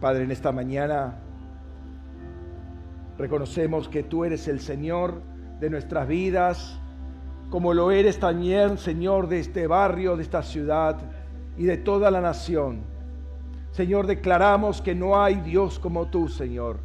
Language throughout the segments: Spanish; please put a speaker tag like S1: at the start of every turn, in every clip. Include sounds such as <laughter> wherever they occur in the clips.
S1: Padre, en esta mañana reconocemos que tú eres el Señor de nuestras vidas, como lo eres también, Señor, de este barrio, de esta ciudad y de toda la nación. Señor, declaramos que no hay Dios como tú, Señor,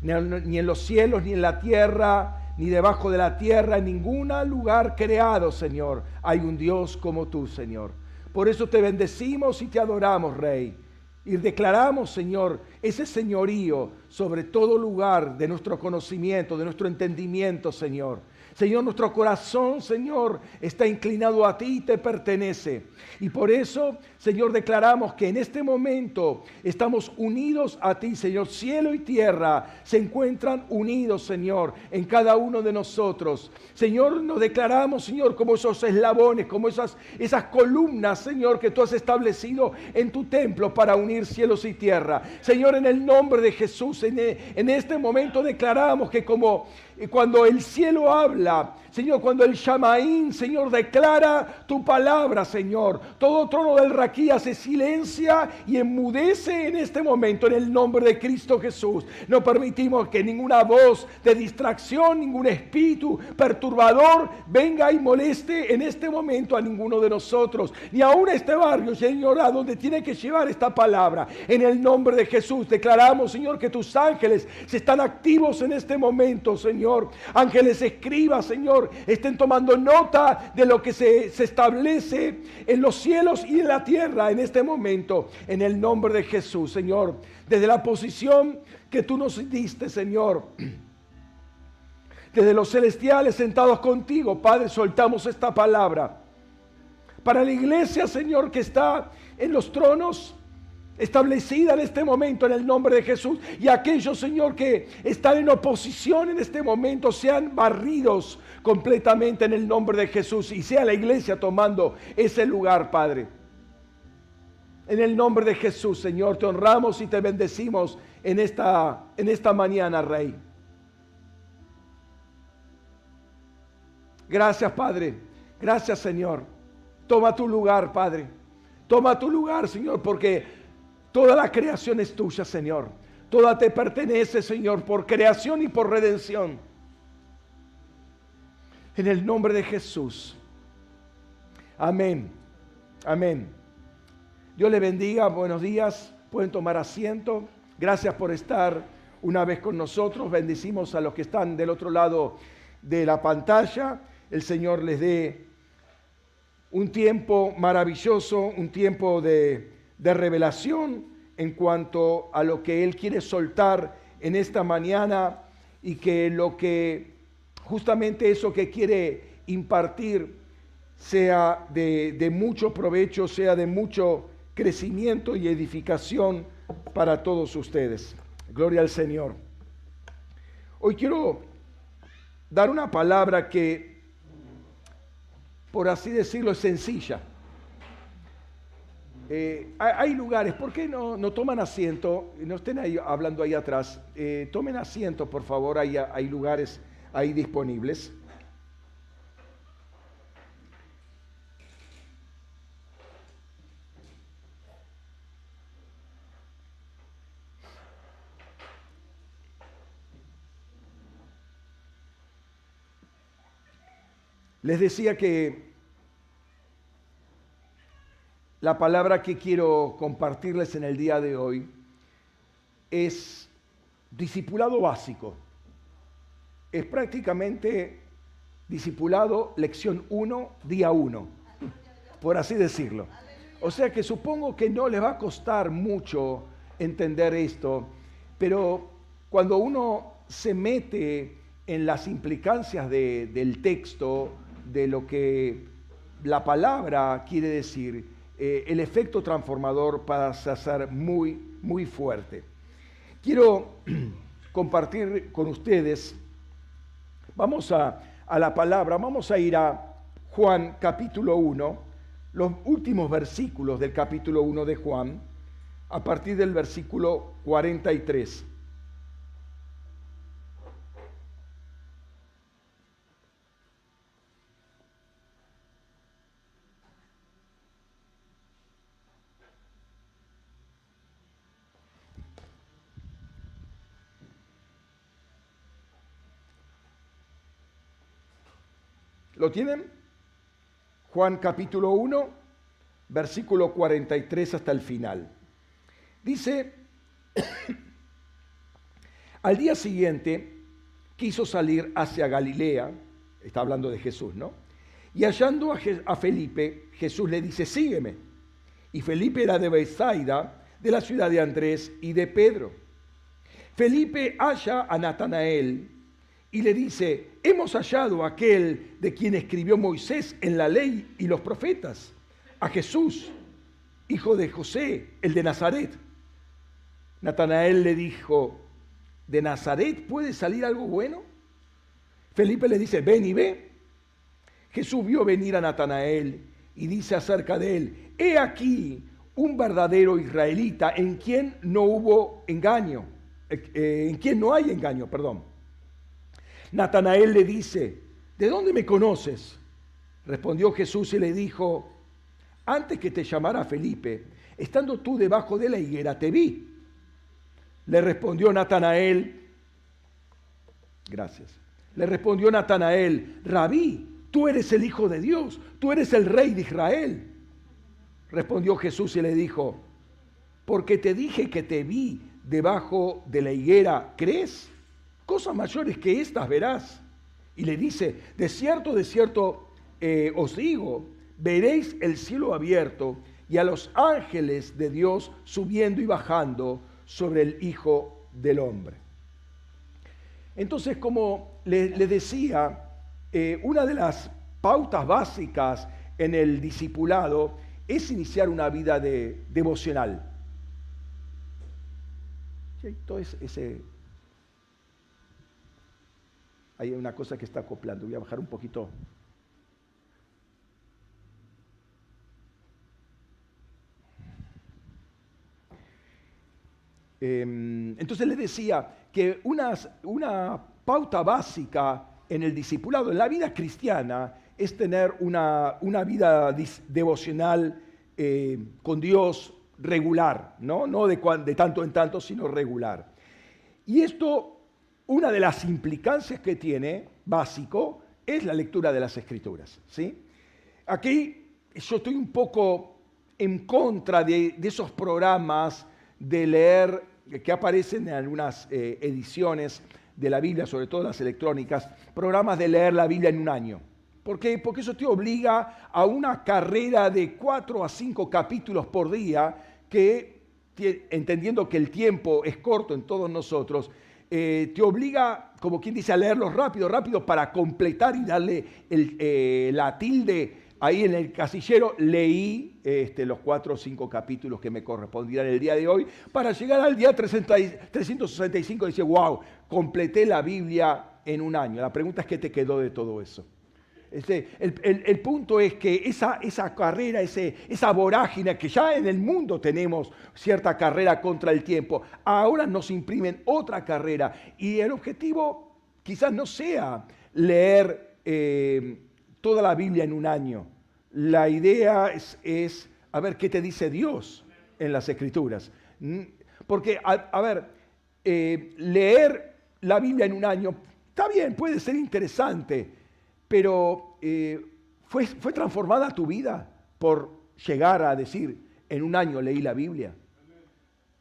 S1: ni en los cielos, ni en la tierra, ni debajo de la tierra, en ningún lugar creado, Señor, hay un Dios como tú, Señor. Por eso te bendecimos y te adoramos, Rey. Y declaramos, Señor, ese señorío sobre todo lugar de nuestro conocimiento, de nuestro entendimiento, Señor. Señor, nuestro corazón, Señor, está inclinado a ti y te pertenece. Y por eso, Señor, declaramos que en este momento estamos unidos a ti, Señor. Cielo y tierra se encuentran unidos, Señor, en cada uno de nosotros. Señor, nos declaramos, Señor, como esos eslabones, como esas, esas columnas, Señor, que tú has establecido en tu templo para unir cielos y tierra. Señor, en el nombre de Jesús, en, en este momento declaramos que como cuando el cielo habla, Señor, cuando el Shamaín, Señor, declara tu palabra, Señor, todo trono del Raquía se silencia y enmudece en este momento en el nombre de Cristo Jesús. No permitimos que ninguna voz de distracción, ningún espíritu perturbador venga y moleste en este momento a ninguno de nosotros, ni aún este barrio, Señor, a donde tiene que llevar esta palabra. En el nombre de Jesús declaramos, Señor, que tus ángeles se están activos en este momento, Señor. Ángeles escriba, Señor estén tomando nota de lo que se, se establece en los cielos y en la tierra en este momento, en el nombre de Jesús, Señor. Desde la posición que tú nos diste, Señor. Desde los celestiales sentados contigo, Padre, soltamos esta palabra. Para la iglesia, Señor, que está en los tronos, establecida en este momento en el nombre de Jesús. Y aquellos, Señor, que están en oposición en este momento, sean barridos completamente en el nombre de Jesús y sea la iglesia tomando ese lugar, Padre. En el nombre de Jesús, Señor, te honramos y te bendecimos en esta, en esta mañana, Rey. Gracias, Padre. Gracias, Señor. Toma tu lugar, Padre. Toma tu lugar, Señor, porque Toda la creación es tuya, Señor. Toda te pertenece, Señor, por creación y por redención. En el nombre de Jesús. Amén. Amén. Dios le bendiga. Buenos días. Pueden tomar asiento. Gracias por estar una vez con nosotros. Bendecimos a los que están del otro lado de la pantalla. El Señor les dé un tiempo maravilloso, un tiempo de de revelación en cuanto a lo que Él quiere soltar en esta mañana y que lo que justamente eso que quiere impartir sea de, mucho provecho, sea de mucho crecimiento y edificación para todos ustedes. Gloria al Señor. Hoy quiero dar una palabra que, por así decirlo, es sencilla eh, hay lugares, ¿por qué no, no, toman asiento? No estén ahí hablando ahí atrás. Eh, tomen asiento, por favor, hay, hay lugares ahí disponibles. Les decía que la palabra que quiero compartirles en el día de hoy es discipulado básico. Es prácticamente discipulado lección 1, día 1, por así decirlo. O sea que supongo que no les va a costar mucho entender esto, pero cuando uno se mete en las implicancias del texto, de lo que la palabra quiere decir, eh, el efecto transformador pasa a ser muy, muy fuerte. Quiero <clears throat> compartir con ustedes, vamos a, a la palabra, vamos a ir a Juan capítulo 1, los últimos versículos del capítulo 1 de Juan, a partir del versículo 43. ¿Lo tienen? Juan capítulo 1, versículo 43 hasta el final. Dice, <coughs> al día siguiente quiso salir hacia Galilea, está hablando de Jesús, ¿no? Y hallando a, Felipe, Jesús le dice, sígueme. Y Felipe era de Bethsaida, de la ciudad de Andrés y de Pedro. Felipe halla a Natanael y le dice, hemos hallado a aquel de quien escribió Moisés en la ley y los profetas, a Jesús, hijo de José, el de Nazaret. Natanael le dijo, ¿de Nazaret puede salir algo bueno? Felipe le dice, ven y ve. Jesús vio venir a Natanael y dice acerca de él, he aquí un verdadero israelita en quien no hubo engaño, eh, en quien no hay engaño, perdón. Natanael le dice, ¿de dónde me conoces? Respondió Jesús y le dijo, antes que te llamara Felipe, estando tú debajo de la higuera, te vi. Le respondió Natanael, gracias. Le respondió Natanael, Rabí, tú eres el Hijo de Dios, tú eres el Rey de Israel. Respondió Jesús y le dijo, porque te dije que te vi debajo de la higuera, ¿crees? Cosas mayores que estas verás. Y le dice, de cierto, de cierto eh, os digo, veréis el cielo abierto y a los ángeles de Dios subiendo y bajando sobre el Hijo del Hombre. Entonces, como le, decía, eh, una de las pautas básicas en el discipulado es iniciar una vida de, devocional. Entonces, ese, hay una cosa que está acoplando. Voy a bajar un poquito. Em, entonces le decía que una pauta básica en el discipulado, en la vida cristiana, es tener una, vida devocional eh, con Dios regular, no, no de, de tanto en tanto, sino regular. Y esto, una de las implicancias que tiene, básico, es la lectura de las escrituras. ¿sí? Aquí yo estoy un poco en contra de, esos programas de leer que aparecen en algunas eh, ediciones de la Biblia, sobre todo las electrónicas, programas de leer la Biblia en un año. ¿Por qué? Porque eso te obliga a una carrera de cuatro a cinco capítulos por día que, entendiendo que el tiempo es corto en todos nosotros, eh, te obliga, como quien dice, a leerlos rápido, rápido para completar y darle eh, la tilde ahí en el casillero. Leí este, los cuatro o cinco capítulos que me correspondían el día de hoy para llegar al día 365 y decir, wow, completé la Biblia en un año. La pregunta es, ¿qué te quedó de todo eso? Este, el, punto es que esa, carrera, esa vorágine que ya en el mundo tenemos cierta carrera contra el tiempo, ahora nos imprimen otra carrera y el objetivo quizás no sea leer eh, toda la Biblia en un año. La idea es, a ver qué te dice Dios en las escrituras. Mm, porque, a, ver, eh, leer la Biblia en un año está bien, puede ser interesante pero eh, ¿fue, ¿fue transformada tu vida por llegar a decir, en un año leí la Biblia?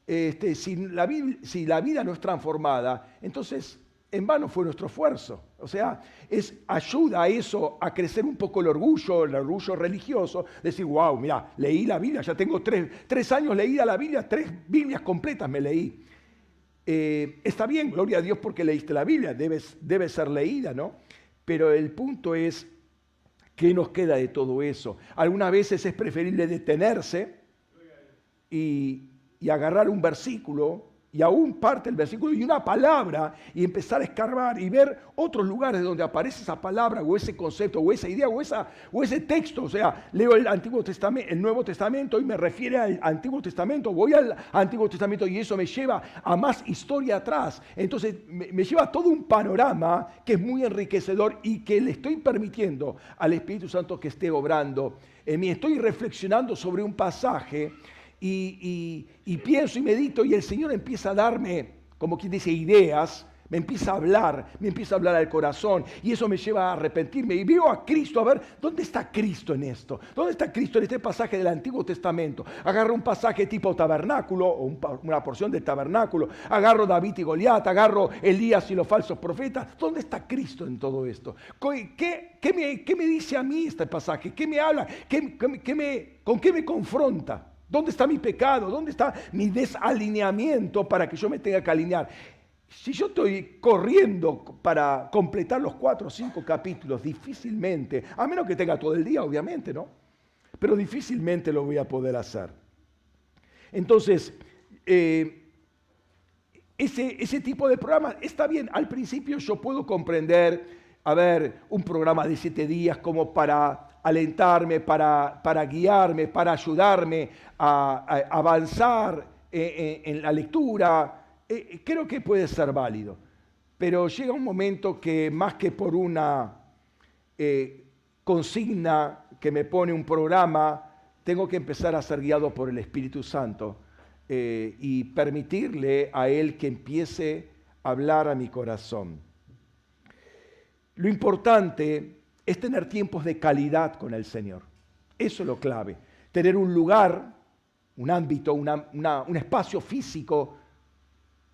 S1: Este, si, la vida no es transformada, entonces en vano fue nuestro esfuerzo. O sea, es ayuda a eso a crecer un poco el orgullo, el orgullo religioso, decir, wow, mira, leí la Biblia, ya tengo tres, tres años leída la Biblia, tres Biblias completas me leí. Eh, está bien, gloria a Dios porque leíste la Biblia, debe ser leída, ¿no? Pero el punto es, ¿qué nos queda de todo eso? Algunas veces es preferible detenerse y, y agarrar un versículo y aún parte del versículo y una palabra y empezar a escarbar y ver otros lugares donde aparece esa palabra o ese concepto o esa idea o, esa, ese texto. O sea, leo el Antiguo Testamento, el Nuevo Testamento y me refiere al Antiguo Testamento, voy al Antiguo Testamento y eso me lleva a más historia atrás. Entonces me, lleva a todo un panorama que es muy enriquecedor y que le estoy permitiendo al Espíritu Santo que esté obrando en mí. Estoy reflexionando sobre un pasaje y, pienso y medito y el Señor empieza a darme, como quien dice, ideas me empieza a hablar, me empieza a hablar al corazón y eso me lleva a arrepentirme y veo a Cristo, a ver, ¿dónde está Cristo en esto? ¿Dónde está Cristo en este pasaje del Antiguo Testamento? Agarro un pasaje tipo tabernáculo o una porción del tabernáculo, agarro David y Goliat, agarro Elías y los falsos profetas. ¿Dónde está Cristo en todo esto? ¿Qué, me, dice a mí este pasaje? ¿Qué me habla? ¿Qué, me, ¿Con qué me confronta? ¿Dónde está mi pecado? ¿Dónde está mi desalineamiento para que yo me tenga que alinear? Si yo estoy corriendo para completar los cuatro o cinco capítulos, difícilmente, a menos que tenga todo el día, obviamente, ¿no? Pero difícilmente lo voy a poder hacer. Entonces, eh, ese, ese tipo de programa está bien. Al principio yo puedo comprender, a ver, un programa de siete días como para alentarme, para, para guiarme, para ayudarme a, avanzar en la lectura, eh, eh, creo que puede ser válido, pero llega un momento que más que por una eh, consigna que me pone un programa, tengo que empezar a ser guiado por el Espíritu Santo y permitirle a Él que empiece a hablar a mi corazón. Lo importante es tener tiempos de calidad con el Señor. Eso es lo clave. Tener un lugar, un ámbito, un espacio físico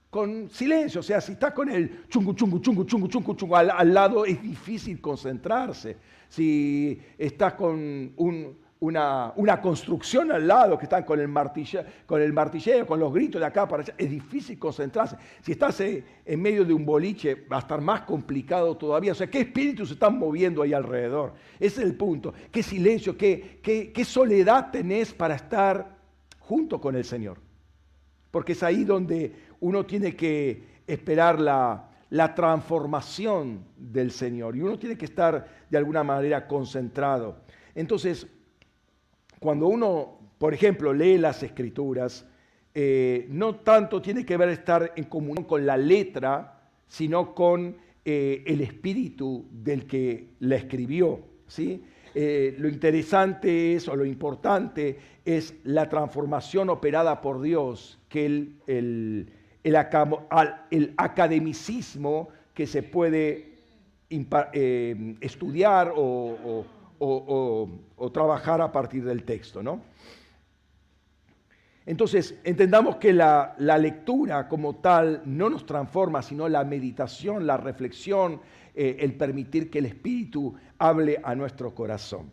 S1: con silencio. O sea, si estás con el chungu, chungu, chungu, chungu, chungu, chungu al, lado, es difícil concentrarse. Si estás con una, una, construcción al lado, que están con el, martilleo, con el martilleo, con los gritos de acá para allá, es difícil concentrarse. Si estás eh, en medio de un boliche, va a estar más complicado todavía. O sea, ¿qué espíritus se están moviendo ahí alrededor? Ese es el punto. ¿Qué silencio, qué, qué, qué soledad tenés para estar junto con el Señor? Porque es ahí donde uno tiene que esperar la, transformación del Señor y uno tiene que estar de alguna manera concentrado. Entonces, cuando uno, por ejemplo, lee las escrituras, eh, no tanto tiene que ver estar en comunión con la letra, sino con eh, el espíritu del que la escribió. ¿sí? Eh, lo interesante es, o lo importante es la transformación operada por Dios que el el, academicismo que se puede estudiar o, trabajar a partir del texto. ¿no? Entonces, entendamos que la, lectura como tal no nos transforma, sino la meditación, la reflexión, eh, el permitir que el Espíritu hable a nuestro corazón.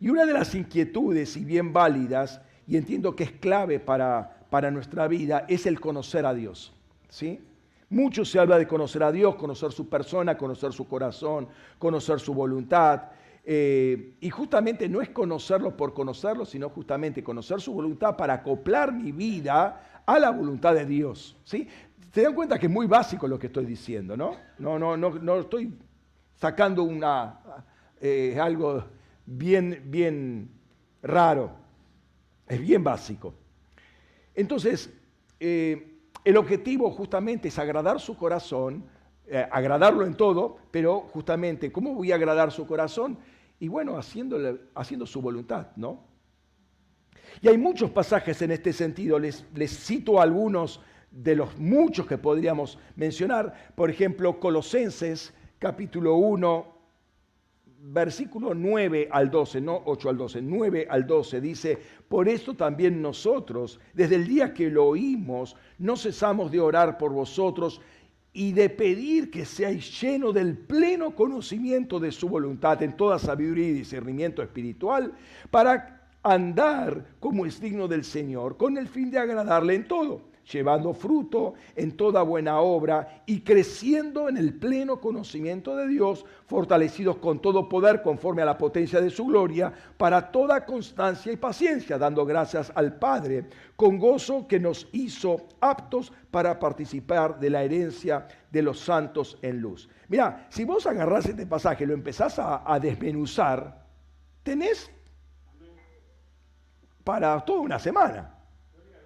S1: Y una de las inquietudes, y bien válidas, y entiendo que es clave para para nuestra vida es el conocer a Dios. ¿sí? Mucho se habla de conocer a Dios, conocer su persona, conocer su corazón, conocer su voluntad. Eh, y justamente no es conocerlo por conocerlo, sino justamente conocer su voluntad para acoplar mi vida a la voluntad de Dios. ¿sí? Se dan cuenta que es muy básico lo que estoy diciendo, ¿no? No, no, no, no estoy sacando una, eh, algo bien, bien raro. Es bien básico. Entonces, eh, el objetivo justamente es agradar su corazón, agradarlo en todo, pero justamente, ¿cómo voy a agradar su corazón? Y bueno, haciendo su voluntad, ¿no? Y hay muchos pasajes en este sentido, les, les cito algunos de los muchos que podríamos mencionar, por ejemplo, Colosenses capítulo 1, versículo 9 al 12, no 8 al 12, 9 al 12 dice, por esto también nosotros, desde el día que lo oímos, no cesamos de orar por vosotros y de pedir que seáis llenos del pleno conocimiento de su voluntad en toda sabiduría y discernimiento espiritual, para andar como es digno del Señor, con el fin de agradarle en todo llevando fruto en toda buena obra y creciendo en el pleno conocimiento de Dios, fortalecidos con todo poder conforme a la potencia de su gloria, para toda constancia y paciencia, dando gracias al Padre, con gozo que nos hizo aptos para participar de la herencia de los santos en luz. Mira, si vos agarrás este pasaje y lo empezás a, a tenés para toda una semana.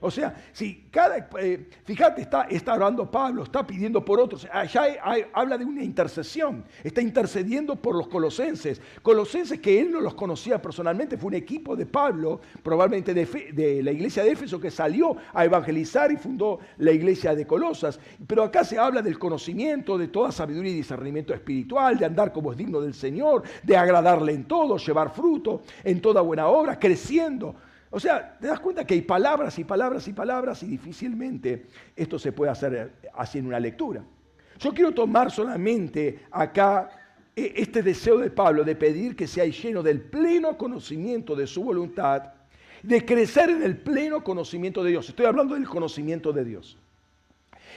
S1: O sea, si cada, eh, fíjate, está, está orando Pablo, está pidiendo por otros, allá habla de una intercesión, está intercediendo por los colosenses, colosenses que él no los conocía personalmente, fue un equipo de Pablo, probablemente de, de la iglesia de Éfeso, que salió a evangelizar y fundó la iglesia de Colosas, pero acá se habla del conocimiento, de toda sabiduría y discernimiento espiritual, de andar como es digno del Señor, de agradarle en todo, llevar fruto en toda buena obra, creciendo o sea, te das cuenta que hay palabras y palabras y palabras y difícilmente esto se puede hacer así en una lectura. Yo quiero tomar solamente acá eh, este deseo de Pablo de pedir que sea lleno del pleno conocimiento de su voluntad, de crecer en el pleno conocimiento de Dios. Estoy hablando del conocimiento de Dios.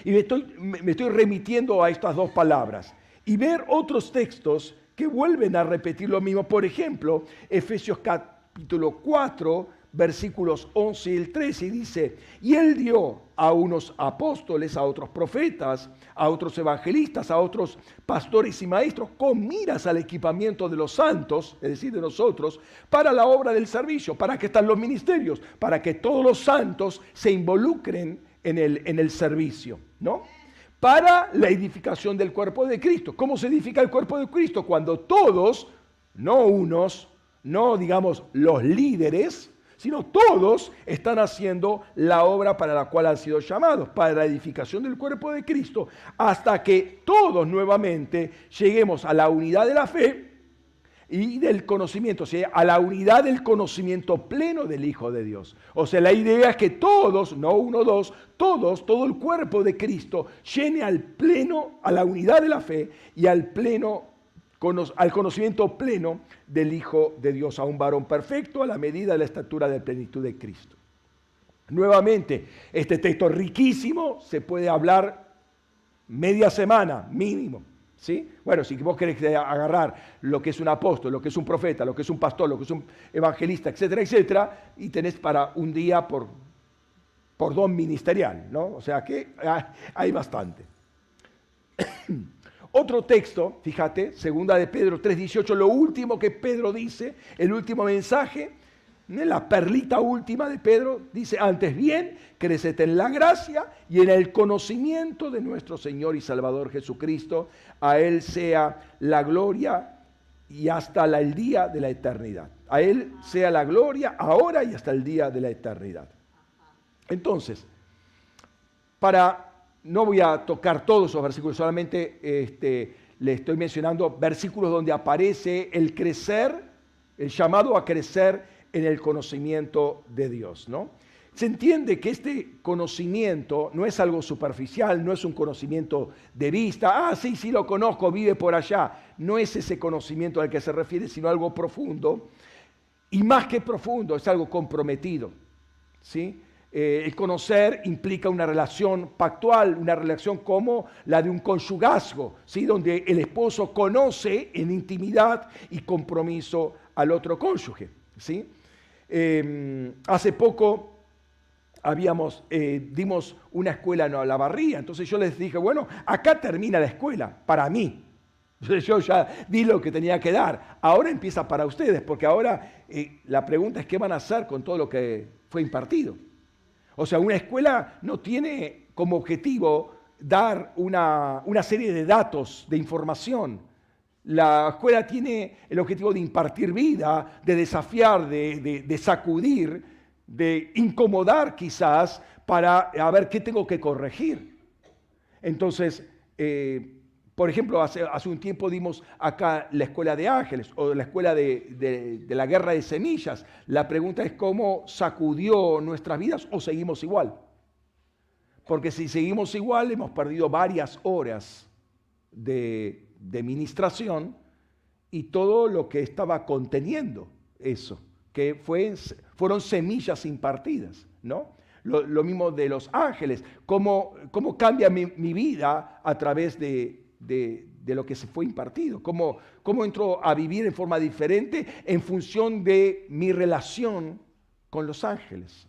S1: Y me estoy, me estoy remitiendo a estas dos palabras y ver otros textos que vuelven a repetir lo mismo. Por ejemplo, Efesios capítulo 4, versículos 11 y el 13, y dice, y él dio a unos apóstoles, a otros profetas, a otros evangelistas, a otros pastores y maestros, con miras al equipamiento de los santos, es decir, de nosotros, para la obra del servicio, para que están los ministerios, para que todos los santos se involucren en el, en el servicio, ¿no? Para la edificación del cuerpo de Cristo. ¿Cómo se edifica el cuerpo de Cristo? Cuando todos, no unos, no digamos los líderes, sino todos están haciendo la obra para la cual han sido llamados, para la edificación del cuerpo de Cristo, hasta que todos nuevamente lleguemos a la unidad de la fe y del conocimiento, o sea, a la unidad del conocimiento pleno del Hijo de Dios. O sea, la idea es que todos, no uno, dos, todos, todo el cuerpo de Cristo llene al pleno, a la unidad de la fe y al pleno al conocimiento pleno del Hijo de Dios, a un varón perfecto a la medida de la estatura de plenitud de Cristo. Nuevamente, este texto riquísimo se puede hablar media semana mínimo. ¿Sí? Bueno, si vos querés agarrar lo que es un apóstol, lo que es un profeta, lo que es un pastor, lo que es un evangelista, etcétera, etcétera, y tenés para un día por, por don ministerial, ¿no? O sea que hay bastante. <coughs> Otro texto, fíjate, segunda de Pedro 3:18, lo último que Pedro dice, el último mensaje, la perlita última de Pedro, dice, antes bien, crecete en la gracia y en el conocimiento de nuestro Señor y Salvador Jesucristo, a Él sea la gloria y hasta el día de la eternidad. A Él sea la gloria ahora y hasta el día de la eternidad. Entonces, para no voy a tocar todos esos versículos, solamente este, le estoy mencionando versículos donde aparece el crecer, el llamado a crecer en el conocimiento de Dios. ¿no? Se entiende que este conocimiento no es algo superficial, no es un conocimiento de vista, ah, sí, sí lo conozco, vive por allá. No es ese conocimiento al que se refiere, sino algo profundo. Y más que profundo, es algo comprometido. ¿sí? Eh, el conocer implica una relación pactual, una relación como la de un conjugazgo, ¿sí? donde el esposo conoce en intimidad y compromiso al otro cónyuge. ¿sí? Em, hace poco habíamos, eh, dimos una escuela en la barría, entonces yo les dije, bueno, acá termina la escuela, para mí. <laughs> Yo ya di lo que tenía que dar. Ahora empieza para ustedes, porque ahora eh, la pregunta es qué van a hacer con todo lo que fue impartido. O sea, una escuela no tiene como objetivo dar una, serie de datos, de información. La escuela tiene el objetivo de impartir vida, de desafiar, de, sacudir, de incomodar quizás para ver qué tengo que corregir. Entonces, eh, por ejemplo, hace, un tiempo dimos acá la escuela de ángeles o la escuela de, la guerra de semillas. La pregunta es cómo sacudió nuestras vidas o seguimos igual. Porque si seguimos igual, hemos perdido varias horas de, de ministración y todo lo que estaba conteniendo eso, que fue, fueron semillas impartidas, ¿no? Lo, mismo de los ángeles, cómo, cómo cambia mi vida a través de, de, lo que se fue impartido, cómo, cómo entró a vivir en forma diferente en función de mi relación con los ángeles.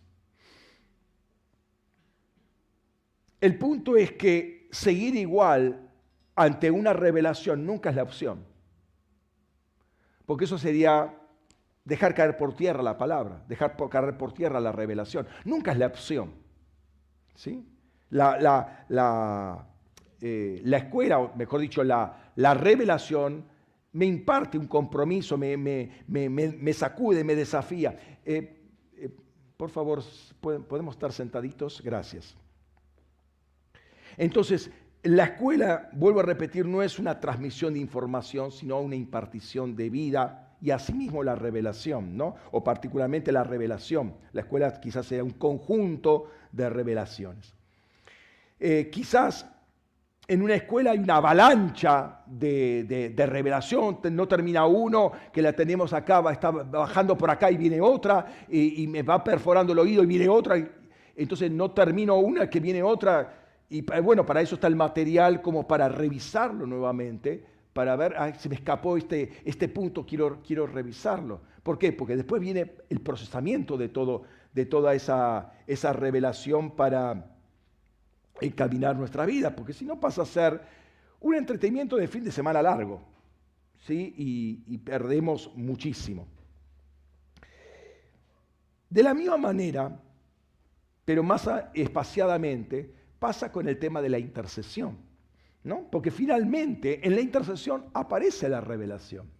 S1: El punto es que seguir igual ante una revelación nunca es la opción, porque eso sería dejar caer por tierra la palabra, dejar caer por tierra la revelación, nunca es la opción. ¿sí? La, la, eh, la, escuela, o mejor dicho, la, la revelación me imparte un compromiso, me, me, sacude, me desafía. Eh, eh, por favor, ¿podemos estar sentaditos? Gracias. Entonces, la escuela, vuelvo a repetir, no es una transmisión de información, sino una impartición de vida y asimismo la revelación, ¿no? O particularmente la revelación. La escuela quizás sea un conjunto de revelaciones. Quizás en una escuela hay una avalancha de, revelación, no termina uno, que la tenemos acá, va, está bajando por acá y viene otra, y, me va perforando el oído y viene otra, entonces no termino una, que viene otra, y bueno, para eso está el material como para revisarlo nuevamente, para ver, ah, se me escapó este, este punto, quiero, quiero revisarlo. ¿Por qué? Porque después viene el procesamiento de, todo, de toda esa, esa revelación para encaminar nuestra vida, porque si no pasa a ser un entretenimiento de fin de semana largo, ¿sí? y, perdemos muchísimo. De la misma manera, pero más espaciadamente, pasa con el tema de la intercesión, ¿no? Porque finalmente en la intercesión aparece la revelación.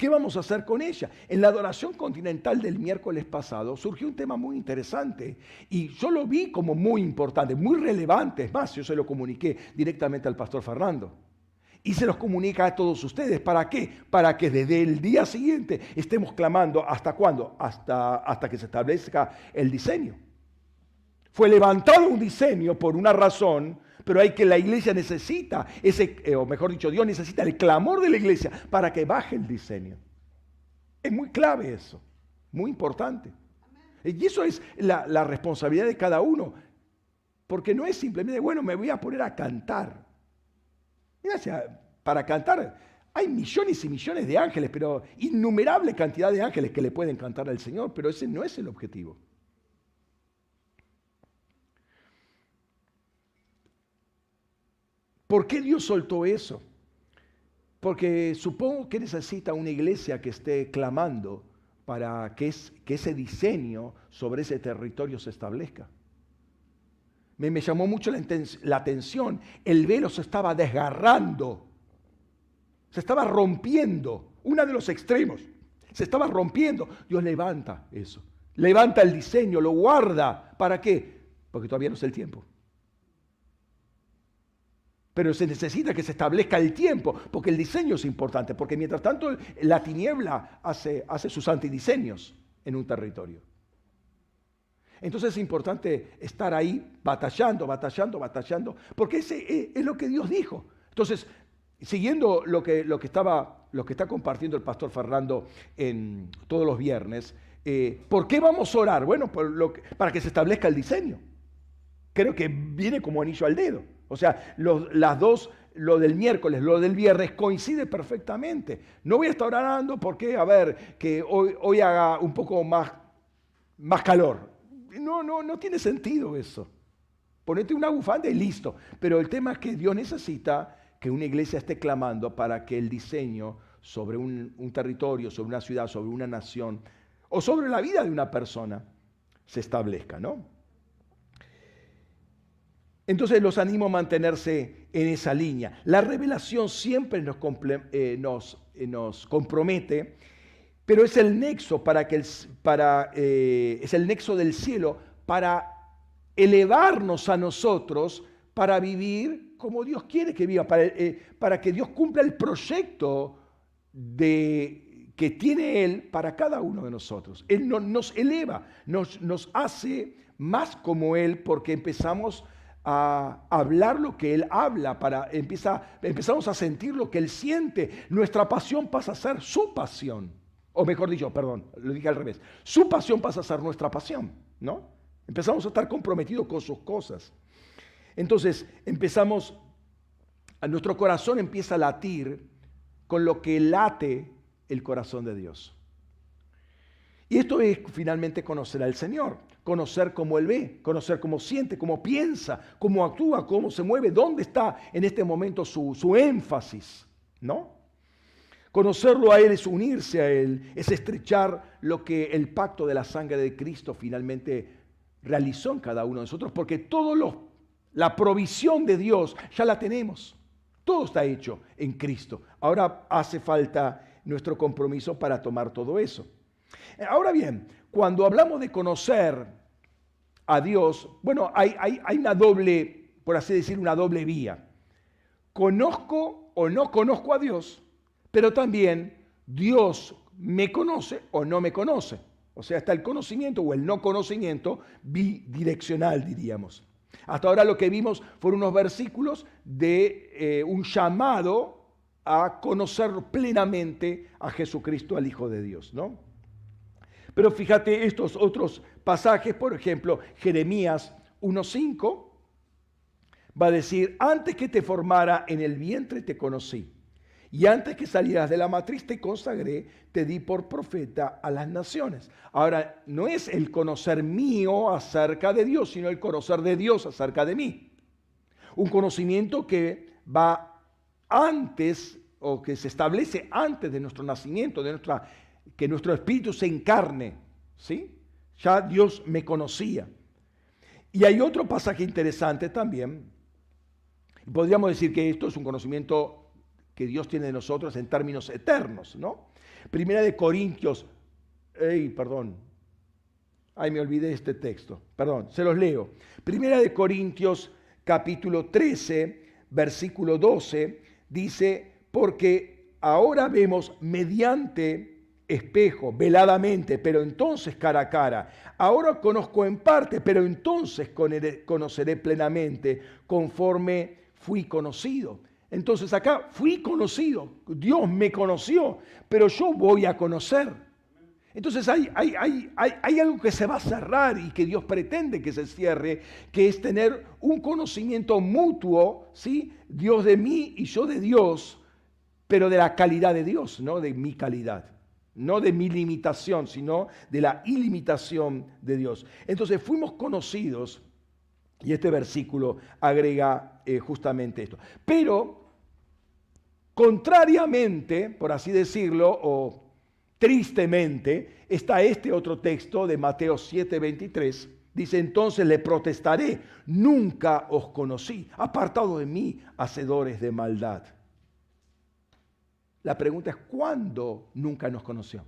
S1: ¿Qué vamos a hacer con ella? En la adoración continental del miércoles pasado surgió un tema muy interesante y yo lo vi como muy importante, muy relevante. Es más, yo se lo comuniqué directamente al pastor Fernando. Y se los comunica a todos ustedes. ¿Para qué? Para que desde el día siguiente estemos clamando. ¿Hasta cuándo? Hasta, hasta que se establezca el diseño. Fue levantado un diseño por una razón pero hay que la iglesia necesita ese, eh, o mejor dicho, Dios necesita el clamor de la iglesia para que baje el diseño. Es muy clave eso, muy importante. Y eso es la, responsabilidad de cada uno, porque no es simplemente, bueno, me voy a poner a cantar. Mira, para cantar hay millones y millones de ángeles, pero innumerable cantidad de ángeles que le pueden cantar al Señor, pero ese no es el objetivo. ¿Por qué Dios soltó eso? Porque supongo que necesita una iglesia que esté clamando para que, ese diseño sobre ese territorio se establezca. Me, llamó mucho la, la atención. El velo se estaba desgarrando, se estaba rompiendo, uno de los extremos, se estaba rompiendo. Dios levanta eso, levanta el diseño, lo guarda. ¿Para qué? Porque todavía no es el tiempo pero se necesita que se establezca el tiempo, porque el diseño es importante, porque mientras tanto la tiniebla hace, sus antidiseños en un territorio. Entonces es importante estar ahí batallando, batallando, batallando, porque ese es lo que Dios dijo. Entonces, siguiendo lo que, lo que, estaba, que está compartiendo el pastor Fernando en todos los viernes, eh, ¿por qué vamos a orar? Bueno, para que se establezca el diseño. Creo que viene como anillo al dedo. O sea, las dos, lo del miércoles, lo del viernes, coincide perfectamente. No voy a estar orando porque, a ver, que hoy, haga un poco más, más calor. No, no, no tiene sentido eso. Ponete una bufanda y listo. Pero el tema es que Dios necesita que una iglesia esté clamando para que el diseño sobre un, un territorio, sobre una ciudad, sobre una nación o sobre la vida de una persona se establezca, ¿no? Entonces los animo a mantenerse en esa línea. La revelación siempre nos, eh, eh, nos, compromete, pero es el nexo para que eh, es el nexo del cielo para elevarnos a nosotros para vivir como Dios quiere que viva, para, que Dios cumpla el proyecto de, que tiene Él para cada uno de nosotros. Él nos eleva, nos, nos hace más como Él porque empezamos a hablar lo que Él habla, para, empieza, empezamos a sentir lo que Él siente. Nuestra pasión pasa a ser su pasión. O mejor dicho, perdón, lo dije al revés. Su pasión pasa a ser nuestra pasión, ¿no? Empezamos a estar comprometidos con sus cosas. Entonces empezamos, a nuestro corazón empieza a latir con lo que late el corazón de Dios. Y esto es finalmente conocer al Señor, conocer cómo Él ve, conocer cómo siente, cómo piensa, cómo actúa, cómo se mueve, dónde está en este momento su, énfasis, ¿no? Conocerlo a Él es unirse a Él, es estrechar lo que el pacto de la sangre de Cristo finalmente realizó en cada uno de nosotros, porque todo lo, la provisión de Dios ya la tenemos. Todo está hecho en Cristo. Ahora hace falta nuestro compromiso para tomar todo eso. Ahora bien, cuando hablamos de conocer a Dios, bueno, hay, una doble, por así decir, una doble vía. Conozco o no conozco a Dios, pero también Dios me conoce o no me conoce. O sea, está el conocimiento o el no conocimiento bidireccional, diríamos. Hasta ahora lo que vimos fueron unos versículos de eh, un llamado a conocer plenamente a Jesucristo, al Hijo de Dios, ¿no? Pero fíjate estos otros pasajes, por ejemplo, Jeremías 1.5 va a decir, antes que te formara en el vientre te conocí, y antes que salieras de la matriz te consagré, te di por profeta a las naciones. Ahora, no es el conocer mío acerca de Dios, sino el conocer de Dios acerca de mí. Un conocimiento que va antes o que se establece antes de nuestro nacimiento, de nuestra, que nuestro espíritu se encarne. ¿sí? Ya Dios me conocía. Y hay otro pasaje interesante también. Podríamos decir que esto es un conocimiento que Dios tiene de nosotros en términos eternos, ¿no? Primera de Corintios, ay, perdón, ay, me olvidé este texto, perdón, se los leo. Primera de Corintios, capítulo 13, versículo 12, dice, porque ahora vemos mediante espejo, veladamente, pero entonces cara a cara. Ahora conozco en parte, pero entonces conoceré plenamente, conforme fui conocido. Entonces acá fui conocido, Dios me conoció, pero yo voy a conocer. Entonces hay, hay, hay, hay, algo que se va a cerrar y que Dios pretende que se cierre, que es tener un conocimiento mutuo, ¿sí? Dios de mí y yo de Dios, pero de la calidad de Dios, no de mi calidad, no de mi limitación, sino de la ilimitación de Dios. Entonces fuimos conocidos, y este versículo agrega eh, justamente esto. Pero Contrariamente, por así decirlo, o tristemente, está este otro texto de Mateo 7:23. Dice, entonces le protestaré, nunca os conocí, apartado de mí, hacedores de maldad. La pregunta es, ¿cuándo nunca nos conoció?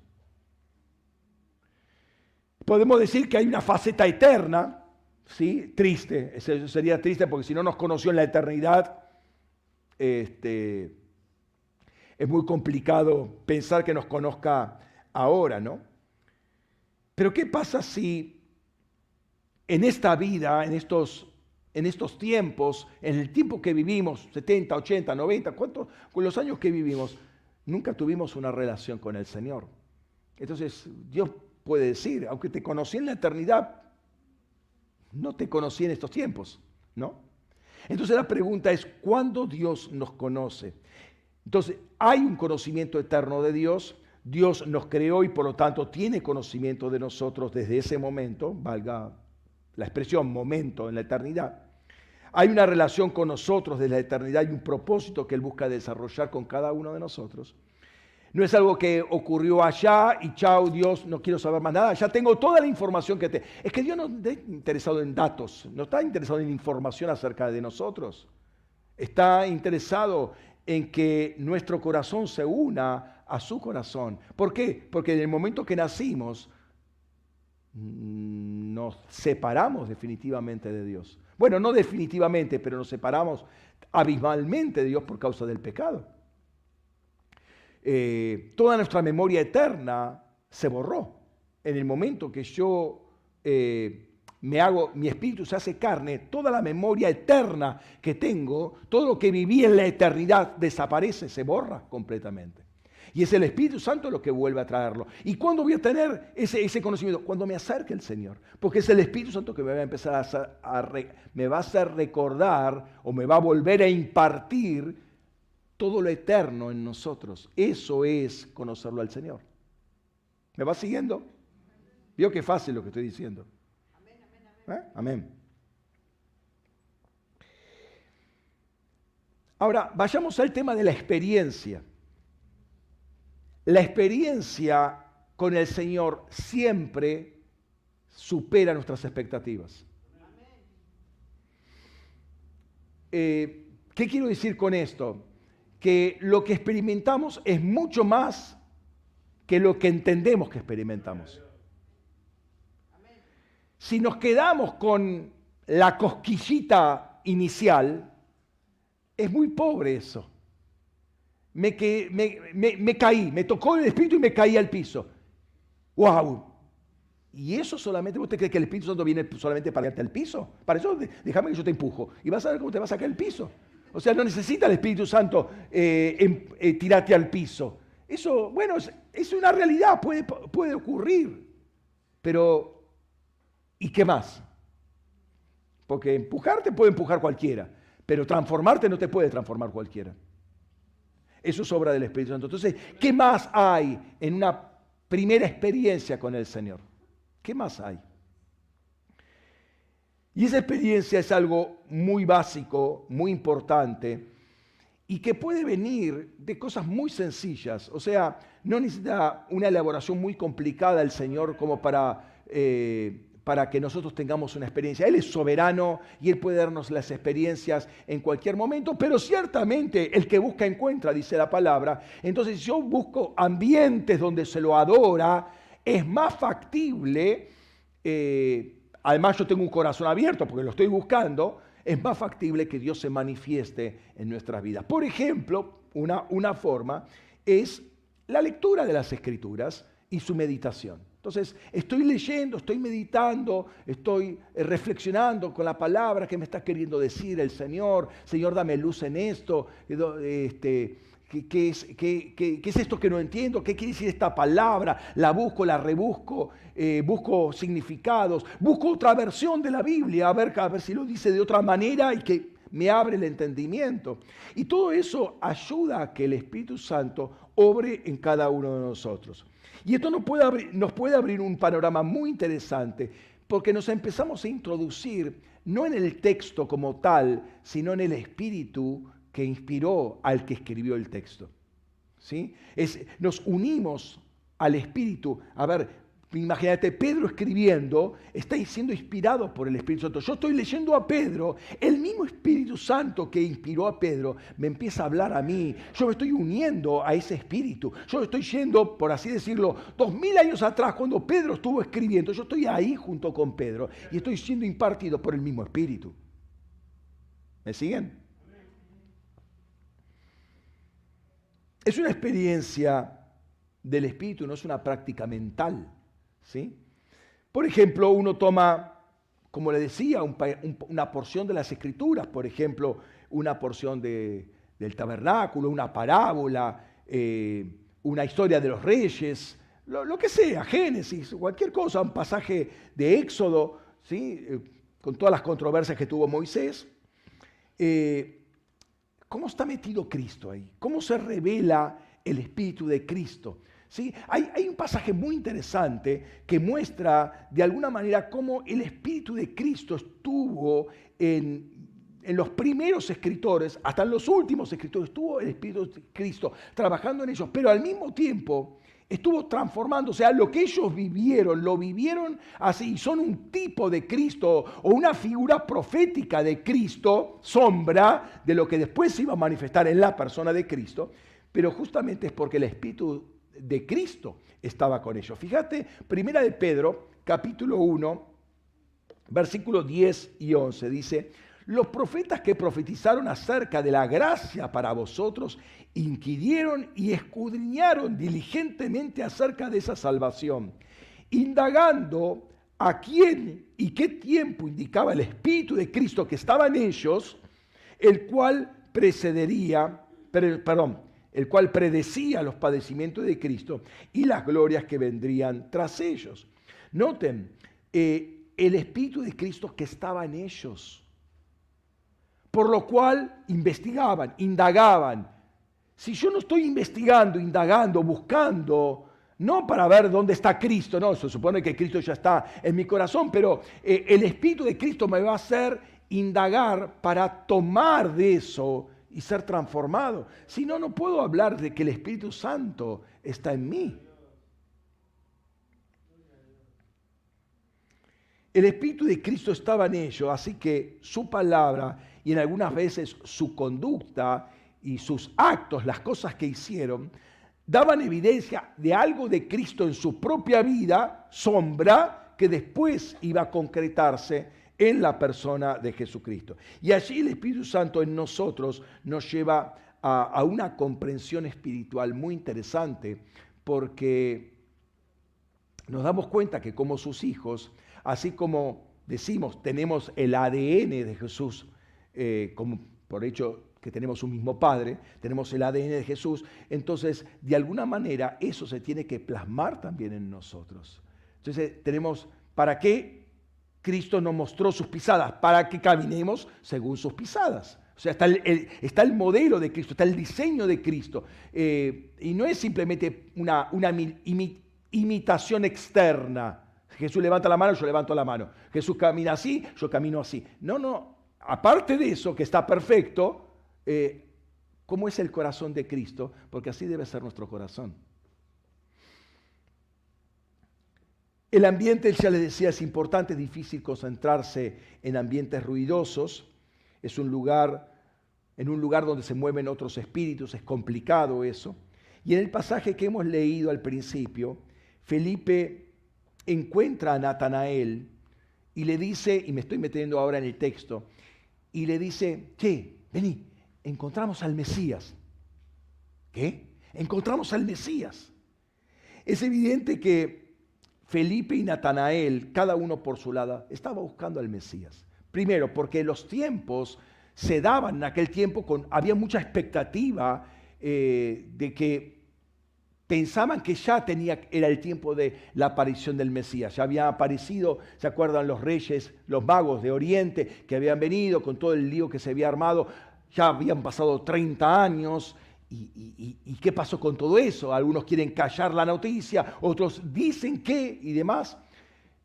S1: Podemos decir que hay una faceta eterna, ¿sí? Triste, eso sería triste porque si no nos conoció en la eternidad, este, es muy complicado pensar que nos conozca ahora, ¿no? Pero ¿qué pasa si en esta vida, en estos, en estos tiempos, en el tiempo que vivimos, 70, 80, 90, ¿cuántos? Con los años que vivimos, nunca tuvimos una relación con el Señor. Entonces Dios puede decir, aunque te conocí en la eternidad, no te conocí en estos tiempos, ¿no? Entonces la pregunta es, ¿cuándo Dios nos conoce? Entonces, hay un conocimiento eterno de Dios. Dios nos creó y por lo tanto tiene conocimiento de nosotros desde ese momento, valga la expresión momento en la eternidad. Hay una relación con nosotros desde la eternidad y un propósito que Él busca desarrollar con cada uno de nosotros. No es algo que ocurrió allá y chao, Dios, no quiero saber más nada. Ya tengo toda la información que te... Es que Dios no está interesado en datos, no está interesado en información acerca de nosotros. Está interesado en que nuestro corazón se una a su corazón. ¿Por qué? Porque en el momento que nacimos nos separamos definitivamente de Dios. Bueno, no definitivamente, pero nos separamos abismalmente de Dios por causa del pecado. Eh, toda nuestra memoria eterna se borró en el momento que yo eh, me hago, mi espíritu se hace carne, toda la memoria eterna que tengo, todo lo que viví en la eternidad desaparece, se borra completamente. Y es el Espíritu Santo lo que vuelve a traerlo. ¿Y cuándo voy a tener ese, ese conocimiento? Cuando me acerque el Señor. Porque es el Espíritu Santo que me va a empezar a, hacer, me va a hacer recordar o me va a volver a impartir todo lo eterno en nosotros. Eso es conocerlo al Señor. ¿Me va siguiendo? Vio qué fácil lo que estoy diciendo. ¿Eh? Amén. Ahora, vayamos al tema de la experiencia. La experiencia con el Señor siempre, supera nuestras expectativas. Eh, ¿Qué quiero decir con esto? Que lo que experimentamos es mucho más que lo que entendemos que experimentamos. Si nos quedamos con la cosquillita inicial, es muy pobre eso. Me, me, caí, me tocó el Espíritu y me caí al piso. ¡Wow! Y eso solamente, ¿usted cree que el Espíritu Santo viene solamente para darte al piso? Para eso déjame que yo te empujo y vas a ver cómo te vas a sacar el piso. O sea, no necesita el Espíritu Santo eh, em, eh, tirarte al piso. Eso, bueno, es, una realidad, puede, puede ocurrir. Pero, ¿y qué más? Porque empujarte puede empujar cualquiera, pero transformarte no te puede transformar cualquiera. Eso es obra del Espíritu Santo. Entonces, ¿qué más hay en una primera experiencia con el Señor? ¿Qué más hay? Y esa experiencia es algo muy básico, muy importante, y que puede venir de cosas muy sencillas. O sea, no necesita una elaboración muy complicada el Señor como para, eh, para que nosotros tengamos una experiencia. Él es soberano y Él puede darnos las experiencias en cualquier momento, pero ciertamente el que busca encuentra, dice la palabra. Entonces, si yo busco ambientes donde se lo adora, es más factible. Eh, además yo tengo un corazón abierto porque lo estoy buscando, es más factible que Dios se manifieste en nuestras vidas. Por ejemplo, una, una forma es la lectura de las escrituras y su meditación. Entonces, estoy leyendo, estoy meditando, estoy eh, reflexionando con la palabra que me está queriendo decir el Señor. Señor, dame luz en esto. Este, ¿Qué, es, es, esto que no entiendo? ¿Qué quiere decir esta palabra? La busco, la rebusco, eh, busco significados, busco otra versión de la Biblia, a ver, a ver si lo dice de otra manera y que me abre el entendimiento. Y todo eso ayuda a que el Espíritu Santo obre en cada uno de nosotros. Y esto nos puede abrir, un panorama muy interesante porque nos empezamos a introducir no en el texto como tal, sino en el espíritu que inspiró al que escribió el texto. ¿sí? Nos unimos al Espíritu. A ver, imagínate, Pedro escribiendo, está siendo inspirado por el Espíritu Santo. Yo estoy leyendo a Pedro, el mismo Espíritu Santo que inspiró a Pedro me empieza a hablar a mí. Yo me estoy uniendo a ese Espíritu. Yo estoy yendo, por así decirlo, dos mil años atrás, cuando Pedro estuvo escribiendo. Yo estoy ahí junto con Pedro y estoy siendo impartido por el mismo Espíritu. ¿Me siguen? Es una experiencia del espíritu, no es una práctica mental. ¿Sí? Por ejemplo, uno toma, como le decía, una porción de las escrituras, por ejemplo, una porción del tabernáculo, una parábola, eh, una historia de los reyes, lo, que sea, Génesis, cualquier cosa, un pasaje de Éxodo, ¿sí? Eh, con todas las controversias que tuvo Moisés. Eh, ¿Cómo está metido Cristo ahí? ¿Cómo se revela el Espíritu de Cristo? ¿Sí? Hay, un pasaje muy interesante que muestra de alguna manera cómo el Espíritu de Cristo estuvo en, los primeros escritores, hasta en los últimos escritores, estuvo el Espíritu de Cristo trabajando en ellos, pero al mismo tiempo estuvo transformando, o sea, lo que ellos vivieron, lo vivieron así, son un tipo de Cristo o una figura profética de Cristo, sombra de lo que después se iba a manifestar en la persona de Cristo, pero justamente es porque el Espíritu de Cristo estaba con ellos. Fíjate, primera de Pedro, capítulo 1, versículos 10 y 11, dice, los profetas que profetizaron acerca de la gracia para vosotros inquirieron y escudriñaron diligentemente acerca de esa salvación, indagando a quién y qué tiempo indicaba el Espíritu de Cristo que estaba en ellos, el cual precedería, perdón, el cual predecía los padecimientos de Cristo y las glorias que vendrían tras ellos. Noten, eh, el Espíritu de Cristo que estaba en ellos, por lo cual investigaban, indagaban, si yo no estoy investigando, indagando, buscando, no para ver dónde está Cristo, no, se supone que Cristo ya está en mi corazón, pero eh, el Espíritu de Cristo me va a hacer indagar para tomar de eso y ser transformado. Si no, no puedo hablar de que el Espíritu Santo está en mí. el Espíritu de Cristo estaba en ellos, así que su palabra y en algunas veces su conducta y sus actos, las cosas que hicieron, daban evidencia de algo de Cristo en su propia vida, sombra, que después iba a concretarse en la persona de Jesucristo. Y allí el Espíritu Santo en nosotros nos lleva a, una comprensión espiritual muy interesante, porque nos damos cuenta que como sus hijos, así como decimos, tenemos el ADN de Jesús, eh, como por hecho que tenemos un mismo Padre, tenemos el ADN de Jesús, entonces de alguna manera eso se tiene que plasmar también en nosotros. Entonces tenemos, ¿para qué Cristo nos mostró sus pisadas? Para que caminemos según sus pisadas. O sea, está el, modelo de Cristo, está el diseño de Cristo. Eh, y no es simplemente una, una imitación externa. Jesús levanta la mano, yo levanto la mano. Jesús camina así, yo camino así. No, no. Aparte de eso, que está perfecto, eh, cómo es el corazón de Cristo, porque así debe ser nuestro corazón. El ambiente, ya les decía, es importante, es difícil concentrarse en ambientes ruidosos. Es un lugar, en un lugar donde se mueven otros espíritus, es complicado eso. Y en el pasaje que hemos leído al principio, Felipe encuentra a Natanael y le dice, y me estoy metiendo ahora en el texto, y le dice, che, vení, encontramos al Mesías. ¿Qué? Encontramos al Mesías. Es evidente que Felipe y Natanael, cada uno por su lado, estaba buscando al Mesías. Primero, porque los tiempos se daban en aquel tiempo, con, había mucha expectativa eh, de que pensaban que ya tenía, era el tiempo de la aparición del Mesías. Ya había aparecido, ¿se acuerdan los reyes, los magos de Oriente que habían venido con todo el lío que se había armado? ya habían pasado 30 años. ¿Y, qué pasó con todo eso? Algunos quieren callar la noticia, otros dicen que y demás.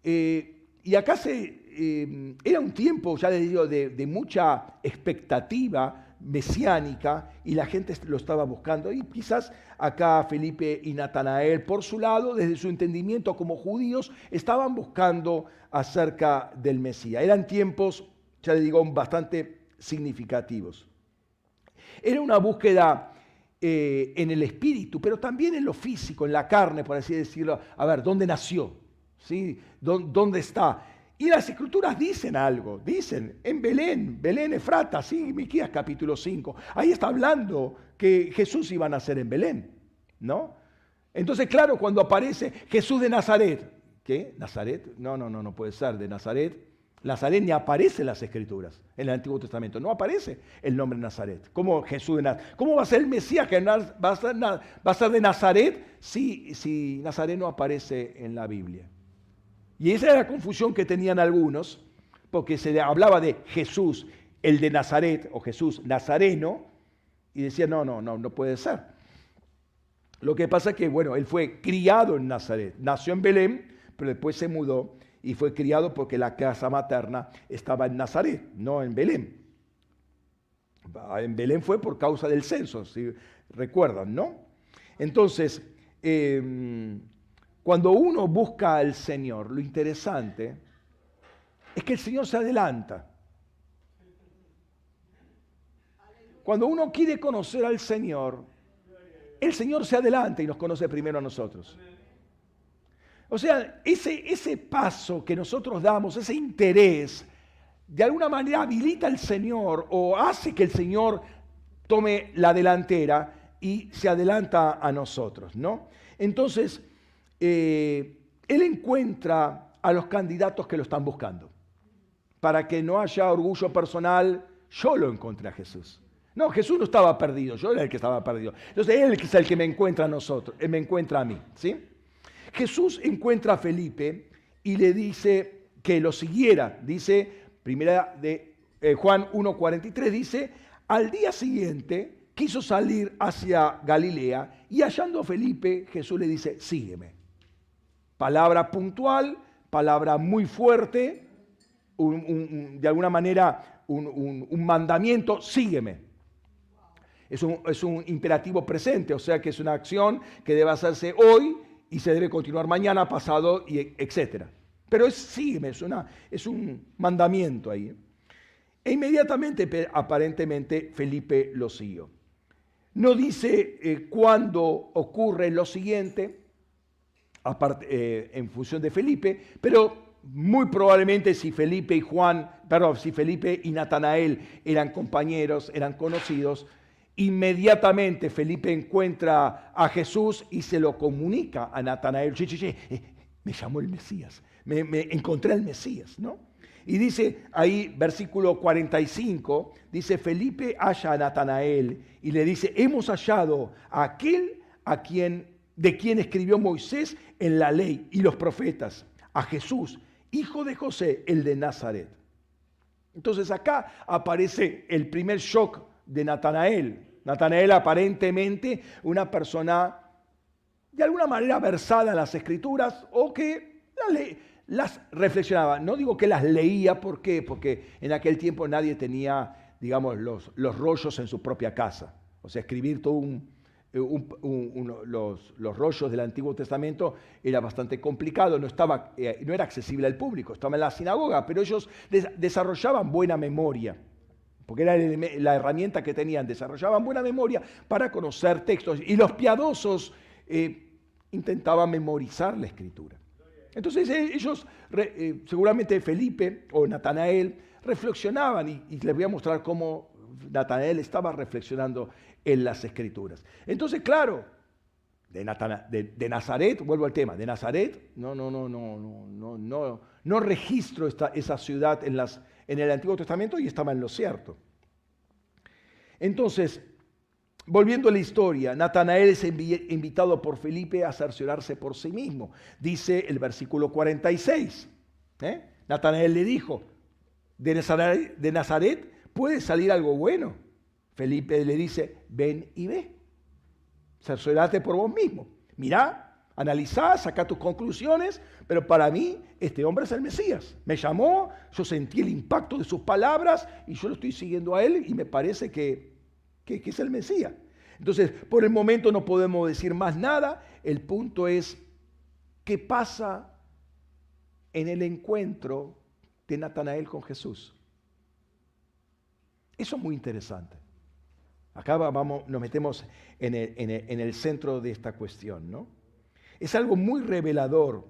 S1: Eh, y acá se, eh, era un tiempo, ya les digo, de, mucha expectativa mesiánica y la gente lo estaba buscando. Y quizás acá Felipe y Natanael, por su lado, desde su entendimiento como judíos, estaban buscando acerca del Mesías. Eran tiempos, ya les digo, bastante significativos. Era una búsqueda eh, en el espíritu, pero también en lo físico, en la carne, por así decirlo. A ver, ¿dónde nació? ¿Sí? ¿Dónde está? Y las escrituras dicen algo, dicen, en Belén, Belén Efrata, sí, Miquías capítulo 5. Ahí está hablando que Jesús iba a nacer en Belén, ¿no? Entonces, claro, cuando aparece Jesús de Nazaret, ¿qué? ¿Nazaret? No, no, no, no puede ser de Nazaret. Nazaret ni aparece en las Escrituras, en el Antiguo Testamento. No aparece el nombre Nazaret. ¿Cómo Jesús de Nazaret? ¿Cómo va a ser el Mesías que va a ser, de Nazaret si, si Nazaret no aparece en la Biblia? Y esa era la confusión que tenían algunos, porque se hablaba de Jesús, el de Nazaret, o Jesús nazareno, y decían, no, no, no, no puede ser. Lo que pasa es que, bueno, él fue criado en Nazaret, nació en Belén, pero después se mudó y fue criado porque la casa materna estaba en Nazaret, no en Belén. En Belén fue por causa del censo, si recuerdan, ¿no? Entonces, em, cuando uno busca al Señor, lo interesante es que el Señor se adelanta. Cuando uno quiere conocer al Señor, el Señor se adelanta y nos conoce primero a nosotros. O sea, ese, ese paso que nosotros damos, ese interés, de alguna manera habilita al Señor o hace que el Señor tome la delantera y se adelanta a nosotros, ¿no? Entonces, eh, Él encuentra a los candidatos que lo están buscando. Para que no haya orgullo personal, yo lo encontré a Jesús. No, Jesús no estaba perdido, yo era el que estaba perdido. Entonces Él es el que me encuentra a nosotros, Él me encuentra a mí, ¿sí? Jesús encuentra a Felipe y le dice que lo siguiera. Dice, primera de eh, Juan 1.43, dice, al día siguiente quiso salir hacia Galilea y hallando a Felipe, Jesús le dice, sígueme. Palabra puntual, palabra muy fuerte, de alguna manera un, mandamiento, sígueme. Es un, es un, imperativo presente, o sea que es una acción que debe hacerse hoy y se debe continuar mañana, pasado, y etc. Pero es, sí, es, una, es un mandamiento ahí. E inmediatamente, aparentemente, Felipe lo siguió. No dice eh, cuándo ocurre lo siguiente, aparte, eh, en función de Felipe, pero muy probablemente si Felipe y Juan, perdón, si Felipe y Natanael eran compañeros, eran conocidos, inmediatamente Felipe encuentra a Jesús y se lo comunica a Natanael. Eh, me llamó el Mesías, me, me encontré al Mesías, ¿no? Y dice ahí, versículo 45, dice, Felipe halla a Natanael y le dice, hemos hallado a aquel a quien, de quien escribió Moisés en la ley y los profetas, a Jesús, hijo de José, el de Nazaret. Entonces acá aparece el primer shock de Natanael. Natanael aparentemente una persona de alguna manera versada en las escrituras o que las, reflexionaba. No digo que las leía, ¿por qué? Porque en aquel tiempo nadie tenía, digamos, los, los rollos en su propia casa. O sea, escribir todo eh, los, rollos del Antiguo Testamento era bastante complicado, no, estaba, eh, no era accesible al público, estaba en la sinagoga, pero ellos desarrollaban buena memoria, porque era la herramienta que tenían, desarrollaban buena memoria para conocer textos, y los piadosos eh, intentaban memorizar la escritura. Entonces ellos, seguramente Felipe o Natanael, reflexionaban, y, les voy a mostrar cómo Natanael estaba reflexionando en las escrituras. Entonces, claro, de, Nazaret, vuelvo al tema, de Nazaret, no, no, no, no, no, no, no, registro esta, esa ciudad en, las, en el Antiguo Testamento y estaba en lo cierto. Entonces, volviendo a la historia, Natanael es invitado por Felipe a cerciorarse por sí mismo. Dice el versículo 46. ¿eh? Natanael le dijo, de Nazaret, de Nazaret puede salir algo bueno. Felipe le dice, ven y ve. Cerciorate por vos mismo. Mirá, analizá, saca tus conclusiones, pero para mí este hombre es el Mesías. Me llamó, yo sentí el impacto de sus palabras y yo lo estoy siguiendo a él y me parece que, que, es el Mesías. Entonces, por el momento no podemos decir más nada. El punto es, ¿qué pasa en el encuentro de Natanael con Jesús? Eso es muy interesante. Acá vamos, nos metemos en el, centro de esta cuestión, ¿no? Es algo muy revelador.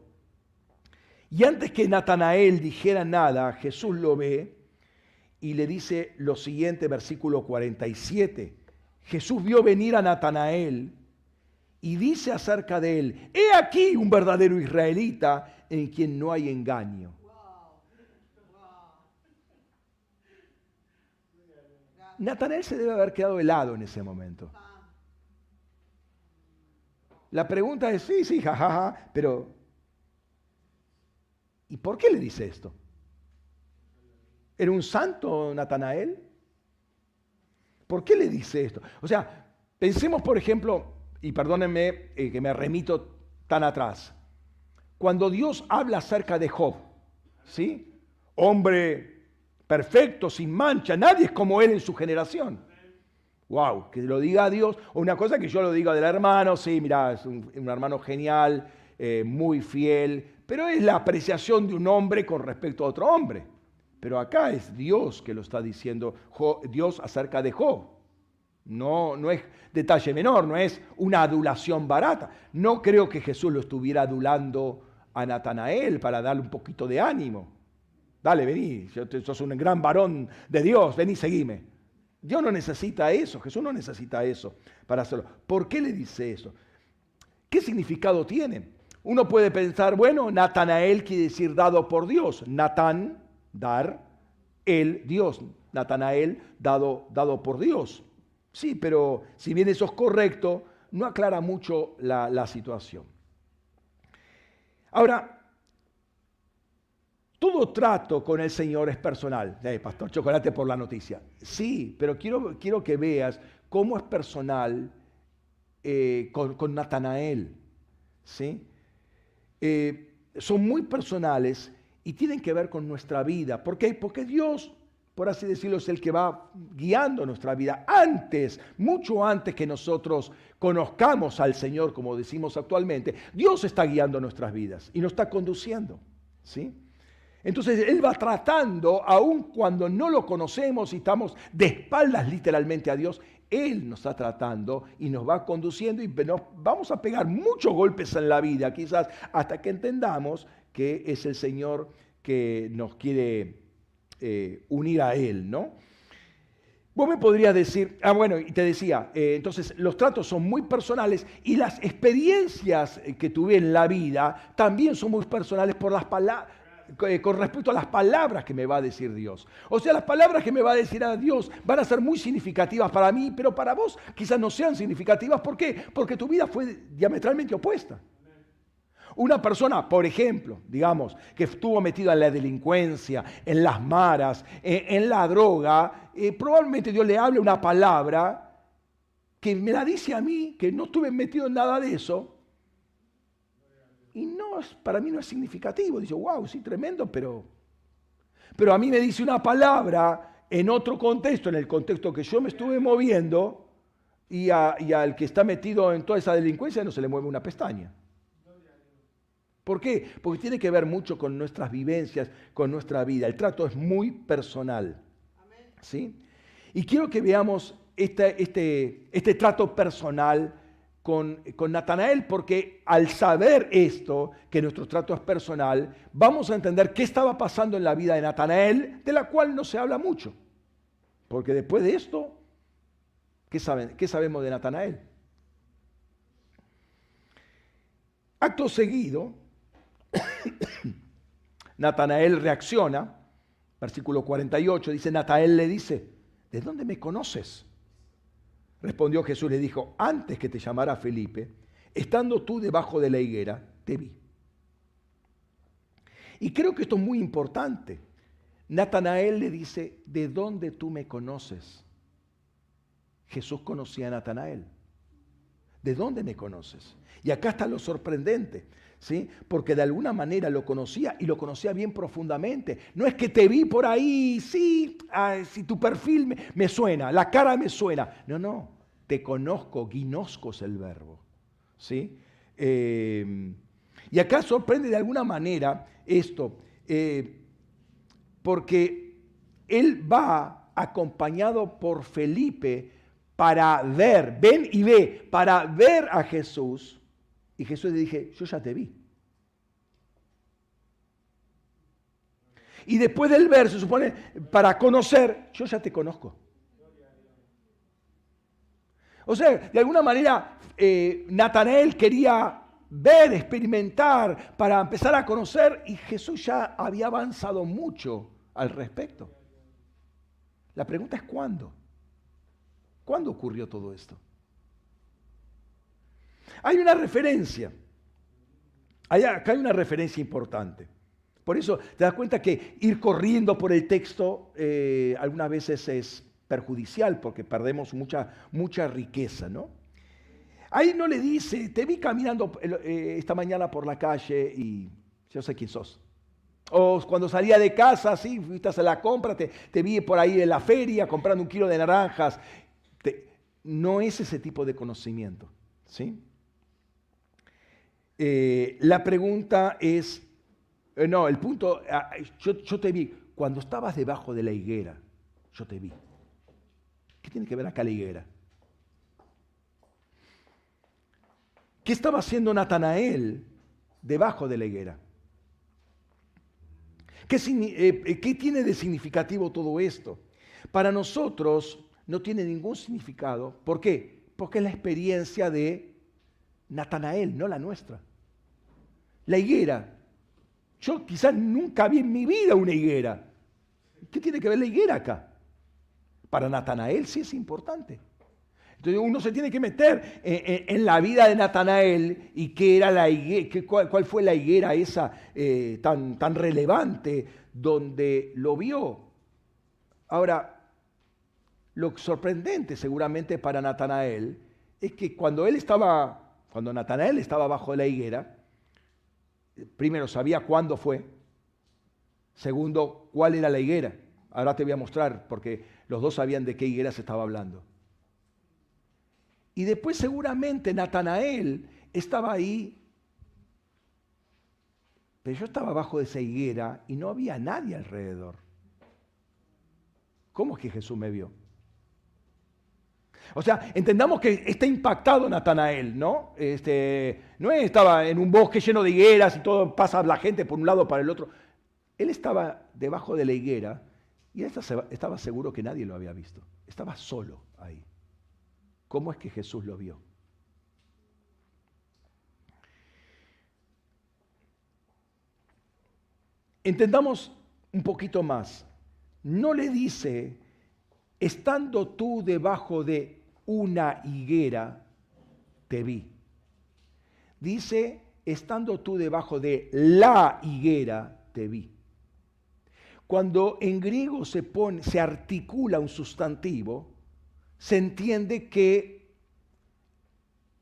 S1: Y antes que Natanael dijera nada, Jesús lo ve y le dice lo siguiente, versículo 47. Jesús vio venir a Natanael y dice acerca de él, he aquí un verdadero israelita en quien no hay engaño. Natanael se debe haber quedado helado en ese momento. La pregunta es, sí, sí, jajaja, pero ¿y por qué le dice esto? ¿Era un santo Natanael? ¿Por qué le dice esto? O sea, pensemos, por ejemplo, y perdónenme eh, que me remito tan atrás, cuando Dios habla acerca de Job, ¿sí? Hombre perfecto, sin mancha, nadie es como él en su generación. Wow, que lo diga Dios, o una cosa que yo lo diga del hermano, sí, mira, es un, hermano genial, eh, muy fiel, pero es la apreciación de un hombre con respecto a otro hombre. Pero acá es Dios que lo está diciendo, Dios acerca de Job. No, no es detalle menor, no es una adulación barata. No creo que Jesús lo estuviera adulando a Natanael para darle un poquito de ánimo. Dale, vení, sos un gran varón de Dios, vení, seguime. Dios no necesita eso, Jesús no necesita eso para hacerlo. ¿Por qué le dice eso? ¿Qué significado tiene? Uno puede pensar, bueno, Natanael quiere decir dado por Dios. Natán, dar, el Dios. Natanael, dado, dado por Dios. Sí, pero si bien eso es correcto, no aclara mucho la, la situación. Ahora, todo trato con el Señor es personal. Pastor Chocolate por la noticia. Sí, pero quiero, quiero que veas cómo es personal eh, con, Natanael. ¿sí? Eh, son muy personales y tienen que ver con nuestra vida. ¿Por qué? Porque Dios, por así decirlo, es el que va guiando nuestra vida. Antes, mucho antes que nosotros conozcamos al Señor, como decimos actualmente, Dios está guiando nuestras vidas y nos está conduciendo. ¿sí? Entonces Él va tratando, aun cuando no lo conocemos y estamos de espaldas literalmente a Dios, Él nos está tratando y nos va conduciendo y nos vamos a pegar muchos golpes en la vida, quizás hasta que entendamos que es el Señor que nos quiere eh, unir a Él, ¿no? Vos me podrías decir, ah bueno, y te decía, eh, entonces los tratos son muy personales y las experiencias que tuve en la vida también son muy personales por las palabras eh, con respecto a las palabras que me va a decir Dios. O sea, las palabras que me va a decir a Dios van a ser muy significativas para mí, pero para vos quizás no sean significativas. ¿Por qué? Porque tu vida fue diametralmente opuesta. Una persona, por ejemplo, digamos, que estuvo metida en la delincuencia, en las maras, en, la droga, eh, probablemente Dios le hable una palabra que me la dice a mí, que no estuve metido en nada de eso, y no, para mí no es significativo. Dice, wow, sí, tremendo, pero, pero a mí me dice una palabra en otro contexto, en el contexto que yo me estuve moviendo, y, y al que está metido en toda esa delincuencia no se le mueve una pestaña. ¿Por qué? Porque tiene que ver mucho con nuestras vivencias, con nuestra vida. El trato es muy personal. ¿sí? Y quiero que veamos este, este, este trato personal con, Natanael, porque al saber esto, que nuestro trato es personal, vamos a entender qué estaba pasando en la vida de Natanael, de la cual no se habla mucho. Porque después de esto, ¿qué, saben, qué sabemos de Natanael? Acto seguido, <coughs> Natanael reacciona, versículo 48, dice, Natanael le dice, ¿de dónde me conoces? Respondió Jesús, le dijo, antes que te llamara Felipe, estando tú debajo de la higuera, te vi. Y creo que esto es muy importante. Natanael le dice, ¿de dónde tú me conoces? Jesús conocía a Natanael. ¿De dónde me conoces? Y acá está lo sorprendente. ¿Sí? Porque de alguna manera lo conocía y lo conocía bien profundamente. No es que te vi por ahí, sí, si tu perfil me, suena, la cara me suena. No, no, te conozco, guinosco es el verbo, ¿sí? Em, y acá sorprende de alguna manera esto, eh, porque él va acompañado por Felipe para ver, ven y ve, para ver a Jesús y Jesús le dije, yo ya te vi. Y después del verso, se supone, para conocer, yo ya te conozco. O sea, de alguna manera, eh, Natanael quería ver, experimentar, para empezar a conocer, y Jesús ya había avanzado mucho al respecto. La pregunta es cuándo. ¿Cuándo ocurrió todo esto? Hay una referencia. acá hay una referencia importante. Por eso te das cuenta que ir corriendo por el texto eh, algunas veces es perjudicial porque perdemos mucha, mucha riqueza, ¿no? Ahí no le dice, te vi caminando eh, esta mañana por la calle y yo sé quién sos. O cuando salía de casa, sí, fuiste a la compra, te, vi por ahí en la feria comprando un kilo de naranjas. no es ese tipo de conocimiento, ¿sí? Eh, la pregunta es, eh, no, el punto, ah, yo, te vi, cuando estabas debajo de la higuera, yo te vi. ¿Qué tiene que ver acá la higuera? ¿Qué estaba haciendo Natanael debajo de la higuera? ¿Qué, eh, ¿Qué, tiene de significativo todo esto? Para nosotros no tiene ningún significado. ¿Por qué? Porque es la experiencia de Natanael, no la nuestra. La higuera. Yo quizás nunca vi en mi vida una higuera. ¿Qué tiene que ver la higuera acá? Para Natanael sí es importante. Entonces uno se tiene que meter en, la vida de Natanael y qué era la higuera, cuál, fue la higuera esa eh, tan, tan relevante donde lo vio. Ahora, lo sorprendente seguramente para Natanael es que cuando él estaba, cuando Natanael estaba bajo la higuera, primero, sabía cuándo fue. Segundo, cuál era la higuera. Ahora te voy a mostrar, porque los dos sabían de qué higuera se estaba hablando. Y después seguramente Natanael estaba ahí pero yo estaba abajo de esa higuera y no había nadie alrededor. ¿Cómo es que Jesús me vio? O sea, entendamos que está impactado Natanael, ¿no? Este, no estaba en un bosque lleno de higueras y todo pasa la gente por un lado para el otro. Él estaba debajo de la higuera y él estaba seguro que nadie lo había visto. Estaba solo ahí. ¿Cómo es que Jesús lo vio? Entendamos un poquito más. No le dice, estando tú debajo de una higuera, te vi. Dice, estando tú debajo de la higuera, te vi. Cuando en griego se, pone, se articula un sustantivo, se entiende que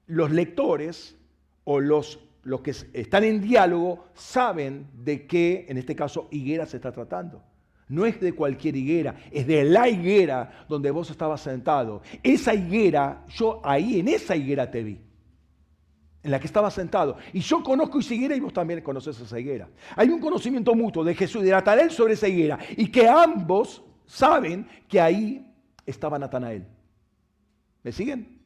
S1: los lectores o los, los que están en diálogo saben de qué, en este caso, higuera se está tratando. No es de cualquier higuera, es de la higuera donde vos estabas sentado. Esa higuera, yo ahí en esa higuera te vi, en la que estaba sentado. Y yo conozco esa higuera y vos también conoces esa higuera. Hay un conocimiento mutuo de Jesús y de Natanael sobre esa higuera y que ambos saben que ahí estaba Natanael. ¿Me siguen?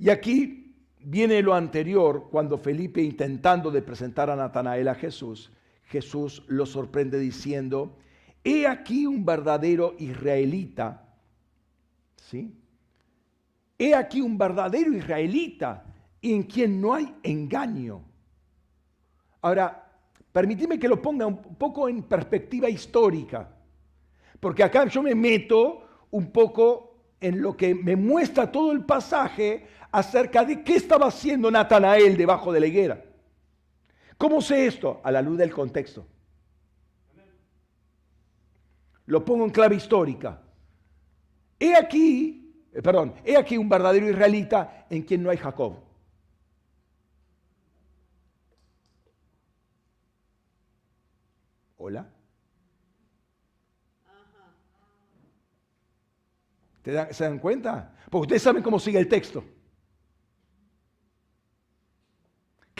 S1: Y aquí viene lo anterior, cuando Felipe intentando de presentar a Natanael a Jesús, Jesús lo sorprende diciendo, he aquí un verdadero israelita, ¿sí? He aquí un verdadero israelita en quien no hay engaño. Ahora, permíteme que lo ponga un poco en perspectiva histórica. Porque acá yo me meto un poco en lo que me muestra todo el pasaje acerca de qué estaba haciendo Natanael debajo de la higuera. ¿Cómo sé esto? A la luz del contexto. Lo pongo en clave histórica. He aquí, eh, perdón, he aquí un verdadero israelita en quien no hay Jacob. Hola. ¿Se dan cuenta? Porque ustedes saben cómo sigue el texto.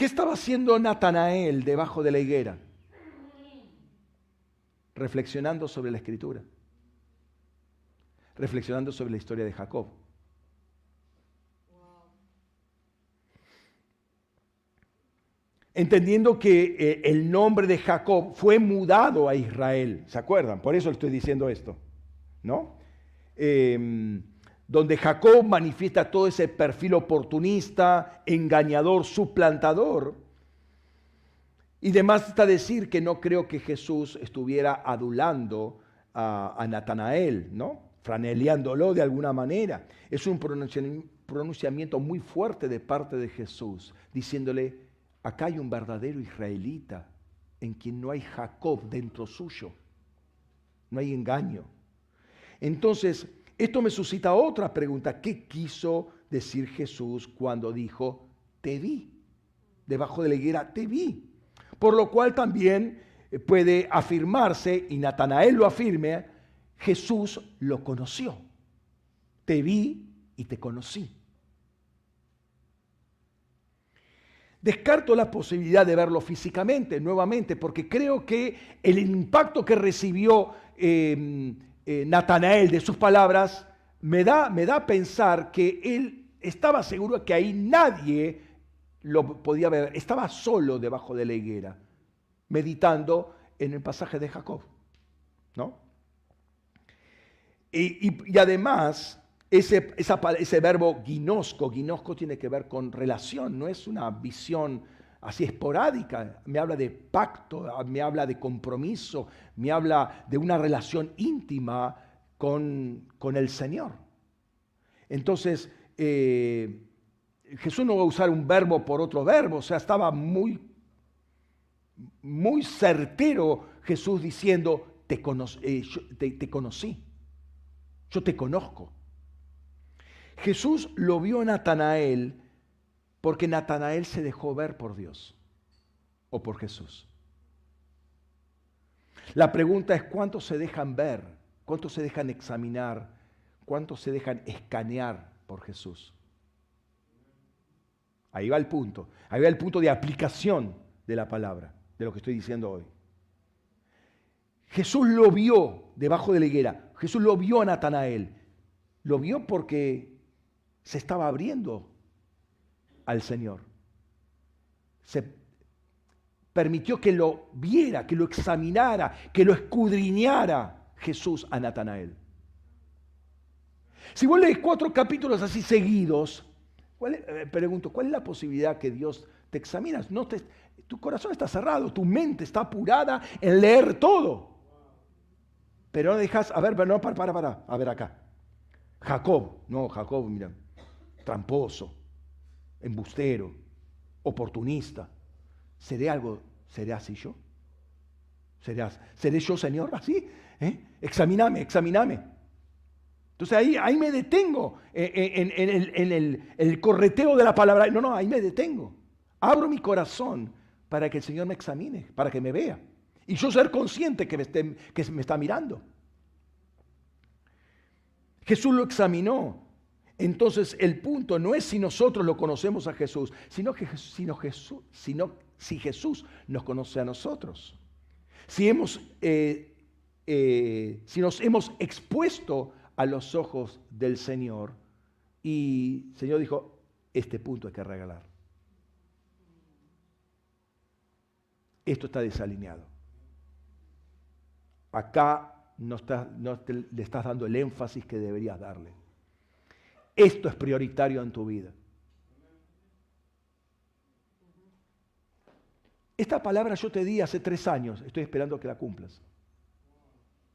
S1: ¿Qué estaba haciendo Natanael debajo de la higuera? Reflexionando sobre la escritura. Reflexionando sobre la historia de Jacob. Entendiendo que eh, el nombre de Jacob fue mudado a Israel. ¿Se acuerdan? Por eso estoy diciendo esto. ¿No? Em, donde Jacob manifiesta todo ese perfil oportunista, engañador, suplantador. Y demás está decir que no creo que Jesús estuviera adulando a, Natanael, ¿no? Franeleándolo de alguna manera. Es un pronunciamiento muy fuerte de parte de Jesús, diciéndole, acá hay un verdadero israelita en quien no hay Jacob dentro suyo, no hay engaño. Entonces, esto me suscita otra pregunta. ¿Qué quiso decir Jesús cuando dijo, te vi? Debajo de la higuera, te vi. Por lo cual también eh, puede afirmarse, y Natanael lo afirme, Jesús lo conoció. Te vi y te conocí. Descarto la posibilidad de verlo físicamente nuevamente, porque creo que el impacto que recibió eh, eh, Natanael de sus palabras, me da, me da a pensar que él estaba seguro que ahí nadie lo podía ver. Estaba solo debajo de la higuera, meditando en el pasaje de Jacob. ¿no? Y, además, ese, ese verbo guinosco, guinosco tiene que ver con relación, no es una visión así esporádica, me habla de pacto, me habla de compromiso, me habla de una relación íntima con, el Señor. Entonces, eh, Jesús no va a usar un verbo por otro verbo, o sea, estaba muy, muy certero Jesús diciendo, te, eh, te conocí, yo te conozco. Jesús lo vio a Natanael porque Natanael se dejó ver por Dios o por Jesús. La pregunta es cuántos se dejan ver, cuántos se dejan examinar, cuántos se dejan escanear por Jesús. Ahí va el punto. Ahí va el punto de aplicación de la palabra, de lo que estoy diciendo hoy. Jesús lo vio debajo de la higuera. Jesús lo vio a Natanael. Lo vio porque se estaba abriendo al Señor. Se permitió que lo viera, que lo examinara, que lo escudriñara Jesús a Natanael. Si vos lees cuatro capítulos así seguidos, eh, pregunto, ¿cuál es la posibilidad que Dios te examina? No te, tu corazón está cerrado, tu mente está apurada en leer todo. Pero no dejas, a ver, no, para, para, para, a ver acá. Jacob, no, Jacob, mira, tramposo, embustero, oportunista. ¿Seré algo, seré así yo? ¿Seré, ¿Seré yo, Señor, así? ¿Eh? Examíname, examíname. Entonces ahí, ahí me detengo en, en, el, correteo de la palabra. No, no, ahí me detengo. Abro mi corazón para que el Señor me examine, para que me vea. Y yo ser consciente que me está mirando. Jesús lo examinó. Entonces el punto no es si nosotros lo conocemos a Jesús, sino, que, sino, Jesús, sino si Jesús nos conoce a nosotros. Si, hemos, eh, eh, si nos hemos expuesto a los ojos del Señor y el Señor dijo, este punto hay que regalar. Esto está desalineado. Acá no, le estás dando el énfasis que deberías darle. Esto es prioritario en tu vida. Esta palabra yo te di hace tres años, estoy esperando que la cumplas.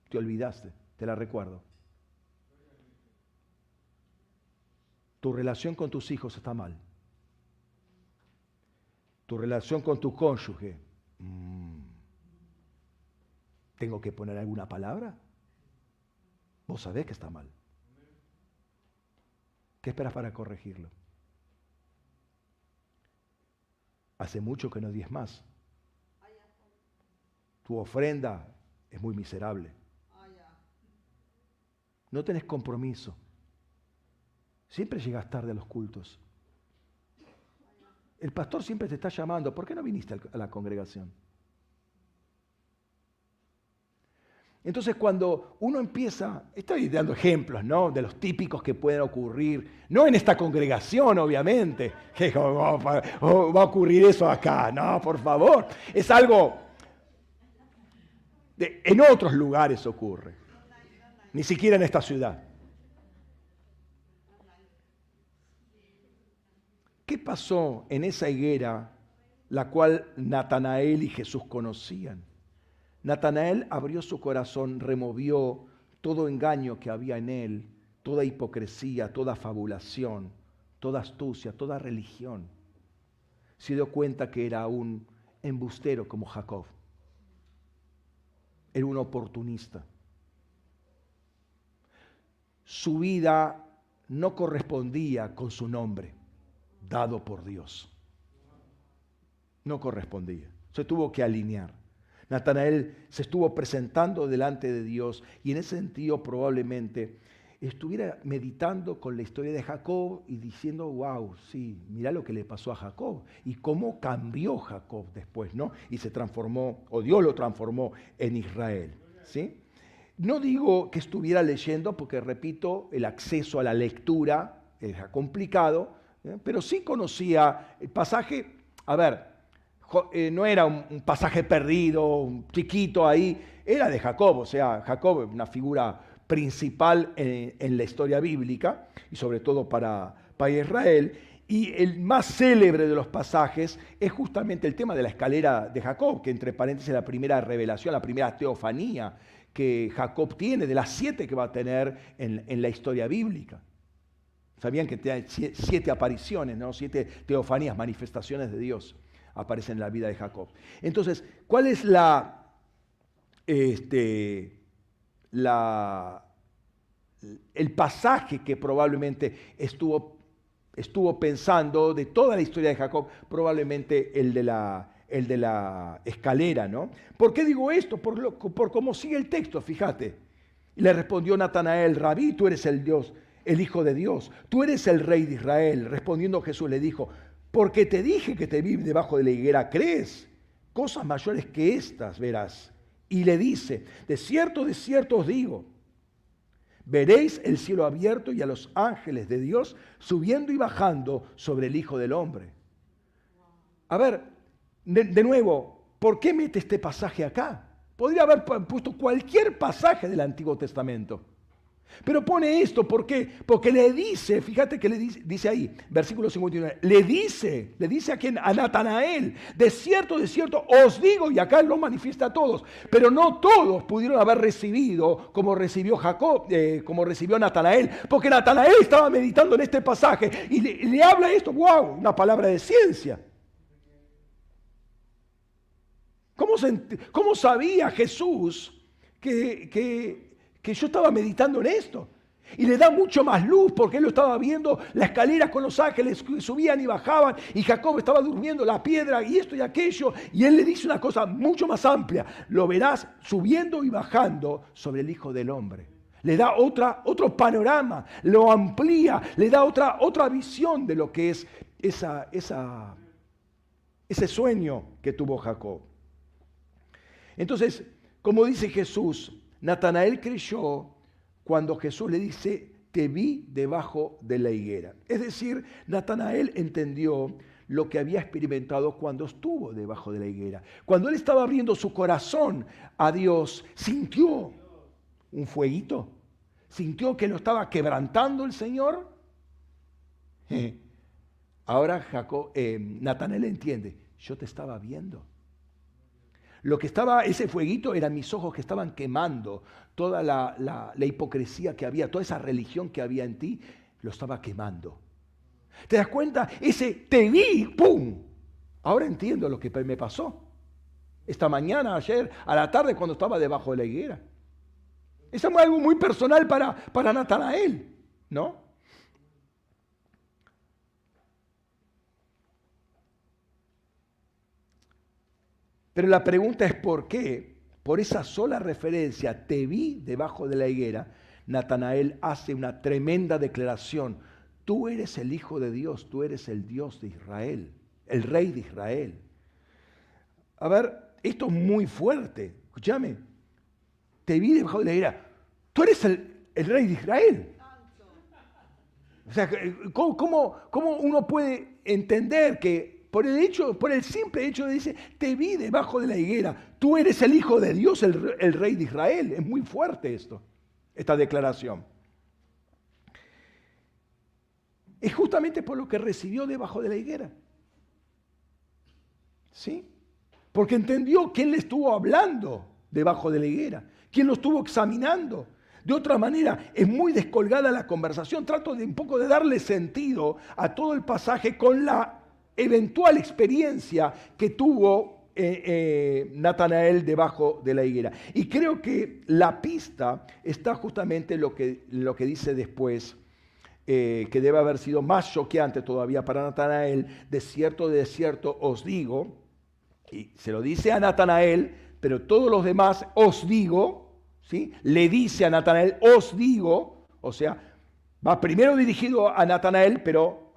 S1: Te olvidaste, te la recuerdo. Tu relación con tus hijos está mal. Tu relación con tu cónyuge. Mm, ¿Tengo que poner alguna palabra? Vos sabés que está mal. ¿Qué esperas para corregirlo? Hace mucho que no dies más. Tu ofrenda es muy miserable. No tenés compromiso. Siempre llegas tarde a los cultos. El pastor siempre te está llamando. ¿Por qué no viniste a la congregación? Entonces cuando uno empieza, estoy dando ejemplos, ¿no? De los típicos que pueden ocurrir, no en esta congregación, obviamente, <laughs> que oh, oh, va a ocurrir eso acá, no, por favor. Es algo, en otros lugares ocurre, ni siquiera en esta ciudad. ¿Qué pasó en esa higuera la cual Natanael y Jesús conocían? Natanael abrió su corazón, removió todo engaño que había en él, toda hipocresía, toda fabulación, toda astucia, toda religión. Se dio cuenta que era un embustero como Jacob. Era un oportunista. Su vida no correspondía con su nombre dado por Dios. No correspondía. Se tuvo que alinear. Natanael se estuvo presentando delante de Dios y en ese sentido probablemente estuviera meditando con la historia de Jacob y diciendo, wow, sí, mira lo que le pasó a Jacob y cómo cambió Jacob después, ¿no? Y se transformó, o Dios lo transformó en Israel, ¿sí? No digo que estuviera leyendo, porque repito, el acceso a la lectura era complicado, ¿eh? pero sí conocía el pasaje, a ver, no era un, pasaje perdido, un chiquito ahí, era de Jacob, o sea, Jacob es una figura principal en, la historia bíblica y sobre todo para, para Israel. Y el más célebre de los pasajes es justamente el tema de la escalera de Jacob, que entre paréntesis es la primera revelación, la primera teofanía que Jacob tiene, de las siete que va a tener en, en la historia bíblica. Sabían que tiene siete apariciones, ¿no? siete teofanías, manifestaciones de Dios aparece en la vida de Jacob. Entonces, ¿cuál es la, este, la, el pasaje que probablemente estuvo, estuvo pensando de toda la historia de Jacob? Probablemente el de la, el de la escalera, ¿no? ¿Por qué digo esto? Por, por cómo sigue el texto, fíjate. Y le respondió Natanael, Rabí, tú eres el Dios, el Hijo de Dios, tú eres el Rey de Israel. Respondiendo Jesús le dijo, porque te dije que te vi debajo de la higuera, ¿crees? Cosas mayores que estas verás. Y le dice, de cierto, de cierto os digo, veréis el cielo abierto y a los ángeles de Dios subiendo y bajando sobre el Hijo del Hombre. A ver, de, de nuevo, ¿por qué mete este pasaje acá? Podría haber puesto cualquier pasaje del Antiguo Testamento. Pero pone esto, ¿por qué? Porque le dice, fíjate que le dice, ahí, versículo 59, le dice, le dice a quien, a Natanael, de cierto, de cierto, os digo, y acá lo manifiesta a todos, pero no todos pudieron haber recibido como recibió Jacob, eh, como recibió Natanael, porque Natanael estaba meditando en este pasaje y le, habla esto, wow, una palabra de ciencia. ¿Cómo, cómo sabía Jesús que, que que yo estaba meditando en esto. Y le da mucho más luz porque él lo estaba viendo, la escalera con los ángeles subían y bajaban y Jacob estaba durmiendo la piedra y esto y aquello. Y él le dice una cosa mucho más amplia, lo verás subiendo y bajando sobre el Hijo del Hombre. Le da otra, otro panorama, lo amplía, le da otra, otra visión de lo que es esa, ese sueño que tuvo Jacob. Entonces, como dice Jesús, Natanael creyó cuando Jesús le dice, te vi debajo de la higuera. Es decir, Natanael entendió lo que había experimentado cuando estuvo debajo de la higuera. Cuando él estaba abriendo su corazón a Dios, sintió un fueguito, sintió que lo estaba quebrantando el Señor. <laughs> Ahora eh, Natanael entiende, yo te estaba viendo. Lo que estaba, ese fueguito eran mis ojos que estaban quemando toda la, hipocresía que había, toda esa religión que había en ti, lo estaba quemando. ¿Te das cuenta? Ese te vi, ¡pum! Ahora entiendo lo que me pasó. Esta mañana, ayer, a la tarde, cuando estaba debajo de la higuera. Eso es algo muy personal para, para Natanael, ¿no? Pero la pregunta es por qué, por esa sola referencia, te vi debajo de la higuera, Natanael hace una tremenda declaración. Tú eres el Hijo de Dios, tú eres el Dios de Israel, el Rey de Israel. A ver, esto es muy fuerte. Escúchame. Te vi debajo de la higuera. Tú eres el, Rey de Israel. O sea, ¿cómo, ¿cómo, uno puede entender que por el, hecho, por el simple hecho de decir, te vi debajo de la higuera, tú eres el Hijo de Dios, el, Rey de Israel. Es muy fuerte esto, esta declaración. Es justamente por lo que recibió debajo de la higuera. ¿Sí? Porque entendió quién le estuvo hablando debajo de la higuera, quién lo estuvo examinando. De otra manera, es muy descolgada la conversación. Trato de un poco de darle sentido a todo el pasaje con la eventual experiencia que tuvo eh, eh, Natanael debajo de la higuera. Y creo que la pista está justamente en lo que, lo que dice después, eh, que debe haber sido más choqueante todavía para Natanael, de cierto, de cierto os digo, y se lo dice a Natanael, pero todos los demás os digo, ¿sí? le dice a Natanael, os digo, o sea, va primero dirigido a Natanael, pero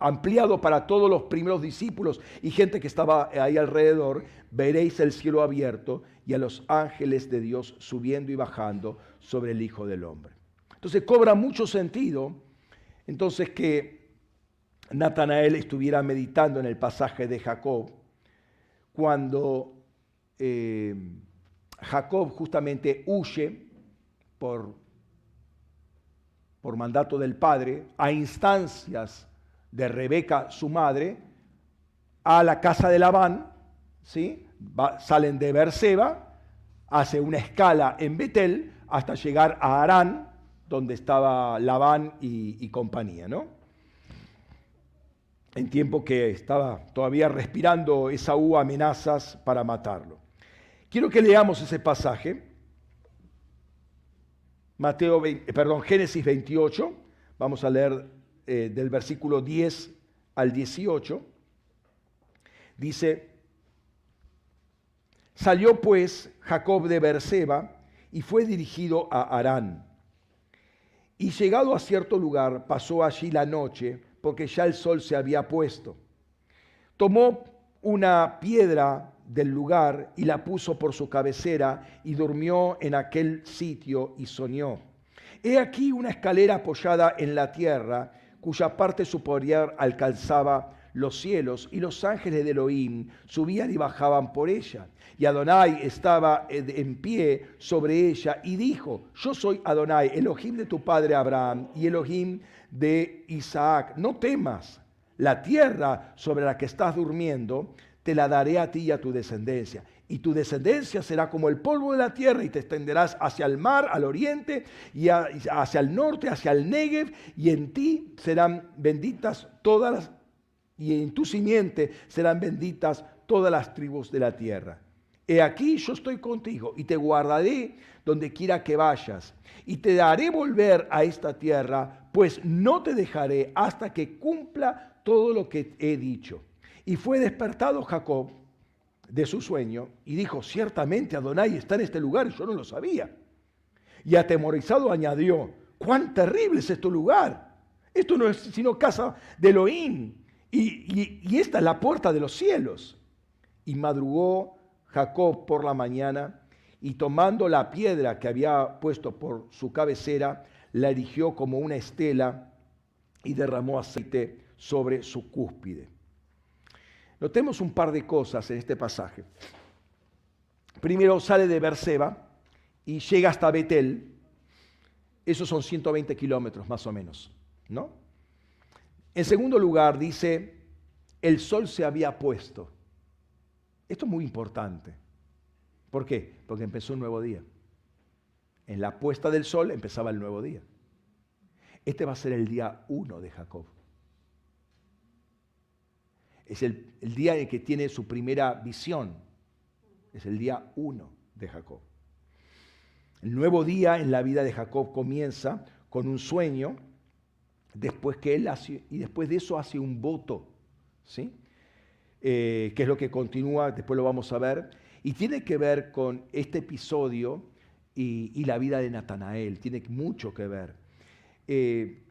S1: ampliado para todos los primeros discípulos y gente que estaba ahí alrededor, veréis el cielo abierto y a los ángeles de Dios subiendo y bajando sobre el Hijo del Hombre. Entonces cobra mucho sentido entonces que Natanael estuviera meditando en el pasaje de Jacob cuando eh, Jacob justamente huye por, por mandato del Padre a instancias de Rebeca, su madre, a la casa de Labán, ¿sí? salen de Berseba, hace una escala en Betel hasta llegar a Arán, donde estaba Labán y, compañía, ¿no? En tiempo que estaba todavía respirando Esaú amenazas para matarlo. Quiero que leamos ese pasaje. Mateo, perdón, Génesis 28. Vamos a leer eh, del versículo 10 al 18, dice, salió pues Jacob de Berseba y fue dirigido a Arán. Y llegado a cierto lugar, pasó allí la noche, porque ya el sol se había puesto. tomó una piedra del lugar y la puso por su cabecera y durmió en aquel sitio y soñó. He aquí una escalera apoyada en la tierra, cuya parte superior alcanzaba los cielos, y los ángeles de Elohim subían y bajaban por ella. Y Adonai estaba en pie sobre ella y dijo, yo soy Adonai, Elohim de tu padre Abraham y Elohim de Isaac. No temas, la tierra sobre la que estás durmiendo te la daré a ti y a tu descendencia. Y tu descendencia será como el polvo de la tierra y te extenderás hacia el mar, al oriente, y hacia el norte, hacia el Negev, y en ti serán benditas todas y en tu simiente serán benditas todas las tribus de la tierra. He aquí yo estoy contigo y te guardaré donde quiera que vayas y te daré volver a esta tierra, pues no te dejaré hasta que cumpla todo lo que he dicho. Y fue despertado Jacob de su sueño y dijo, ciertamente Adonai está en este lugar y yo no lo sabía. Y atemorizado añadió, cuán terrible es este lugar. Esto no es sino casa de Elohim y, y esta es la puerta de los cielos. Y madrugó Jacob por la mañana y tomando la piedra que había puesto por su cabecera, la erigió como una estela y derramó aceite sobre su cúspide. Notemos un par de cosas en este pasaje. Primero sale de Berseba y llega hasta Betel. Esos son 120 kilómetros más o menos, ¿no? En segundo lugar dice, el sol se había puesto. Esto es muy importante. ¿Por qué? Porque empezó un nuevo día. En la puesta del sol empezaba el nuevo día. Este va a ser el día uno de Jacob. Es el, día en que tiene su primera visión. Es el día uno de Jacob. El nuevo día en la vida de Jacob comienza con un sueño, después que él hace, y después de eso hace un voto, ¿sí? Eh, que es lo que continúa, después lo vamos a ver, y tiene que ver con este episodio y, la vida de Natanael, tiene mucho que ver. Eh,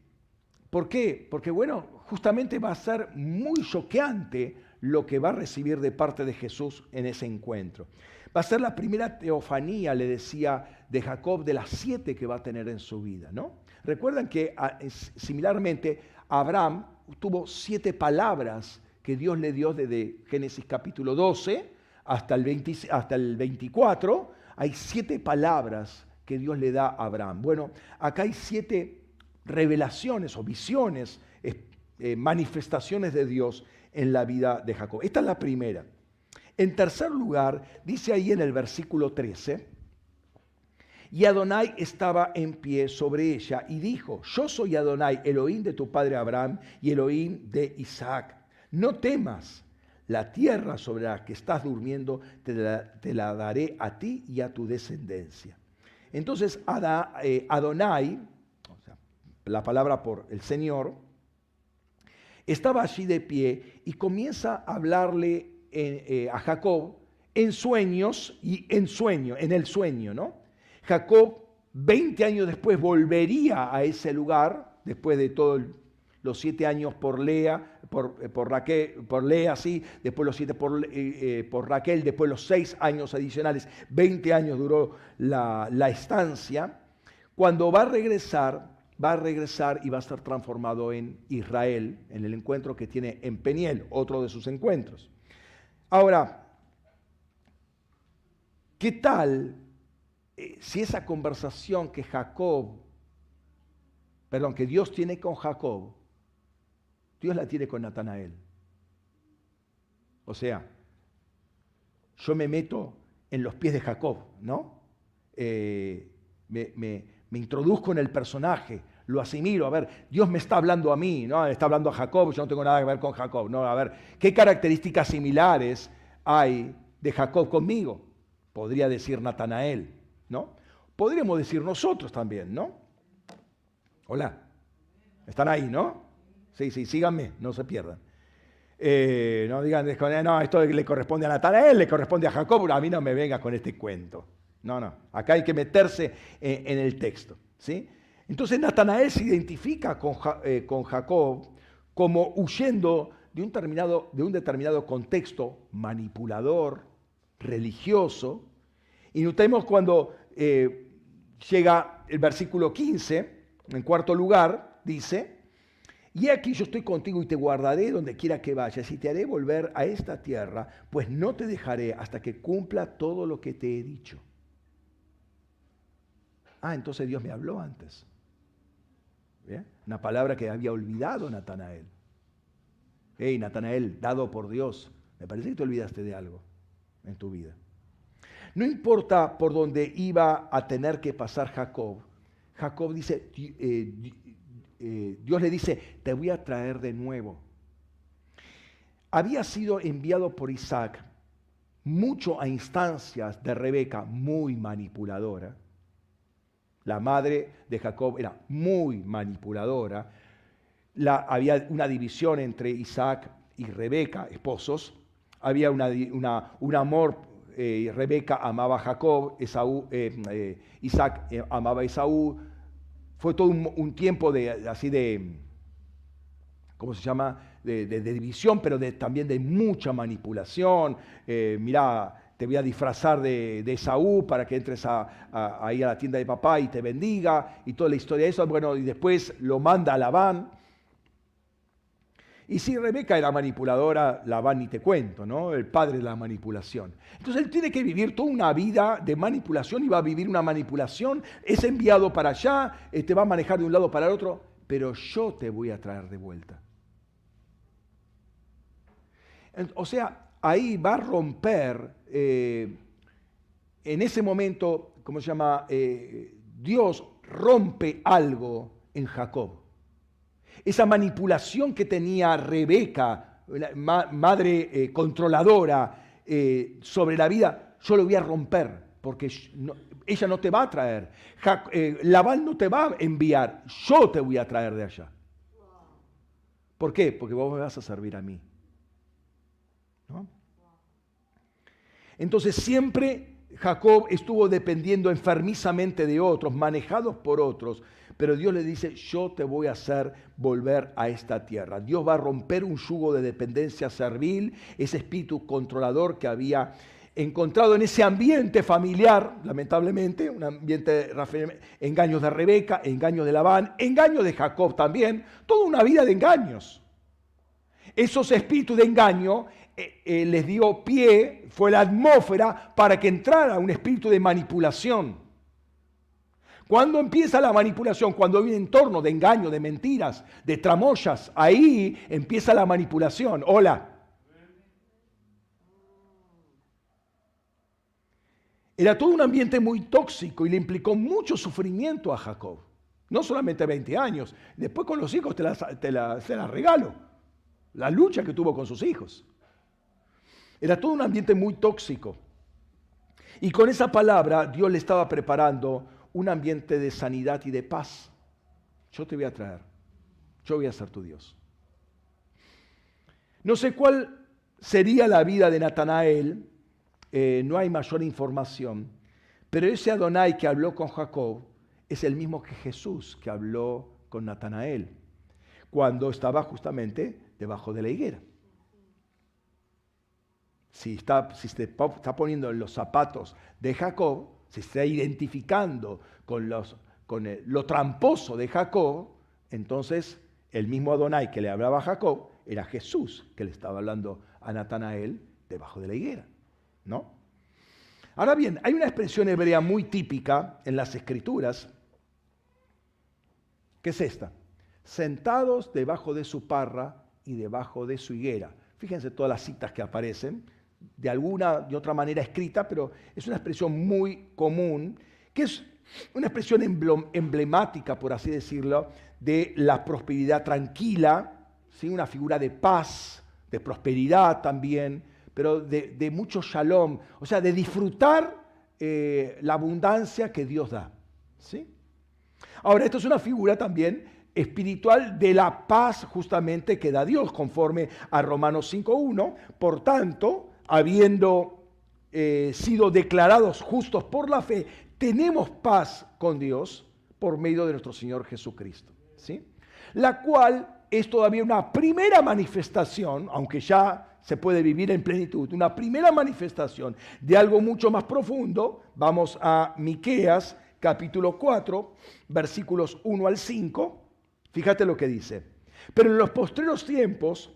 S1: ¿Por qué? Porque bueno, justamente va a ser muy choqueante lo que va a recibir de parte de Jesús en ese encuentro. Va a ser la primera teofanía, le decía, de Jacob de las siete que va a tener en su vida, ¿no? Recuerdan que ah, similarmente Abraham tuvo siete palabras que Dios le dio desde Génesis capítulo 12 hasta el, hasta el 24. Hay siete palabras que Dios le da a Abraham. Bueno, acá hay siete revelaciones o visiones, eh, manifestaciones de Dios en la vida de Jacob. Esta es la primera. En tercer lugar, dice ahí en el versículo 13, y Adonai estaba en pie sobre ella y dijo, yo soy Adonai, Elohim de tu padre Abraham y Elohim de Isaac. No temas, la tierra sobre la que estás durmiendo te la, daré a ti y a tu descendencia. Entonces eh, Adonai, la palabra por el Señor, estaba allí de pie y comienza a hablarle eh, a Jacob en sueños y en sueño, en el sueño, ¿no? Jacob 20 años después volvería a ese lugar, después de todos los siete años por Lea, por, eh, por, Raquel, por Lea, después los siete por, eh, por, Raquel, después los seis años adicionales, 20 años duró la, la estancia. Cuando va a regresar, va a regresar y va a estar transformado en Israel, en el encuentro que tiene en Peniel, otro de sus encuentros. Ahora, ¿qué tal eh, si esa conversación que Jacob, perdón, que Dios tiene con Jacob, Dios la tiene con Natanael? O sea, yo me meto en los pies de Jacob, ¿no? Eh, me, me introduzco en el personaje, lo asimilo, a ver, Dios me está hablando a mí, ¿no? Está hablando a Jacob, yo no tengo nada que ver con Jacob, ¿no? A ver, ¿qué características similares hay de Jacob conmigo? Podría decir Natanael, ¿no? Podríamos decir nosotros también, ¿no? Hola, están ahí, ¿no? Sí, sí, síganme, no se pierdan. Eh, no digan, no, esto le corresponde a Natanael, le corresponde a Jacob, a mí no me venga con este cuento. No, no, acá hay que meterse en, el texto. ¿sí? Entonces Natanael se identifica con, eh, Jacob como huyendo de un, determinado, de un determinado contexto manipulador, religioso. Y notemos cuando eh, llega el versículo 15, en cuarto lugar, dice, y aquí yo estoy contigo y te guardaré donde quiera que vayas y te haré volver a esta tierra, pues no te dejaré hasta que cumpla todo lo que te he dicho. Ah, entonces Dios me habló antes. Una palabra que había olvidado Natanael. Hey, Natanael, dado por Dios, me parece que te olvidaste de algo en tu vida. No importa por dónde iba a tener que pasar Jacob, Jacob dice, eh, eh, Dios le dice, te voy a traer de nuevo. Había sido enviado por Isaac mucho a instancias de Rebeca, muy manipuladora. La madre de Jacob era muy manipuladora. La, había una división entre Isaac y Rebeca, esposos. Había un amor, eh, Rebeca amaba a Jacob, eh, Isaac amaba a Esaú, fue todo un, tiempo de, así de, ¿cómo se llama? De, división, pero también de mucha manipulación. Eh, mirá, te voy a disfrazar de, Saúl para que entres a, ahí a la tienda de papá y te bendiga, y toda la historia de eso. Bueno, y después lo manda a Labán. Y si Rebeca era manipuladora, Labán ni te cuento, ¿no? El padre de la manipulación. Entonces él tiene que vivir toda una vida de manipulación y va a vivir una manipulación. Es enviado para allá, te este, va a manejar de un lado para el otro, pero yo te voy a traer de vuelta. O sea, ahí va a romper, eh, en ese momento, ¿cómo se llama? Eh, Dios rompe algo en Jacob esa manipulación que tenía Rebeca, madre eh, controladora sobre la vida, yo lo voy a romper, porque ella no te va a traer. Labán no te va a enviar, yo te voy a traer de allá. ¿Por qué? Porque vos me vas a servir a mí. Entonces siempre Jacob estuvo dependiendo enfermizamente de otros, manejados por otros, pero Dios le dice, yo te voy a hacer volver a esta tierra. Dios va a romper un yugo de dependencia servil, ese espíritu controlador que había encontrado en ese ambiente familiar, lamentablemente, un ambiente de engaños de Rebeca, engaños de Labán, engaños de Jacob también, toda una vida de engaños. Esos espíritus de engaño eh, eh, les dio pie, fue la atmósfera para que entrara un espíritu de manipulación. Cuando empieza la manipulación? Cuando hay un entorno de engaño, de mentiras, de tramoyas, ahí empieza la manipulación. Hola. Era todo un ambiente muy tóxico y le implicó mucho sufrimiento a Jacob. No solamente 20 años, después con los hijos te la, te la regalo. La lucha que tuvo con sus hijos. Era todo un ambiente muy tóxico. Y con esa palabra Dios le estaba preparando un ambiente de sanidad y de paz. Yo te voy a traer. Yo voy a ser tu Dios. No sé cuál sería la vida de Natanael, eh, no hay mayor información, pero ese Adonai que habló con Jacob es el mismo que Jesús que habló con Natanael, cuando estaba justamente debajo de la higuera. Si está, si se está poniendo en los zapatos de Jacob, se está identificando con, los, con lo tramposo de Jacob, entonces el mismo Adonai que le hablaba a Jacob era Jesús que le estaba hablando a Natanael debajo de la higuera. ¿No? Ahora bien, hay una expresión hebrea muy típica en las escrituras, que es esta, sentados debajo de su parra y debajo de su higuera. Fíjense todas las citas que aparecen, de alguna de otra manera escrita, pero es una expresión muy común, que es una expresión emblemática, por así decirlo, de la prosperidad tranquila, ¿sí? una figura de paz, de prosperidad también, pero de, mucho shalom, o sea, de disfrutar eh, la abundancia que Dios da. ¿sí? Ahora, esto es una figura también espiritual de la paz justamente que da Dios, conforme a Romanos 5.1. Por tanto, habiendo eh, sido declarados justos por la fe, tenemos paz con Dios por medio de nuestro Señor Jesucristo. ¿sí? La cual es todavía una primera manifestación, aunque ya se puede vivir en plenitud, una primera manifestación de algo mucho más profundo. Vamos a Miqueas capítulo 4, versículos 1 al 5. Fíjate lo que dice. Pero en los postreros tiempos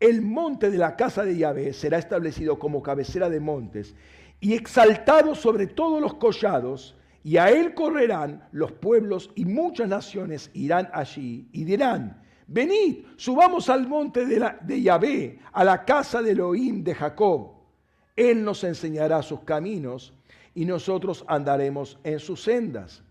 S1: el monte de la casa de Yahvé será establecido como cabecera de montes y exaltado sobre todos los collados, y a él correrán los pueblos y muchas naciones irán allí y dirán, venid, subamos al monte de, la, Yahvé, a la casa de Elohim de Jacob. Él nos enseñará sus caminos y nosotros andaremos en sus sendas.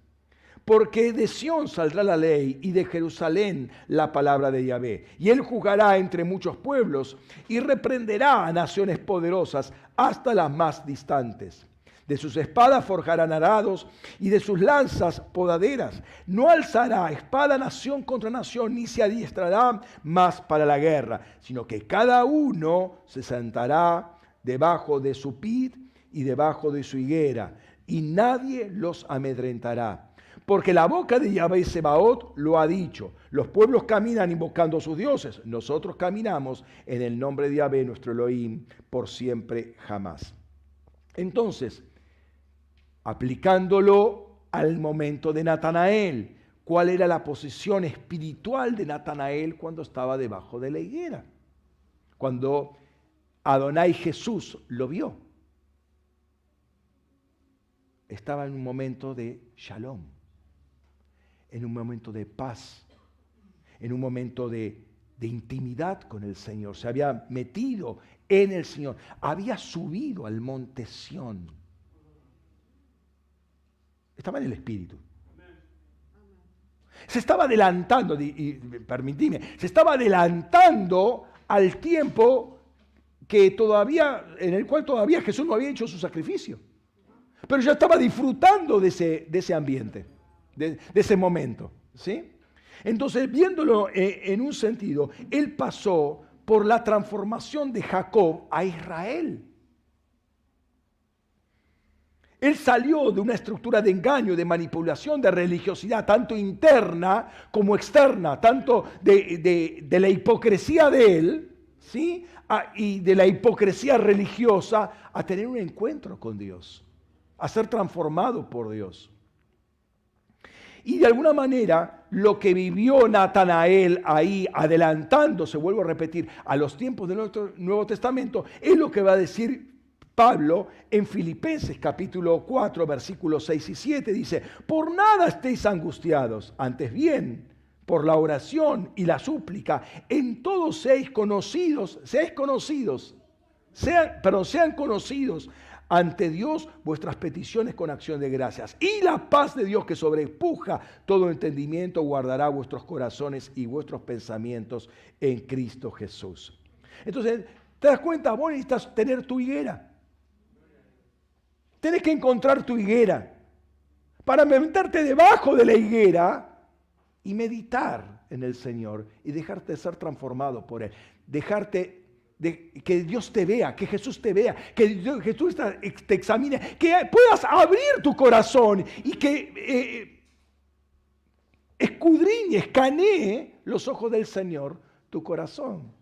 S1: Porque de Sión saldrá la ley y de Jerusalén la palabra de Yahvé. Y él jugará entre muchos pueblos y reprenderá a naciones poderosas hasta las más distantes. De sus espadas forjarán arados y de sus lanzas podaderas. No alzará espada nación contra nación, ni se adiestrará más para la guerra, sino que cada uno se sentará debajo de su pid y debajo de su higuera, y nadie los amedrentará. Porque la boca de Yahvé Sebaot lo ha dicho. Los pueblos caminan invocando a sus dioses. Nosotros caminamos en el nombre de Yahvé, nuestro Elohim, por siempre jamás. Entonces, aplicándolo al momento de Natanael, ¿cuál era la posición espiritual de Natanael cuando estaba debajo de la higuera? Cuando Adonai Jesús lo vio. Estaba en un momento de shalom en un momento de paz, en un momento de, intimidad con el Señor. Se había metido en el Señor. Había subido al monte Sión. Estaba en el Espíritu. Se estaba adelantando, y, se estaba adelantando al tiempo que todavía, en el cual todavía Jesús no había hecho su sacrificio. Pero ya estaba disfrutando de ese, de ese ambiente de, ese momento. ¿sí? Entonces, viéndolo eh, en un sentido, él pasó por la transformación de Jacob a Israel. Él salió de una estructura de engaño, de manipulación, de religiosidad, tanto interna como externa, tanto de, la hipocresía de él, ¿sí? y de la hipocresía religiosa, a tener un encuentro con Dios, a ser transformado por Dios. Y de alguna manera lo que vivió Natanael ahí, adelantándose, vuelvo a repetir, a los tiempos del Nuevo Testamento, es lo que va a decir Pablo en Filipenses capítulo 4, versículos 6 y 7. Dice, por nada estéis angustiados, antes bien, por la oración y la súplica, en todos seáis conocidos, seáis conocidos, sean, pero sean conocidos ante Dios vuestras peticiones con acción de gracias. Y la paz de Dios que sobrepuja todo entendimiento guardará vuestros corazones y vuestros pensamientos en Cristo Jesús. Entonces, ¿te das cuenta? Vos necesitas tener tu higuera. Tienes que encontrar tu higuera. Para meterte debajo de la higuera y meditar en el Señor y dejarte ser transformado por Él. Dejarte de que Dios te vea, que Jesús te vea, que Jesús te examine, que puedas abrir tu corazón y que eh, escudriñe, escanee los ojos del Señor tu corazón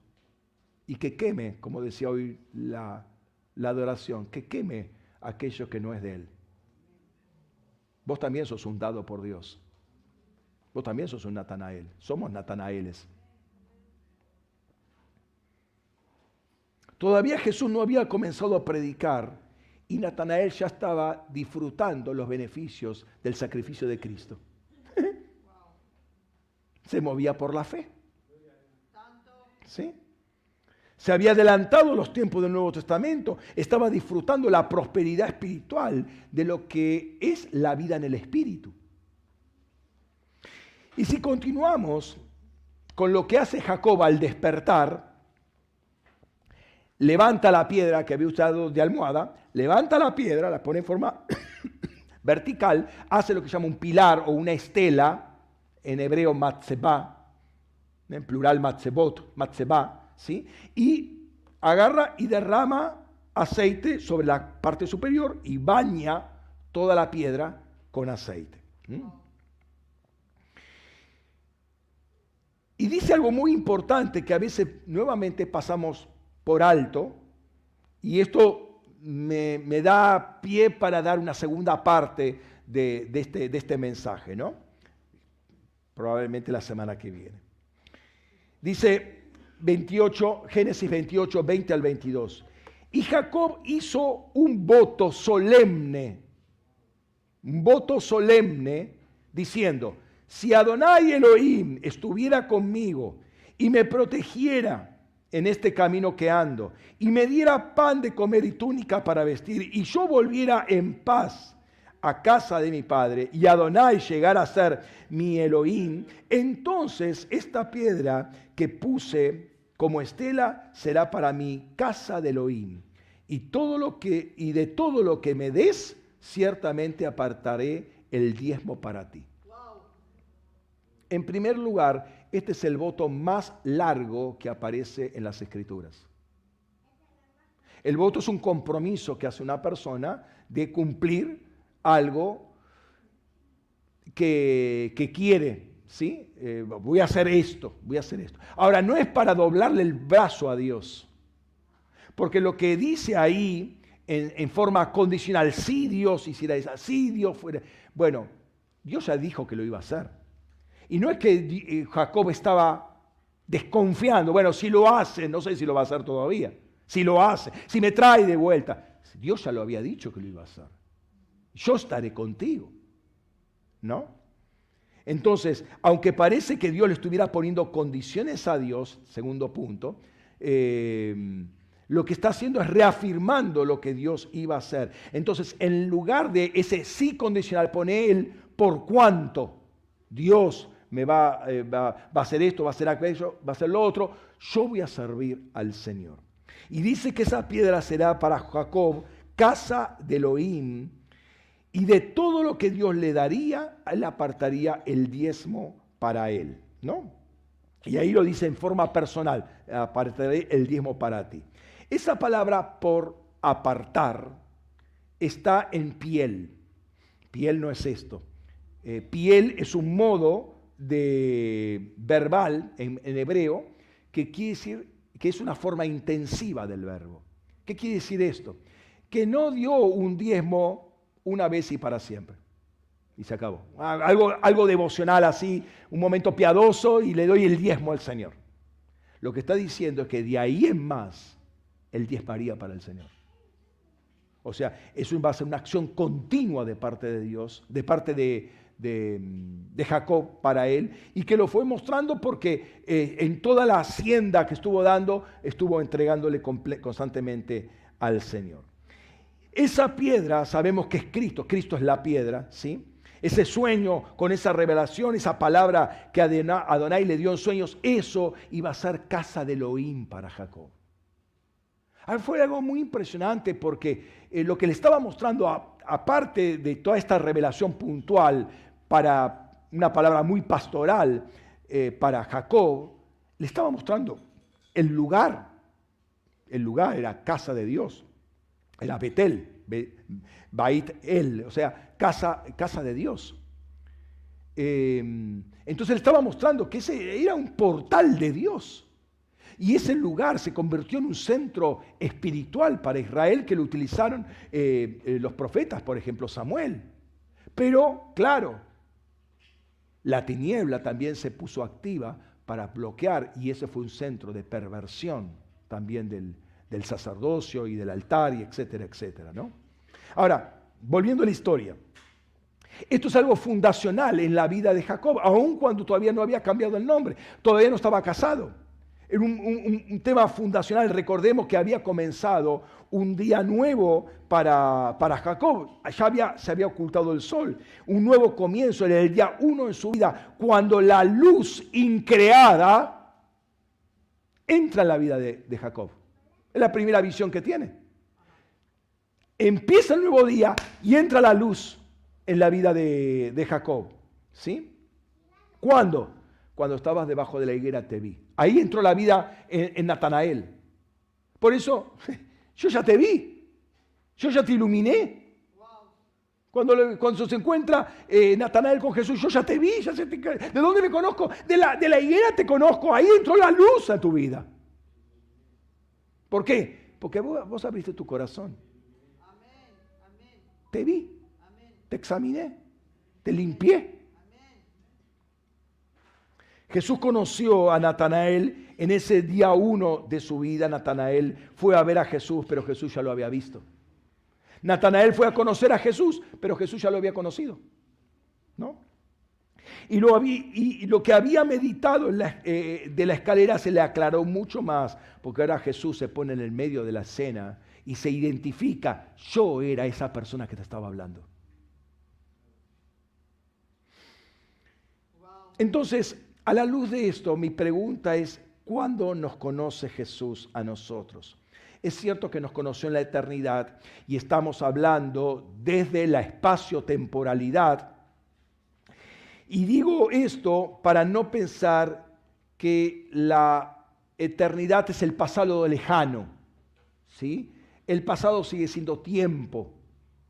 S1: y que queme, como decía hoy la, la adoración, que queme aquello que no es de Él. Vos también sos un dado por Dios. Vos también sos un Natanael. Somos Natanaeles. Todavía Jesús no había comenzado a predicar y Natanael ya estaba disfrutando los beneficios del sacrificio de Cristo. <laughs> Se movía por la fe. ¿Sí? Se había adelantado los tiempos del Nuevo Testamento, estaba disfrutando la prosperidad espiritual de lo que es la vida en el Espíritu. Y si continuamos con lo que hace Jacob al despertar, levanta la piedra que había usado de almohada, levanta la piedra, la pone en forma <coughs> vertical, hace lo que se llama un pilar o una estela, en hebreo matzeba, en plural matzebot, matzeba, ¿sí? y agarra y derrama aceite sobre la parte superior y baña toda la piedra con aceite. Y dice algo muy importante que a veces nuevamente pasamos por alto, y esto me, da pie para dar una segunda parte de, este, de este mensaje, ¿no? Probablemente la semana que viene. Dice 28, Génesis 28, 20 al 22. Y Jacob hizo un voto solemne, un voto solemne, diciendo, si Adonai Elohim estuviera conmigo y me protegiera en este camino que ando, y me diera pan de comer y túnica para vestir, y yo volviera en paz a casa de mi padre, y Adonai llegara a ser mi Elohim, entonces esta piedra que puse como estela será para mí casa de Elohim. Y, todo lo que, y de todo lo que me des, ciertamente apartaré el diezmo para ti. En primer lugar, este es el voto más largo que aparece en las escrituras. El voto es un compromiso que hace una persona de cumplir algo que, quiere, ¿sí? Eh, voy a hacer esto, voy a hacer esto. Ahora, no es para doblarle el brazo a Dios, porque lo que dice ahí en, forma condicional, si Dios hiciera eso, si Dios fuera, bueno, Dios ya dijo que lo iba a hacer. Y no es que eh, Jacob estaba desconfiando, bueno, si lo hace, no sé si lo va a hacer todavía, si lo hace, si me trae de vuelta. Dios ya lo había dicho que lo iba a hacer. Yo estaré contigo, ¿no? Entonces, aunque parece que Dios le estuviera poniendo condiciones a Dios, segundo punto, eh, lo que está haciendo es reafirmando lo que Dios iba a hacer. Entonces, en lugar de ese sí condicional, pone él por cuánto Dios me va, eh, va, a hacer esto, va a hacer aquello, va a hacer lo otro, yo voy a servir al Señor. Y dice que esa piedra será para Jacob casa de Elohim y de todo lo que Dios le daría, él apartaría el diezmo para él, ¿no? Y ahí lo dice en forma personal, apartaré el diezmo para ti. Esa palabra por apartar está en piel. Piel no es esto. Eh, piel es un modo de verbal en, hebreo que quiere decir que es una forma intensiva del verbo. ¿Qué quiere decir esto? Que no dio un diezmo una vez y para siempre. Y se acabó. Algo, algo devocional así, un momento piadoso y le doy el diezmo al Señor. Lo que está diciendo es que de ahí en más, el diezmaría para el Señor. O sea, eso va a ser una acción continua de parte de Dios, de parte de, de, Jacob para él, y que lo fue mostrando porque eh, en toda la hacienda que estuvo dando, estuvo entregándole constantemente al Señor. Esa piedra sabemos que es Cristo, Cristo es la piedra, ¿sí? Ese sueño con esa revelación, esa palabra que Adonai le dio en sueños, eso iba a ser casa de Elohim para Jacob. Fue algo muy impresionante porque eh, lo que le estaba mostrando, aparte de toda esta revelación puntual para una palabra muy pastoral eh, para Jacob, le estaba mostrando el lugar. El lugar era casa de Dios. Era Betel, Bait El, o sea, casa, casa de Dios. Em, entonces le estaba mostrando que ese era un portal de Dios. Y ese lugar se convirtió en un centro espiritual para Israel que lo utilizaron eh, eh, los profetas, por ejemplo Samuel. Pero, claro, la tiniebla también se puso activa para bloquear y ese fue un centro de perversión también del, del sacerdocio y del altar y etcétera, etcétera, ¿no? Ahora, volviendo a la historia. Esto es algo fundacional en la vida de Jacob, aun cuando todavía no había cambiado el nombre, todavía no estaba casado. Era un, tema fundacional. Recordemos que había comenzado un día nuevo para, para Jacob. Ya había, se había ocultado el sol. Un nuevo comienzo en el día uno en su vida, cuando la luz increada entra en la vida de Jacob. Es la primera visión que tiene. Empieza el nuevo día y entra la luz en la vida de, Jacob. ¿Sí? ¿Cuándo? Cuando estabas debajo de la higuera te vi. Ahí entró la vida en, en Natanael. Por eso, <laughs> yo ya te vi. Yo ya te iluminé. Cuando, cuando se encuentra eh, Natanael con Jesús, yo ya te vi, ya sé, ¿de dónde me conozco? De la, de la higuera te conozco, ahí entró la luz a tu vida. ¿Por qué? Porque vos, abriste tu corazón. Te vi, te examiné, te limpié. Jesús conoció a Natanael en ese día uno de su vida. Natanael fue a ver a Jesús, pero Jesús ya lo había visto. Natanael fue a conocer a Jesús, pero Jesús ya lo había conocido. ¿No? Y lo, y lo que había meditado eh, de la escalera se le aclaró mucho más, porque ahora Jesús se pone en el medio de la escena y se identifica, yo era esa persona que te estaba hablando. Entonces, a la luz de esto, mi pregunta es, ¿cuándo nos conoce Jesús a nosotros? Es cierto que nos conoció en la eternidad y estamos hablando desde la espacio-temporalidad. Y digo esto para no pensar que la eternidad es el pasado lejano. ¿sí? El pasado sigue siendo tiempo.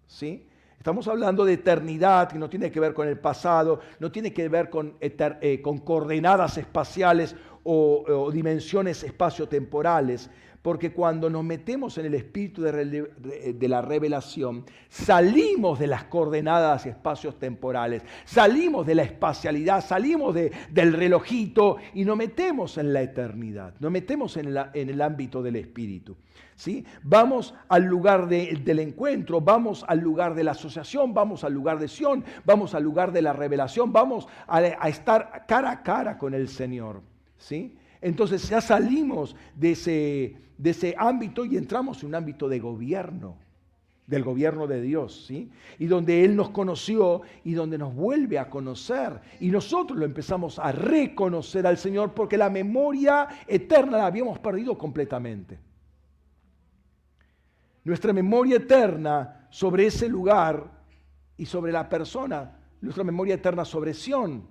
S1: ¿sí? Estamos hablando de eternidad, que no tiene que ver con el pasado, no tiene que ver con, eh, coordenadas espaciales o, o dimensiones espaciotemporales, porque cuando nos metemos en el espíritu de, la revelación, salimos de las coordenadas espacios temporales, salimos de la espacialidad, salimos del relojito y nos metemos en la eternidad, nos metemos en, el ámbito del espíritu. ¿sí? Vamos al lugar del encuentro, vamos al lugar de la asociación, vamos al lugar de Sión, vamos al lugar de la revelación, vamos a, a estar cara a cara con el Señor. ¿sí? Entonces ya salimos de ese, de ese ámbito y entramos en un ámbito de gobierno, del gobierno de Dios, ¿sí? Y donde Él nos conoció y donde nos vuelve a conocer. Y nosotros lo empezamos a reconocer al Señor porque la memoria eterna la habíamos perdido completamente. Nuestra memoria eterna sobre ese lugar y sobre la persona, nuestra memoria eterna sobre Sión,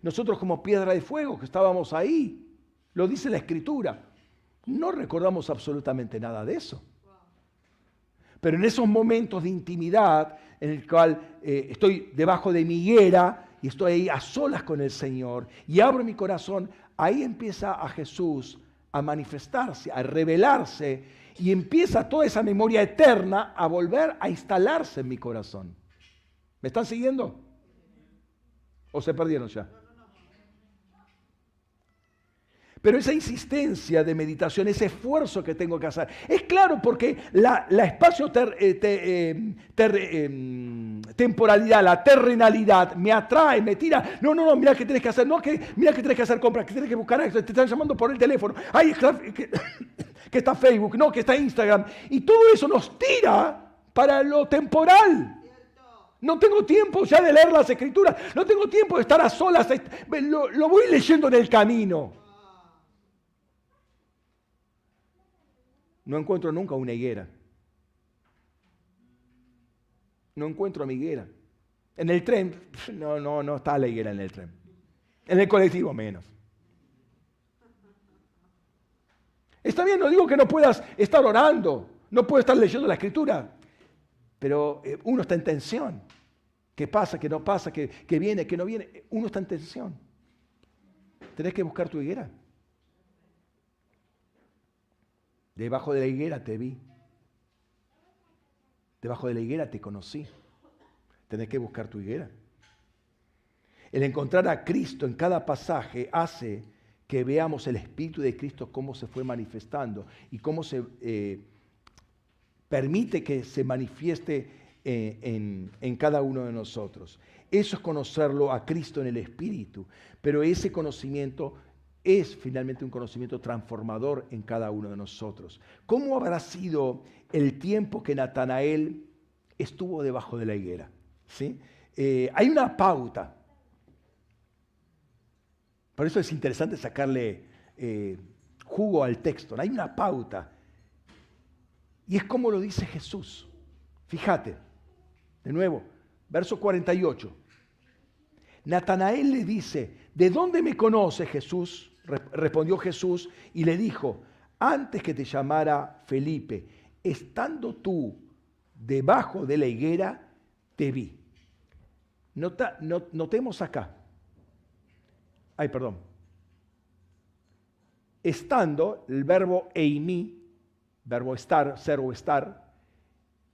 S1: nosotros como piedra de fuego que estábamos ahí, lo dice la escritura, no recordamos absolutamente nada de eso. Pero en esos momentos de intimidad, en el cual eh, estoy debajo de mi higuera y estoy ahí a solas con el Señor y abro mi corazón, ahí empieza a Jesús a manifestarse, a revelarse y empieza toda esa memoria eterna a volver a instalarse en mi corazón. ¿Me están siguiendo? ¿O se perdieron ya? Pero esa insistencia de meditación, ese esfuerzo que tengo que hacer, es claro porque la, espacio eh, eh, em, temporalidad, la terrenalidad me atrae, me tira. No, no, no, mira que tienes que hacer, no, que mira que tienes que hacer compras, que tienes que buscar, te están llamando por el teléfono. Ay, que, <coughs> que está Facebook, no, que está Instagram. Y todo eso nos tira para lo temporal. No tengo tiempo ya de leer las escrituras, no tengo tiempo de estar a solas, lo, voy leyendo en el camino. No encuentro nunca una higuera. No encuentro mi higuera. En el tren, no, no, no está la higuera en el tren. En el colectivo menos. Está bien, no digo que no puedas estar orando, no puedes estar leyendo la escritura, pero eh, uno está en tensión. ¿Qué pasa? ¿Qué no pasa? ¿Qué, viene? ¿Qué no viene? Uno está en tensión. Tenés que buscar tu higuera. Debajo de la higuera te vi. Debajo de la higuera te conocí. Tenés que buscar tu higuera. El encontrar a Cristo en cada pasaje hace que veamos el Espíritu de Cristo cómo se fue manifestando y cómo se eh, permite que se manifieste eh, en, cada uno de nosotros. Eso es conocerlo a Cristo en el Espíritu, pero ese conocimiento es finalmente un conocimiento transformador en cada uno de nosotros. ¿Cómo habrá sido el tiempo que Natanael estuvo debajo de la higuera? ¿Sí? Eh, hay una pauta. Por eso es interesante sacarle eh, jugo al texto. Hay una pauta. Y es como lo dice Jesús. Fíjate, de nuevo, verso 48. Natanael le dice, ¿de dónde me conoce Jesús? Respondió Jesús y le dijo, antes que te llamara Felipe, estando tú debajo de la higuera, te vi. Notemos acá. Ay, perdón. Estando, el verbo eimi, verbo estar, ser o estar,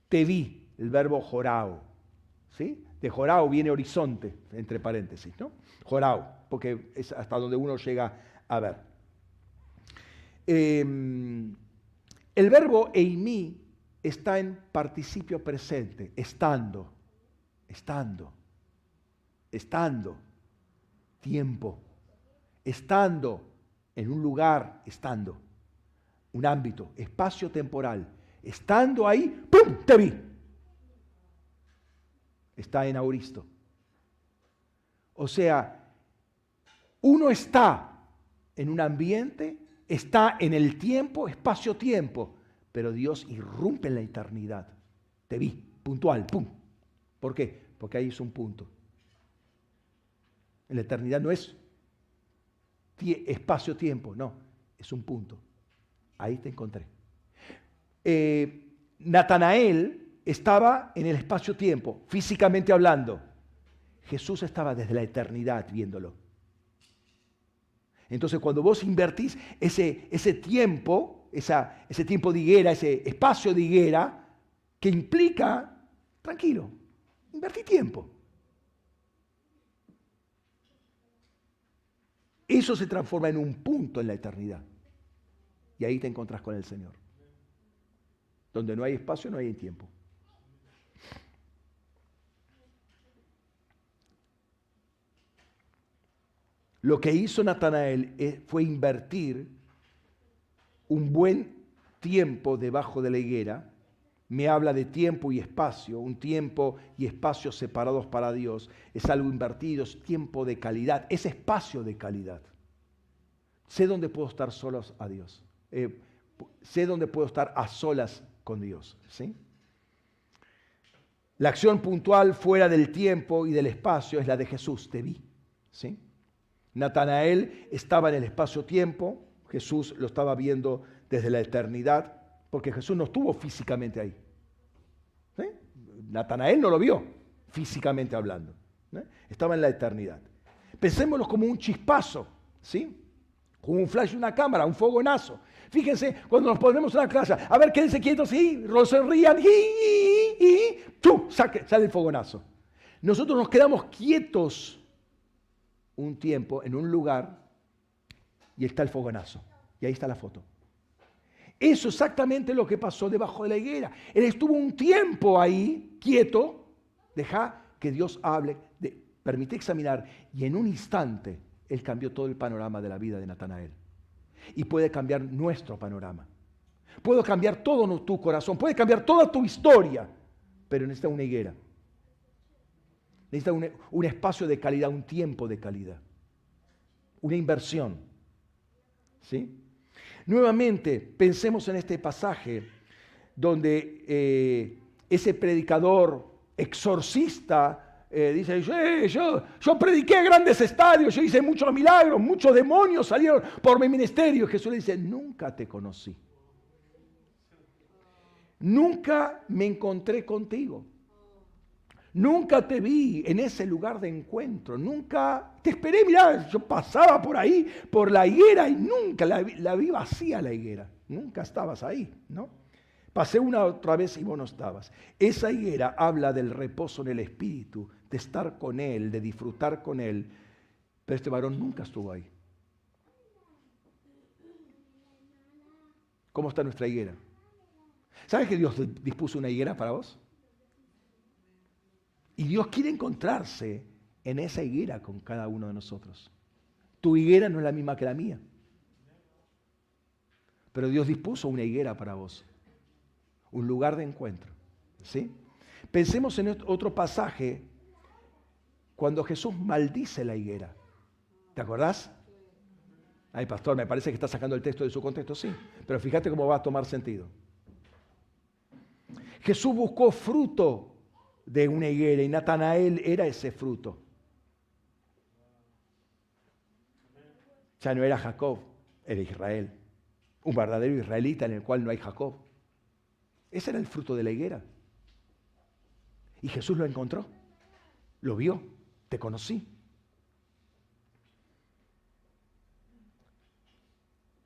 S1: te vi, el verbo jorao. ¿Sí? De jorao viene horizonte, entre paréntesis, ¿no? Jorao, porque es hasta donde uno llega a ver. Em, el verbo eimi está en participio presente, estando, estando, estando, tiempo, estando en un lugar, estando, un ámbito, espacio temporal, estando ahí, ¡pum! Te vi. Está en auristo. O sea, uno está en un ambiente, está en el tiempo, espacio-tiempo, pero Dios irrumpe en la eternidad. Te vi, puntual, pum. ¿Por qué? Porque ahí es un punto. En la eternidad no es espacio-tiempo, no, es un punto. Ahí te encontré. Eh, Natanael estaba en el espacio-tiempo, físicamente hablando. Jesús estaba desde la eternidad viéndolo. Entonces cuando vos invertís ese, ese tiempo, esa, ese tiempo de higuera, ese espacio de higuera, que implica, tranquilo, invertí tiempo. Eso se transforma en un punto en la eternidad. Y ahí te encontrás con el Señor. Donde no hay espacio, no hay tiempo. Lo que hizo Natanael eh, fue invertir un buen tiempo debajo de la higuera. Me habla de tiempo y espacio, un tiempo y espacio separados para Dios. Es algo invertido, es tiempo de calidad, es espacio de calidad. Sé dónde puedo estar solos a Dios. Eh, sé dónde puedo estar a solas con Dios. ¿sí? La acción puntual fuera del tiempo y del espacio es la de Jesús, te vi. ¿sí? Natanael estaba en el espacio-tiempo, Jesús lo estaba viendo desde la eternidad, porque Jesús no estuvo físicamente ahí. Natanael no lo vio, físicamente hablando. Estaba en la eternidad. Pensémoslo como un chispazo, ¿sí? Como un flash de una cámara, un fogonazo. Fíjense, cuando nos ponemos en la clase, a ver, quédense quietos, sí, sonrían, y, y, y, sale el fogonazo. Nosotros nos quedamos quietos un tiempo en un lugar y está el fogonazo. Y ahí está la foto. Eso es exactamente lo que pasó debajo de la higuera. Él estuvo un tiempo ahí, quieto, deja que Dios hable, de, permite examinar, y en un instante Él cambió todo el panorama de la vida de Natanael. Y puede cambiar nuestro panorama. Puede cambiar todo tu corazón, puede cambiar toda tu historia, pero necesita una higuera. Necesita un, espacio de calidad, un tiempo de calidad, una inversión. ¿Sí? Nuevamente, pensemos en este pasaje donde eh, ese predicador exorcista eh, dice, eh, yo, yo prediqué grandes estadios, yo hice muchos milagros, muchos demonios salieron por mi ministerio. Jesús le dice, nunca te conocí. Nunca me encontré contigo. Nunca te vi en ese lugar de encuentro, nunca te esperé, mirá, yo pasaba por ahí, por la higuera y nunca la, vi vacía la higuera, nunca estabas ahí, ¿no? Pasé una otra vez y vos no estabas. Esa higuera habla del reposo en el espíritu, de estar con Él, de disfrutar con Él, pero este varón nunca estuvo ahí. ¿Cómo está nuestra higuera? ¿Sabes que Dios dispuso una higuera para vos? Y Dios quiere encontrarse en esa higuera con cada uno de nosotros. Tu higuera no es la misma que la mía. Pero Dios dispuso una higuera para vos. Un lugar de encuentro. ¿Sí? Pensemos en otro pasaje cuando Jesús maldice la higuera. ¿Te acordás? Ay, pastor, me parece que está sacando el texto de su contexto, sí. Pero fíjate cómo va a tomar sentido. Jesús buscó fruto de una higuera y Natanael era ese fruto. Ya no era Jacob, era Israel. Un verdadero israelita en el cual no hay Jacob. Ese era el fruto de la higuera. Y Jesús lo encontró, lo vio, te conocí.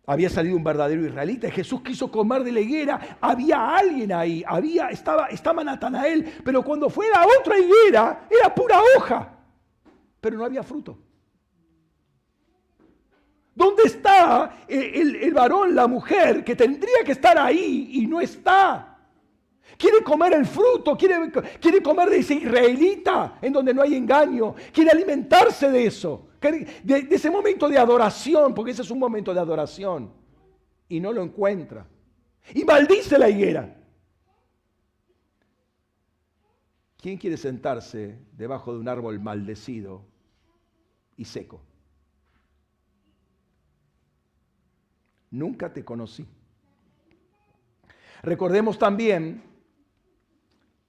S1: Había salido un verdadero israelita. Jesús quiso comer de la higuera. Había alguien ahí. Había, estaba, estaba Natanael. Pero cuando fue a otra higuera, era pura hoja. Pero no había fruto. ¿Dónde está el, el, varón, la mujer, que tendría que estar ahí y no está? Quiere comer el fruto, quiere, quiere comer de ese israelita en donde no hay engaño, quiere alimentarse de eso de, ese momento de adoración, porque ese es un momento de adoración, y no lo encuentra. Y maldice la higuera. ¿Quién quiere sentarse debajo de un árbol maldecido y seco? Nunca te conocí. Recordemos también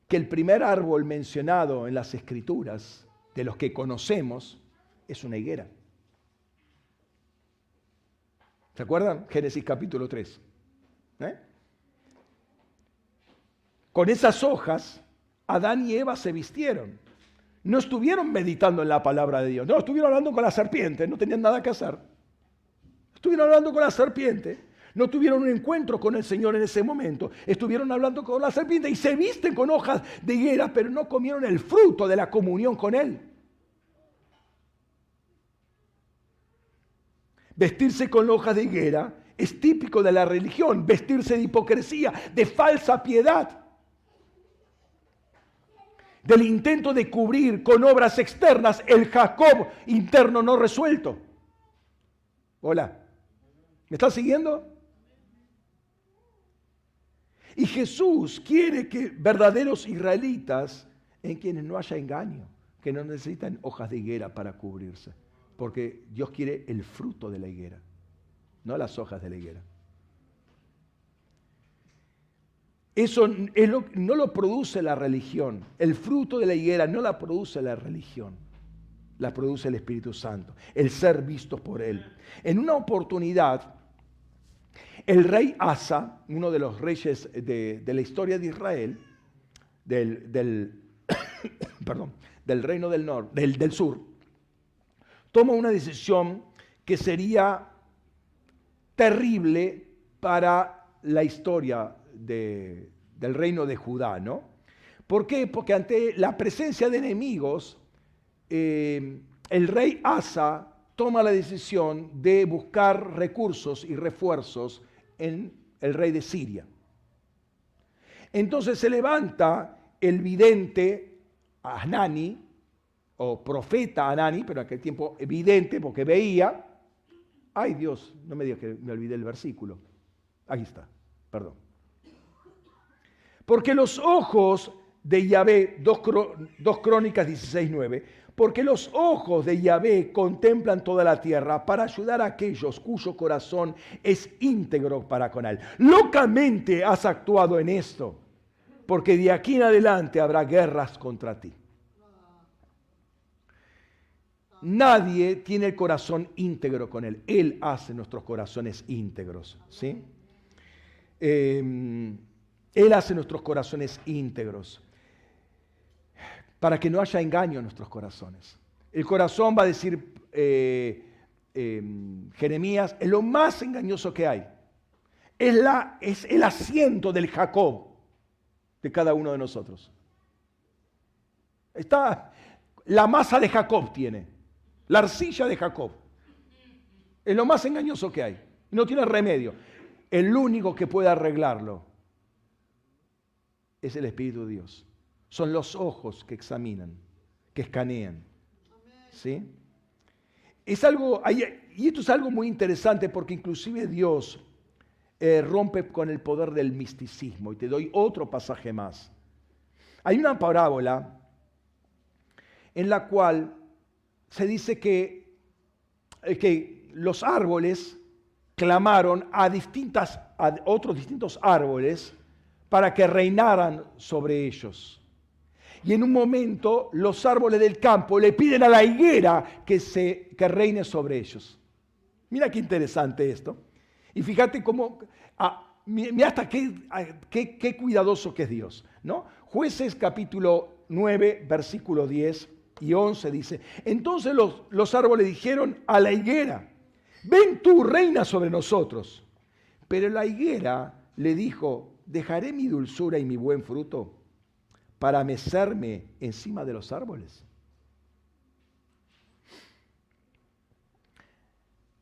S1: que el primer árbol mencionado en las escrituras, de los que conocemos, es una higuera. ¿Se acuerdan? Génesis capítulo 3. ¿Eh? Con esas hojas, Adán y Eva se vistieron. No estuvieron meditando en la palabra de Dios. No, estuvieron hablando con la serpiente. No tenían nada que hacer. Estuvieron hablando con la serpiente. No tuvieron un encuentro con el Señor en ese momento. Estuvieron hablando con la serpiente y se visten con hojas de higuera, pero no comieron el fruto de la comunión con Él. Vestirse con hojas de higuera es típico de la religión, vestirse de hipocresía, de falsa piedad, del intento de cubrir con obras externas el Jacob interno no resuelto. Hola, ¿me estás siguiendo? Y Jesús quiere que verdaderos israelitas, en quienes no haya engaño, que no necesitan hojas de higuera para cubrirse porque Dios quiere el fruto de la higuera, no las hojas de la higuera. Eso no lo produce la religión. El fruto de la higuera no la produce la religión. La produce el Espíritu Santo. El ser visto por Él. En una oportunidad, el rey Asa, uno de los reyes de, la historia de Israel, del, del <coughs> reino del, norte, del sur, toma una decisión que sería terrible para la historia del reino de Judá, ¿no? ¿Por qué? Porque ante la presencia de enemigos, eh, el rey Asa toma la decisión de buscar recursos y refuerzos en el rey de Siria. Entonces se levanta el vidente Asnani, o profeta Anani, pero en aquel tiempo evidente porque veía. Ay Dios, no me digas que me olvidé el versículo. Ahí está, perdón. Porque los ojos de Yahvé, dos, dos crónicas 16.9, porque los ojos de Yahvé contemplan toda la tierra para ayudar a aquellos cuyo corazón es íntegro para con él. Locamente has actuado en esto, porque de aquí en adelante habrá guerras contra ti. Nadie tiene el corazón íntegro con Él. Él hace nuestros corazones íntegros. ¿sí? Em, él hace nuestros corazones íntegros para que no haya engaño en nuestros corazones. El corazón va a decir eh, em, Jeremías, es lo más engañoso que hay. Es, el asiento del Jacob de cada uno de nosotros. Está, la masa de Jacob tiene. La arcilla de Jacob. Es lo más engañoso que hay. No tiene remedio. El único que puede arreglarlo es el Espíritu de Dios. Son los ojos que examinan, que escanean. ¿Sí? Es algo, y esto es algo muy interesante porque inclusive Dios eh, rompe con el poder del misticismo. Y te doy otro pasaje más. Hay una parábola en la cual se dice que, eh, que los árboles clamaron a, distintas, a otros distintos árboles para que reinaran sobre ellos. Y en un momento los árboles del campo le piden a la higuera que, se, que reine sobre ellos. Mira qué interesante esto. Y fíjate cómo, ah, mira hasta qué, qué, qué, cuidadoso que es Dios. ¿no? Jueces capítulo 9, versículo 10 y 11 dice, entonces los, los árboles dijeron a la higuera, ven tú, reina sobre nosotros. Pero la higuera le dijo, dejaré mi dulzura y mi buen fruto para mecerme encima de los árboles.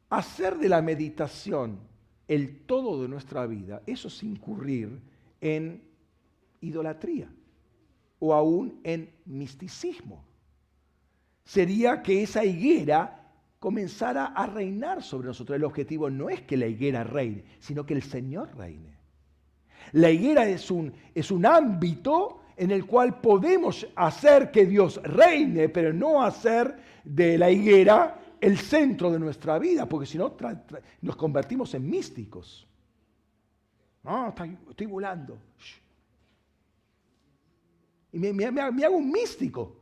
S1: Hacer de la meditación el todo de nuestra vida, eso es incurrir en idolatría o aún en misticismo. Sería que esa higuera comenzara a reinar sobre nosotros. El objetivo no es que la higuera reine, sino que el Señor reine. La higuera es un, es un ámbito en el cual podemos hacer que Dios reine, pero no hacer de la higuera el centro de nuestra vida, porque si no nos convertimos en místicos. No, estoy, volando. Y me, hago un místico.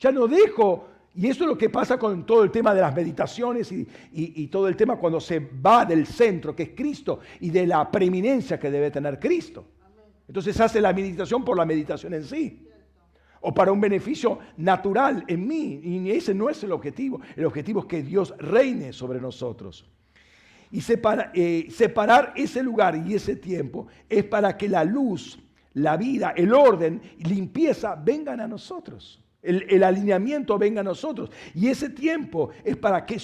S1: Ya no dejo, y eso es lo que pasa con todo el tema de las meditaciones y todo el tema cuando se va del centro, que es Cristo, y de la preeminencia que debe tener Cristo. Entonces hace la meditación por la meditación en sí. O para un beneficio natural en mí. Y ese no es el objetivo. El objetivo es que Dios reine sobre nosotros. Y eh, separar ese lugar y ese tiempo es para que la luz, la vida, el orden, limpieza vengan a nosotros. El, alineamiento venga a nosotros. Y ese tiempo es para que,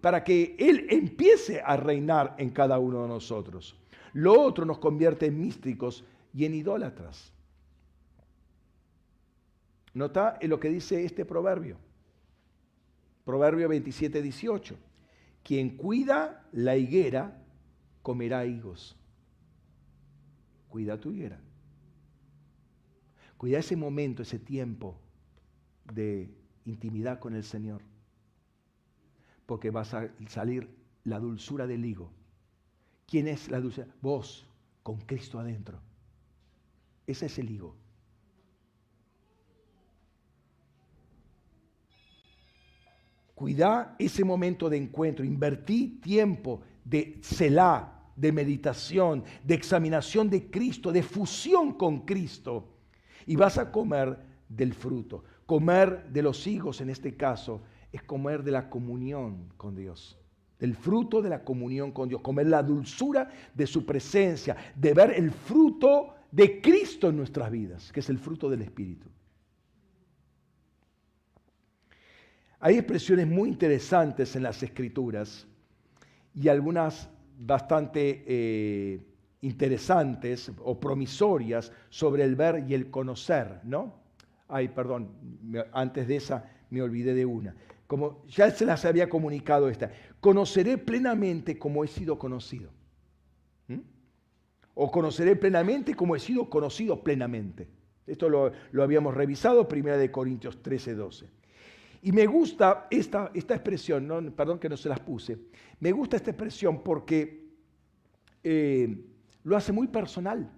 S1: para que Él empiece a reinar en cada uno de nosotros. Lo otro nos convierte en místicos y en idólatras. Nota en lo que dice este proverbio. Proverbio 27, 18. Quien cuida la higuera comerá higos. Cuida tu higuera. Cuida ese momento, ese tiempo de intimidad con el Señor. Porque va a salir la dulzura del higo. ¿Quién es la dulzura? Vos, con Cristo adentro. Ese es el higo. Cuida ese momento de encuentro, invertí tiempo de celá, de meditación, de examinación de Cristo, de fusión con Cristo. Y vas a comer del fruto. Comer de los higos en este caso es comer de la comunión con Dios. Del fruto de la comunión con Dios. Comer la dulzura de su presencia. De ver el fruto de Cristo en nuestras vidas, que es el fruto del Espíritu. Hay expresiones muy interesantes en las escrituras y algunas bastante eh, interesantes o promisorias sobre el ver y el conocer, ¿no? Ay, perdón, antes de esa me olvidé de una. Como ya se las había comunicado esta, conoceré plenamente como he sido conocido o conoceré plenamente como he sido conocido plenamente. Esto lo, habíamos revisado, primera de Corintios 13, 12. Y me gusta esta, esta expresión, ¿no? perdón que no se las puse, me gusta esta expresión porque eh, lo hace muy personal.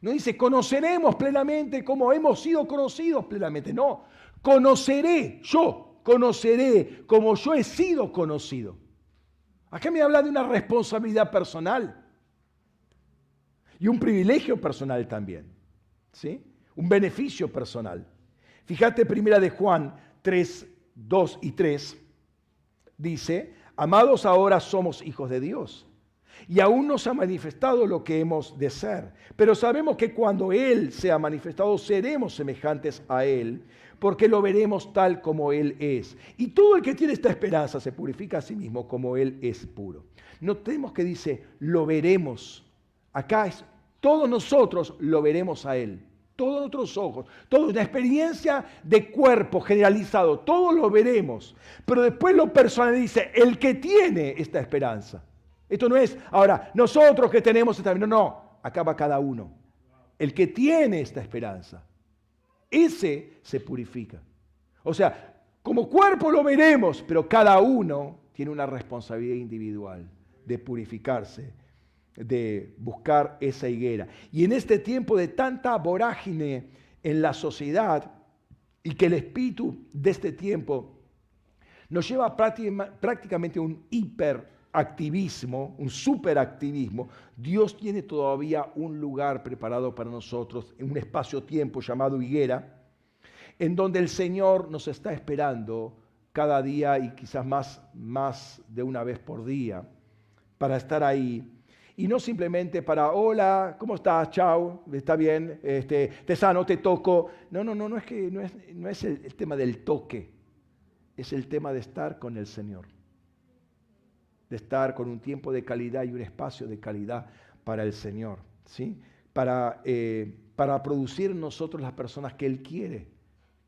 S1: No dice, conoceremos plenamente como hemos sido conocidos plenamente. No, conoceré, yo conoceré como yo he sido conocido. Acá me habla de una responsabilidad personal y un privilegio personal también, ¿sí? Un beneficio personal. Fíjate primera de Juan 3, 2 y 3, dice, amados ahora somos hijos de Dios y aún no se ha manifestado lo que hemos de ser, pero sabemos que cuando Él sea manifestado seremos semejantes a Él, porque lo veremos tal como Él es. Y todo el que tiene esta esperanza se purifica a sí mismo como Él es puro. Notemos que dice, lo veremos Acá es, todos nosotros lo veremos a Él. Todos nuestros ojos, toda una experiencia de cuerpo generalizado, todos lo veremos. Pero después lo personal dice, el que tiene esta esperanza. Esto no es, ahora, nosotros que tenemos esta esperanza, no, no, acá va cada uno. El que tiene esta esperanza, ese se purifica. O sea, como cuerpo lo veremos, pero cada uno tiene una responsabilidad individual de purificarse de buscar esa higuera. Y en este tiempo de tanta vorágine en la sociedad y que el espíritu de este tiempo nos lleva prácticamente a un hiper activismo, un superactivismo, Dios tiene todavía un lugar preparado para nosotros, en un espacio-tiempo llamado higuera, en donde el Señor nos está esperando cada día y quizás más, más de una vez por día para estar ahí. Y no simplemente para, hola, ¿cómo estás? Chao, está bien, este, te sano, te toco. No, no, no, no es que no es, no es el tema del toque, es el tema de estar con el Señor de estar con un tiempo de calidad y un espacio de calidad para el Señor, ¿sí? Para, eh, para producir nosotros las personas que Él quiere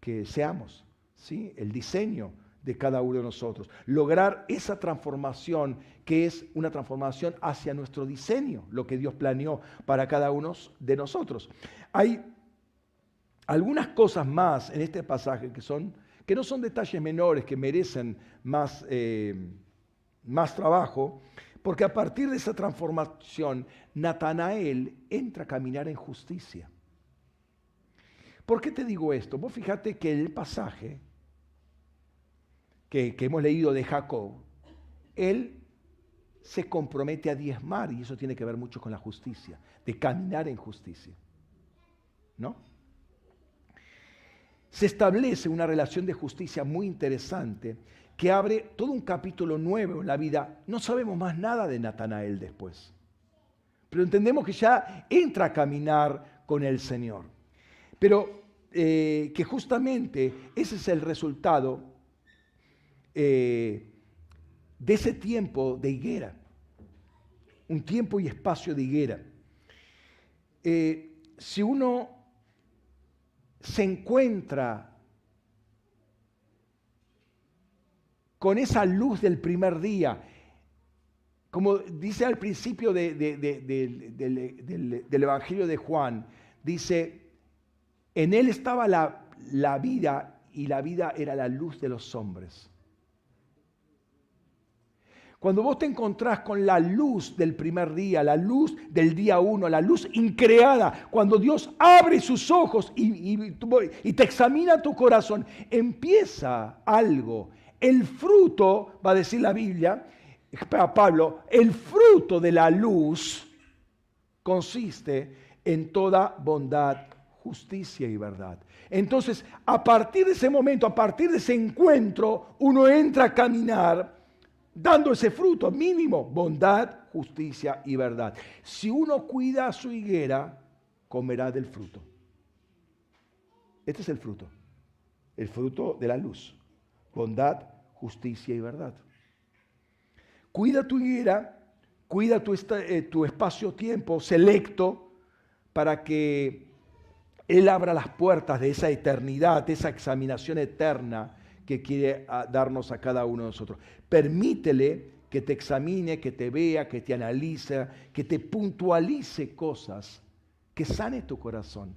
S1: que seamos, ¿sí? El diseño de cada uno de nosotros. Lograr esa transformación que es una transformación hacia nuestro diseño, lo que Dios planeó para cada uno de nosotros. Hay algunas cosas más en este pasaje que, son, que no son detalles menores, que merecen más... Eh, más trabajo, porque a partir de esa transformación, Natanael entra a caminar en justicia. ¿Por qué te digo esto? Vos fíjate que el pasaje que, hemos leído de Jacob, él se compromete a diezmar, y eso tiene que ver mucho con la justicia, de caminar en justicia. ¿No? Se establece una relación de justicia muy interesante que abre todo un capítulo nuevo en la vida. No sabemos más nada de Natanael después. Pero entendemos que ya entra a caminar con el Señor. Pero eh, que justamente ese es el resultado eh, de ese tiempo de higuera. Un tiempo y espacio de higuera. Eh, si uno se encuentra con esa luz del primer día. Como dice al principio del, Evangelio de Juan, dice, en él estaba la, la vida y la vida era la luz de los hombres. Cuando vos te encontrás con la luz del primer día, la luz del día uno, la luz increada, cuando Dios abre sus ojos y, te examina tu corazón, empieza algo el fruto, va a decir la Biblia, Pablo, el fruto de la luz consiste en toda bondad, justicia y verdad. Entonces, a partir de ese momento, a partir de ese encuentro, uno entra a caminar dando ese fruto mínimo, bondad, justicia y verdad. Si uno cuida su higuera, comerá del fruto. Este es el fruto, el fruto de la luz bondad, justicia y verdad. Cuida tu higuera, cuida tu, eh, tu espacio-tiempo selecto para que Él abra las puertas de esa eternidad, de esa examinación eterna que quiere ah, darnos a cada uno de nosotros. Permítele que te examine, que te vea, que te analice, que te puntualice cosas, que sane tu corazón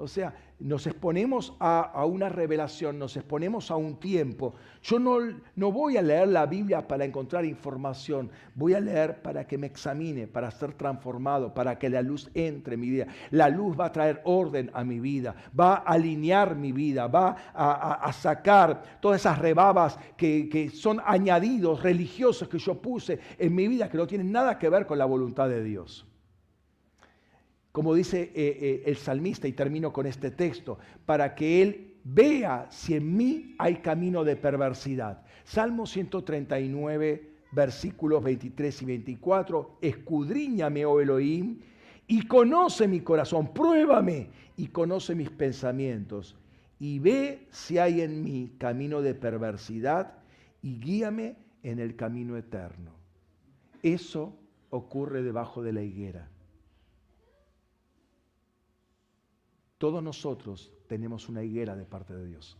S1: o sea, nos exponemos a, una revelación, nos exponemos a un tiempo. Yo no, no voy a leer la Biblia para encontrar información, voy a leer para que me examine, para ser transformado, para que la luz entre en mi vida. La luz va a traer orden a mi vida, va a alinear mi vida, va a, sacar todas esas rebabas que, que son añadidos religiosos que yo puse en mi vida que no tienen nada que ver con la voluntad de Dios como dice eh, eh, el salmista, y termino con este texto, para que Él vea si en mí hay camino de perversidad. Salmo 139, versículos 23 y 24, escudriñame, oh Elohim, y conoce mi corazón, pruébame y conoce mis pensamientos, y ve si hay en mí camino de perversidad, y guíame en el camino eterno. Eso ocurre debajo de la higuera. Todos nosotros tenemos una higuera de parte de Dios.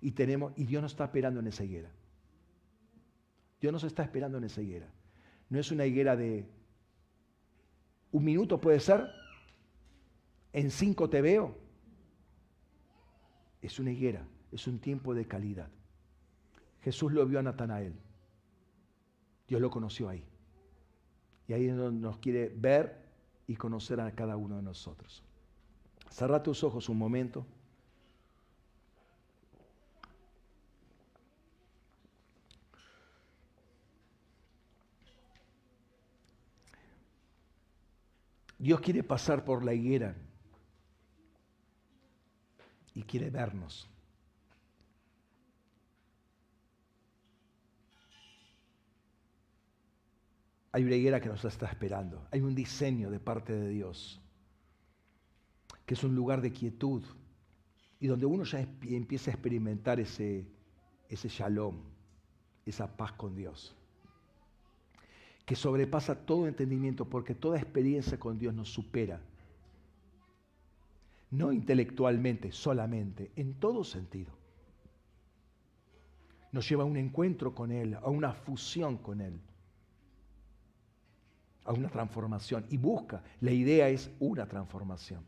S1: Y, tenemos, y Dios nos está esperando en esa higuera. Dios nos está esperando en esa higuera. No es una higuera de un minuto puede ser, en cinco te veo. Es una higuera, es un tiempo de calidad. Jesús lo vio a Natanael. Dios lo conoció ahí. Y ahí nos quiere ver y conocer a cada uno de nosotros. Cerra tus ojos un momento. Dios quiere pasar por la higuera y quiere vernos. Hay una que nos está esperando. Hay un diseño de parte de Dios, que es un lugar de quietud y donde uno ya empieza a experimentar ese, ese shalom, esa paz con Dios, que sobrepasa todo entendimiento porque toda experiencia con Dios nos supera. No intelectualmente solamente, en todo sentido. Nos lleva a un encuentro con Él, a una fusión con Él a una transformación y busca, la idea es una transformación.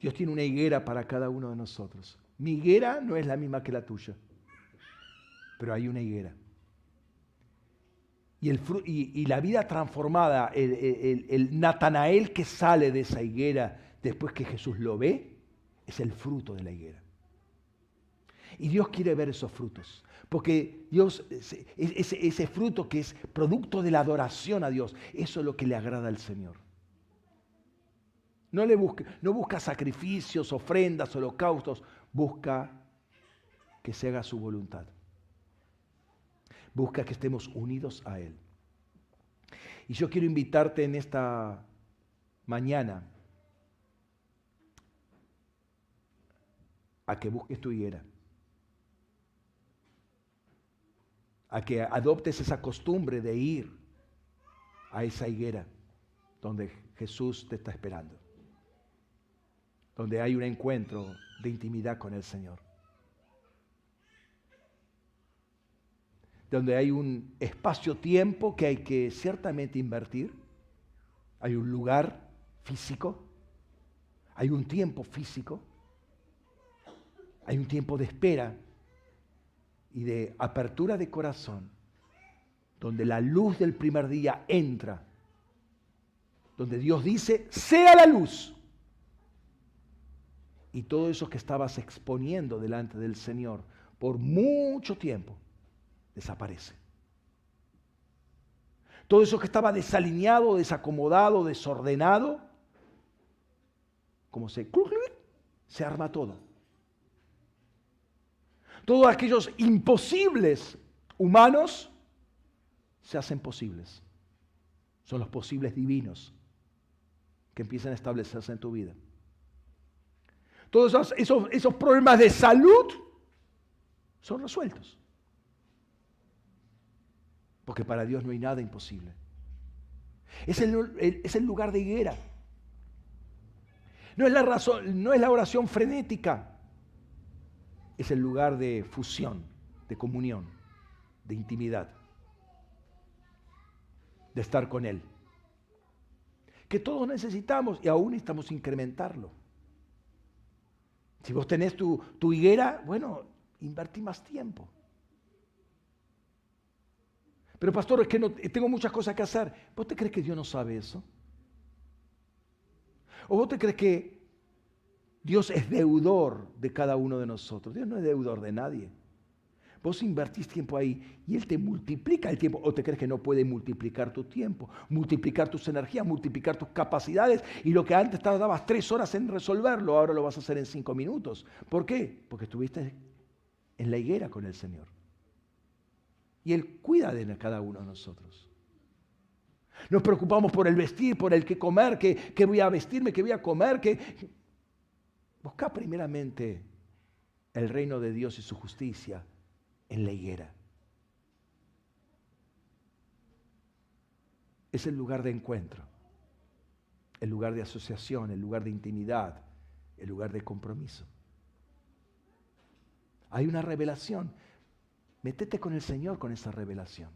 S1: Dios tiene una higuera para cada uno de nosotros. Mi higuera no es la misma que la tuya, pero hay una higuera. Y, el, y, la vida transformada, el, el Natanael que sale de esa higuera después que Jesús lo ve, es el fruto de la higuera. Y Dios quiere ver esos frutos. Porque Dios, ese, fruto que es producto de la adoración a Dios, eso es lo que le agrada al Señor. No, le busca, no busca sacrificios, ofrendas, holocaustos, busca que se haga su voluntad. Busca que estemos unidos a Él. Y yo quiero invitarte en esta mañana a que busques tu higuera a que adoptes esa costumbre de ir a esa higuera donde Jesús te está esperando, donde hay un encuentro de intimidad con el Señor, donde hay un espacio-tiempo que hay que ciertamente invertir, hay un lugar físico, hay un tiempo físico, hay un tiempo de espera y de apertura de corazón, donde la luz del primer día entra, donde Dios dice, sea la luz. Y todo eso que estabas exponiendo delante del Señor por mucho tiempo, desaparece. Todo eso que estaba desalineado, desacomodado, desordenado, como se, se arma todo todos aquellos imposibles humanos se hacen posibles. Son los posibles divinos que empiezan a establecerse en tu vida. Todos esos, problemas de salud son resueltos. Porque para Dios no hay nada imposible. Es el, es el lugar de higuera. No es, la razón, no es la oración frenética es el lugar de fusión, de comunión, de intimidad, de estar con Él. Que todos necesitamos y aún necesitamos incrementarlo. Si vos tenés tu, tu higuera, bueno, invertí más tiempo. Pero pastor, es que no, tengo muchas cosas que hacer. ¿Vos te crees que Dios no sabe eso? ¿O vos te crees que Dios es deudor de cada uno de nosotros. Dios no es deudor de nadie. Vos invertís tiempo ahí y Él te multiplica el tiempo. ¿O te crees que no puede multiplicar tu tiempo? Multiplicar tus energías, multiplicar tus capacidades. Y lo que antes tardabas tres horas en resolverlo, ahora lo vas a hacer en cinco minutos. ¿Por qué? Porque estuviste en la higuera con el Señor. Y Él cuida de cada uno de nosotros. Nos preocupamos por el vestir, por el que comer, qué voy a vestirme, qué voy a comer, que Busca primeramente el reino de Dios y su justicia en la higuera. Es el lugar de encuentro, el lugar de asociación, el lugar de intimidad, el lugar de compromiso. Hay una revelación. Métete con el Señor con esa revelación.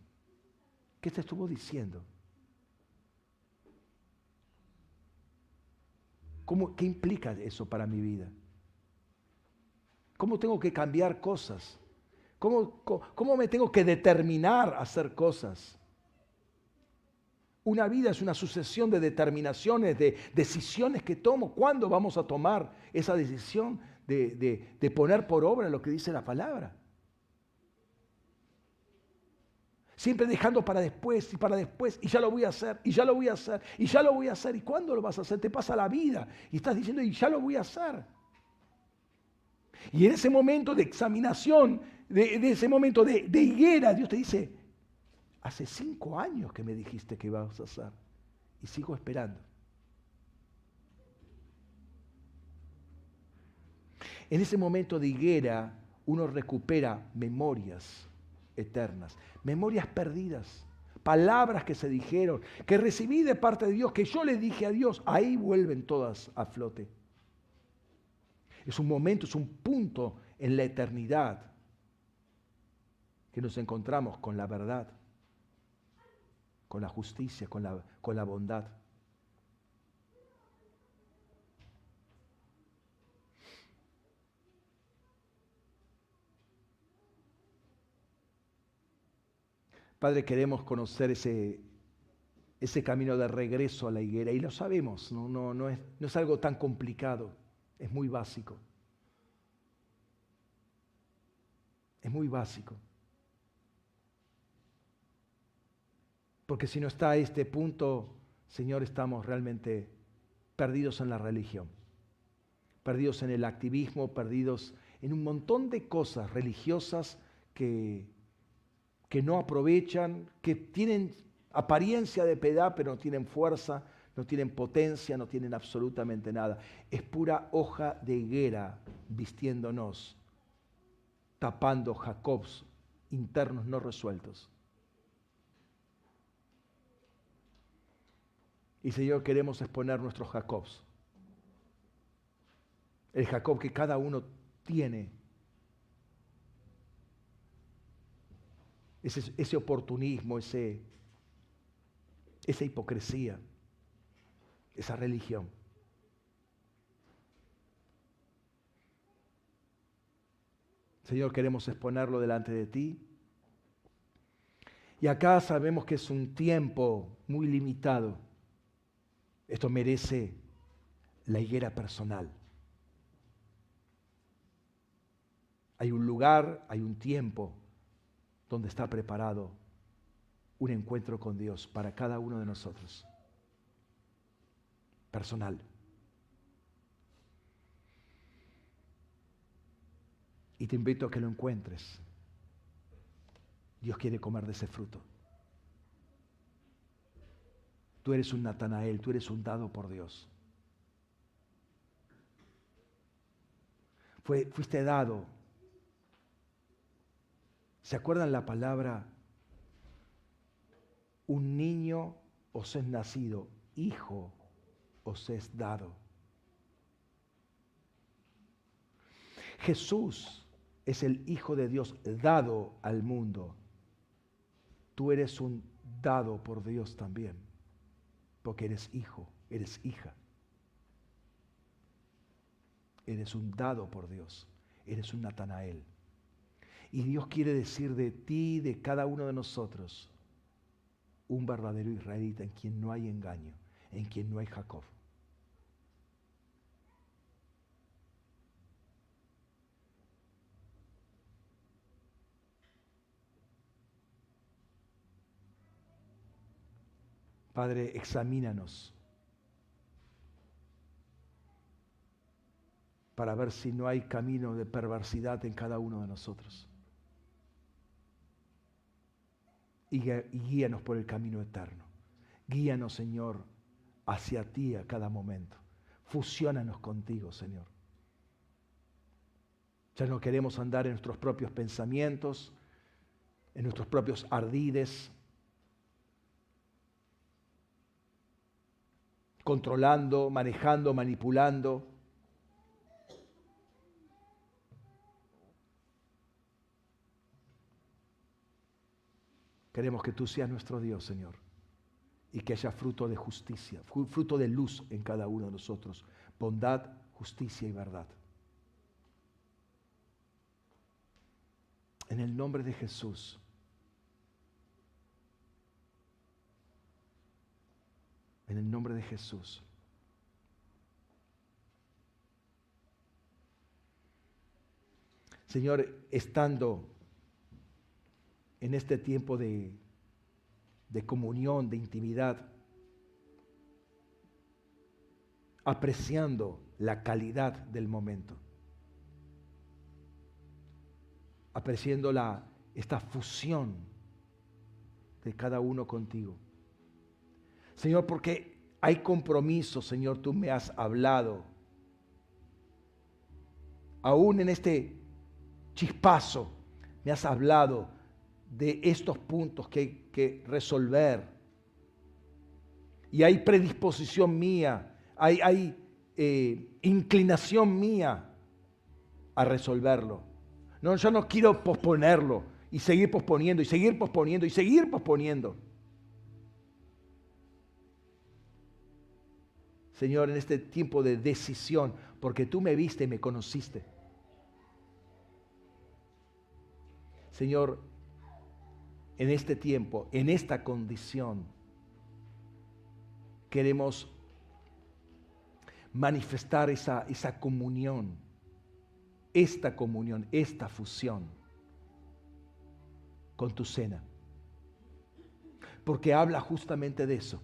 S1: ¿Qué te estuvo diciendo? ¿Qué implica eso para mi vida? ¿Cómo tengo que cambiar cosas? ¿Cómo, cómo, me tengo que determinar a hacer cosas? Una vida es una sucesión de determinaciones, de decisiones que tomo. ¿Cuándo vamos a tomar esa decisión de, de poner por obra lo que dice la palabra? Siempre dejando para después y para después, y ya lo voy a hacer, y ya lo voy a hacer, y ya lo voy a hacer. ¿Y cuándo lo vas a hacer? Te pasa la vida y estás diciendo, y ya lo voy a hacer. Y en ese momento de examinación, de, ese momento de, de higuera, Dios te dice, hace cinco años que me dijiste que ibas a hacer, y sigo esperando. En ese momento de higuera uno recupera memorias eternas, memorias perdidas, palabras que se dijeron, que recibí de parte de Dios, que yo le dije a Dios, ahí vuelven todas a flote. Es un momento, es un punto en la eternidad que nos encontramos con la verdad, con la justicia, con la, con la bondad. Padre, queremos conocer ese, ese camino de regreso a la higuera y lo sabemos, no, no, no, es, no es algo tan complicado, es muy básico. Es muy básico. Porque si no está a este punto, Señor, estamos realmente perdidos en la religión, perdidos en el activismo, perdidos en un montón de cosas religiosas que que no aprovechan, que tienen apariencia de piedad, pero no tienen fuerza, no tienen potencia, no tienen absolutamente nada. Es pura hoja de higuera vistiéndonos, tapando Jacobs internos no resueltos. Y Señor, queremos exponer nuestros Jacobs. El Jacob que cada uno tiene ese, oportunismo, ese, esa hipocresía, esa religión. Señor, queremos exponerlo delante de ti. Y acá sabemos que es un tiempo muy limitado. Esto merece la higuera personal. Hay un lugar, hay un tiempo donde está preparado un encuentro con Dios para cada uno de nosotros. Personal. Y te invito a que lo encuentres. Dios quiere comer de ese fruto. Tú eres un Natanael, tú eres un dado por Dios. Fuiste dado ¿Se acuerdan la palabra? Un niño os es nacido, hijo os es dado. Jesús es el Hijo de Dios dado al mundo. Tú eres un dado por Dios también, porque eres hijo, eres hija. Eres un dado por Dios, eres un Natanael. Y Dios quiere decir de ti, de cada uno de nosotros, un verdadero israelita en quien no hay engaño, en quien no hay Jacob. Padre, examínanos para ver si no hay camino de perversidad en cada uno de nosotros. Y guíanos por el camino eterno. Guíanos, Señor, hacia ti a cada momento. Fusiónanos contigo, Señor. Ya no queremos andar en nuestros propios pensamientos, en nuestros propios ardides, controlando, manejando, manipulando. Queremos que tú seas nuestro Dios, Señor, y que haya fruto de justicia, fruto de luz en cada uno de nosotros, bondad, justicia y verdad. En el nombre de Jesús. En el nombre de Jesús. Señor, estando en este tiempo de, de comunión, de intimidad, apreciando la calidad del momento, apreciando la, esta fusión de cada uno contigo. Señor, porque hay compromiso, Señor, tú me has hablado. Aún en este chispazo me has hablado de estos puntos que hay que resolver. Y hay predisposición mía, hay, hay eh, inclinación mía a resolverlo. No, yo no quiero posponerlo y seguir posponiendo y seguir posponiendo y seguir posponiendo. Señor, en este tiempo de decisión, porque tú me viste y me conociste. Señor, en este tiempo, en esta condición, queremos manifestar esa, esa comunión, esta comunión, esta fusión con tu cena. Porque habla justamente de eso,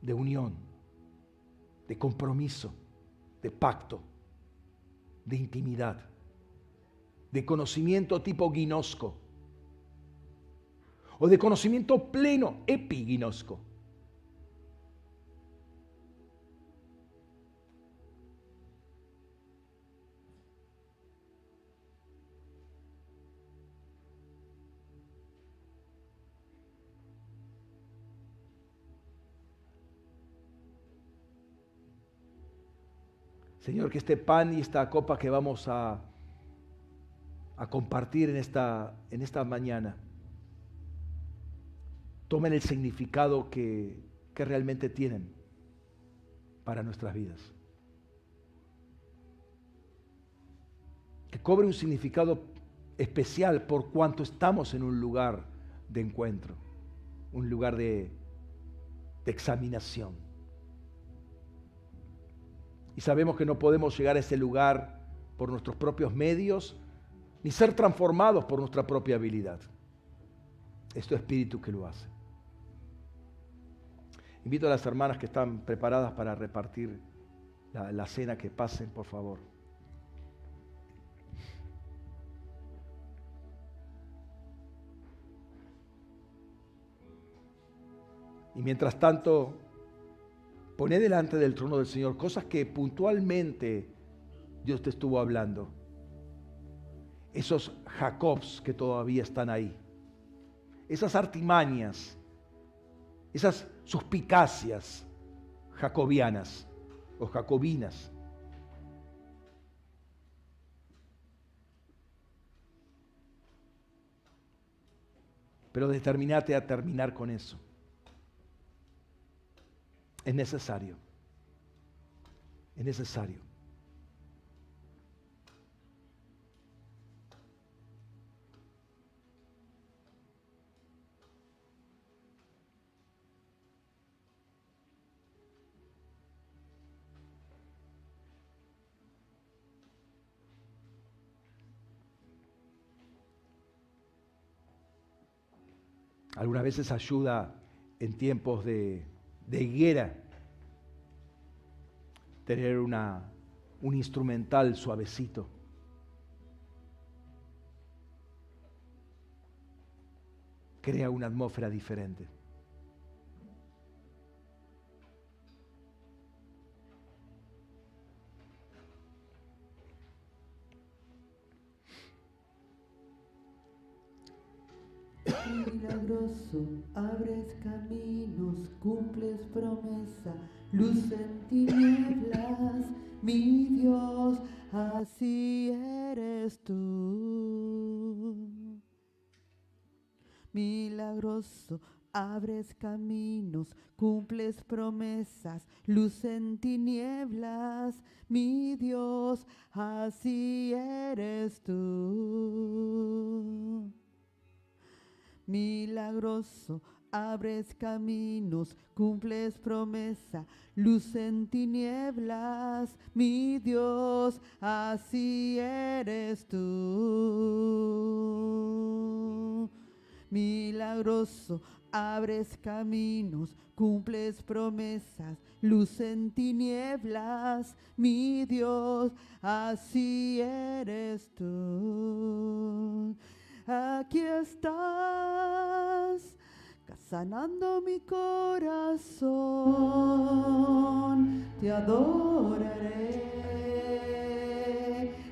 S1: de unión, de compromiso, de pacto, de intimidad, de conocimiento tipo guinosco o de conocimiento pleno epiginosco. Señor, que este pan y esta copa que vamos a, a compartir en esta, en esta mañana, tomen el significado que, que realmente tienen para nuestras vidas. Que cobre un significado especial por cuanto estamos en un lugar de encuentro, un lugar de, de examinación. Y sabemos que no podemos llegar a ese lugar por nuestros propios medios, ni ser transformados por nuestra propia habilidad. Es tu espíritu que lo hace. Invito a las hermanas que están preparadas para repartir la, cena que pasen, por favor. Y mientras tanto, poné delante del trono del Señor cosas que puntualmente Dios te estuvo hablando. Esos Jacobs que todavía están ahí. Esas artimañas. Esas suspicacias jacobianas o jacobinas. Pero determinate a terminar con eso. Es necesario. Es necesario. Algunas veces ayuda en tiempos de, higuera tener una, un instrumental suavecito. Crea una atmósfera diferente.
S2: Milagroso, abres caminos, cumples promesa, luz en tinieblas, mi Dios, así eres tú. Milagroso, abres caminos, cumples promesas, luz en tinieblas, mi Dios, así eres tú milagroso, abres caminos, cumples promesa, luz en tinieblas, mi Dios, así eres tú. Milagroso abres caminos, cumples promesas, luz en tinieblas, mi Dios, así eres tú. Aquí estás, sanando mi corazón, te adoraré,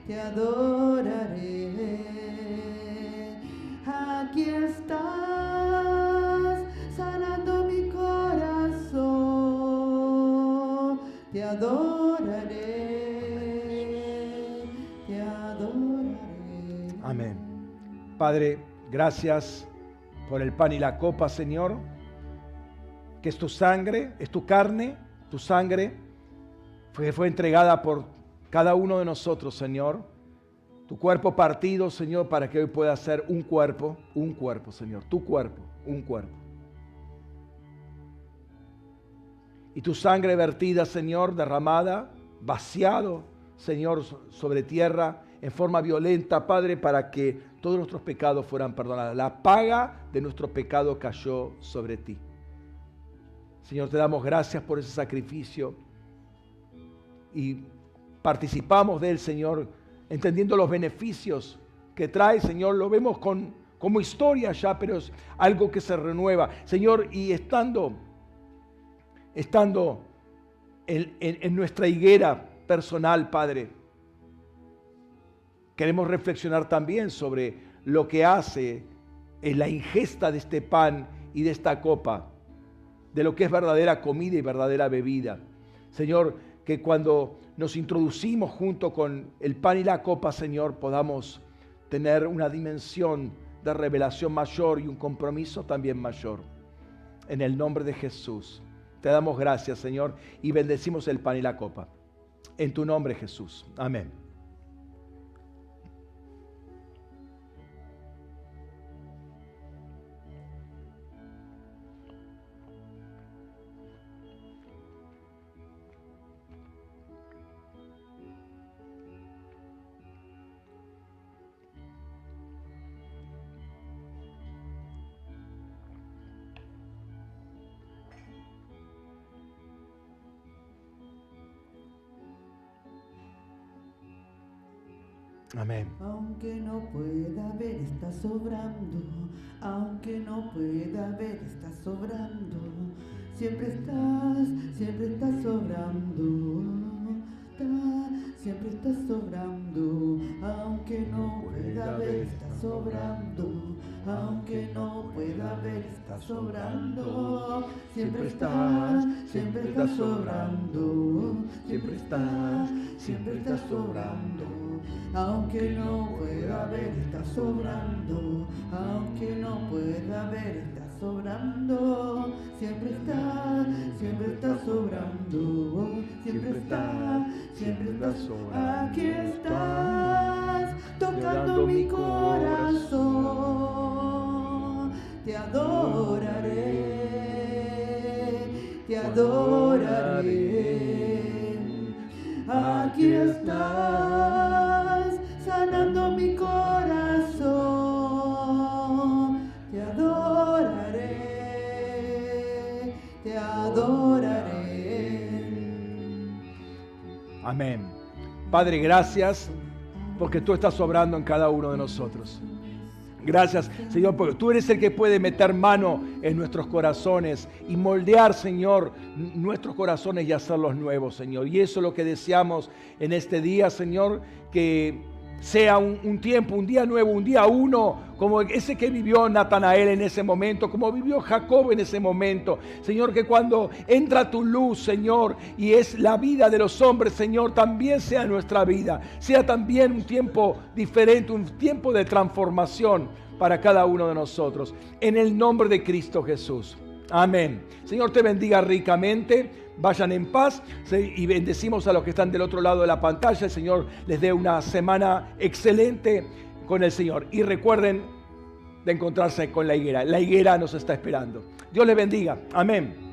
S2: te adoraré. Aquí estás, sanando mi corazón, te adoraré,
S1: Padre, gracias por el pan y la copa, Señor, que es tu sangre, es tu carne, tu sangre, fue, fue entregada por cada uno de nosotros, Señor. Tu cuerpo partido, Señor, para que hoy pueda ser un cuerpo, un cuerpo, Señor, tu cuerpo, un cuerpo. Y tu sangre vertida, Señor, derramada, vaciado, Señor, sobre tierra en forma violenta, Padre, para que todos nuestros pecados fueran perdonados. La paga de nuestro pecado cayó sobre ti. Señor, te damos gracias por ese sacrificio y participamos de él, Señor, entendiendo los beneficios que trae, Señor. Lo vemos con, como historia ya, pero es algo que se renueva. Señor, y estando, estando en, en nuestra higuera personal, Padre, queremos reflexionar también sobre lo que hace en la ingesta de este pan y de esta copa, de lo que es verdadera comida y verdadera bebida. Señor, que cuando nos introducimos junto con el pan y la copa, Señor, podamos tener una dimensión de revelación mayor y un compromiso también mayor. En el nombre de Jesús, te damos gracias, Señor, y bendecimos el pan y la copa. En tu nombre, Jesús. Amén.
S2: Aunque no pueda ver, está sobrando. Aunque no pueda ver, está sobrando. Siempre estás, siempre estás sobrando. Siempre estás sobrando. Aunque no pueda ver, está sobrando. Aunque no pueda ver, está sobrando. Siempre estás, siempre estás sobrando. Siempre estás, siempre estás sobrando aunque no pueda ver, está sobrando, aunque no pueda ver, está sobrando, siempre está, siempre está sobrando, siempre está, siempre está sobrando. Aquí estás, tocando mi corazón, te adoraré, te adoraré. Aquí estás, sanando mi corazón. Adoraré.
S1: Amén. Padre, gracias porque tú estás sobrando en cada uno de nosotros. Gracias, Señor, porque tú eres el que puede meter mano en nuestros corazones y moldear, Señor, nuestros corazones y hacerlos nuevos, Señor. Y eso es lo que deseamos en este día, Señor, que sea un, tiempo, un día nuevo, un día uno, como ese que vivió Natanael en ese momento, como vivió Jacob en ese momento. Señor, que cuando entra tu luz, Señor, y es la vida de los hombres, Señor, también sea nuestra vida, sea también un tiempo diferente, un tiempo de transformación para cada uno de nosotros. En el nombre de Cristo Jesús. Amén. Señor te bendiga ricamente. Vayan en paz y bendecimos a los que están del otro lado de la pantalla. El Señor les dé una semana excelente con el Señor. Y recuerden de encontrarse con la higuera. La higuera nos está esperando. Dios les bendiga. Amén.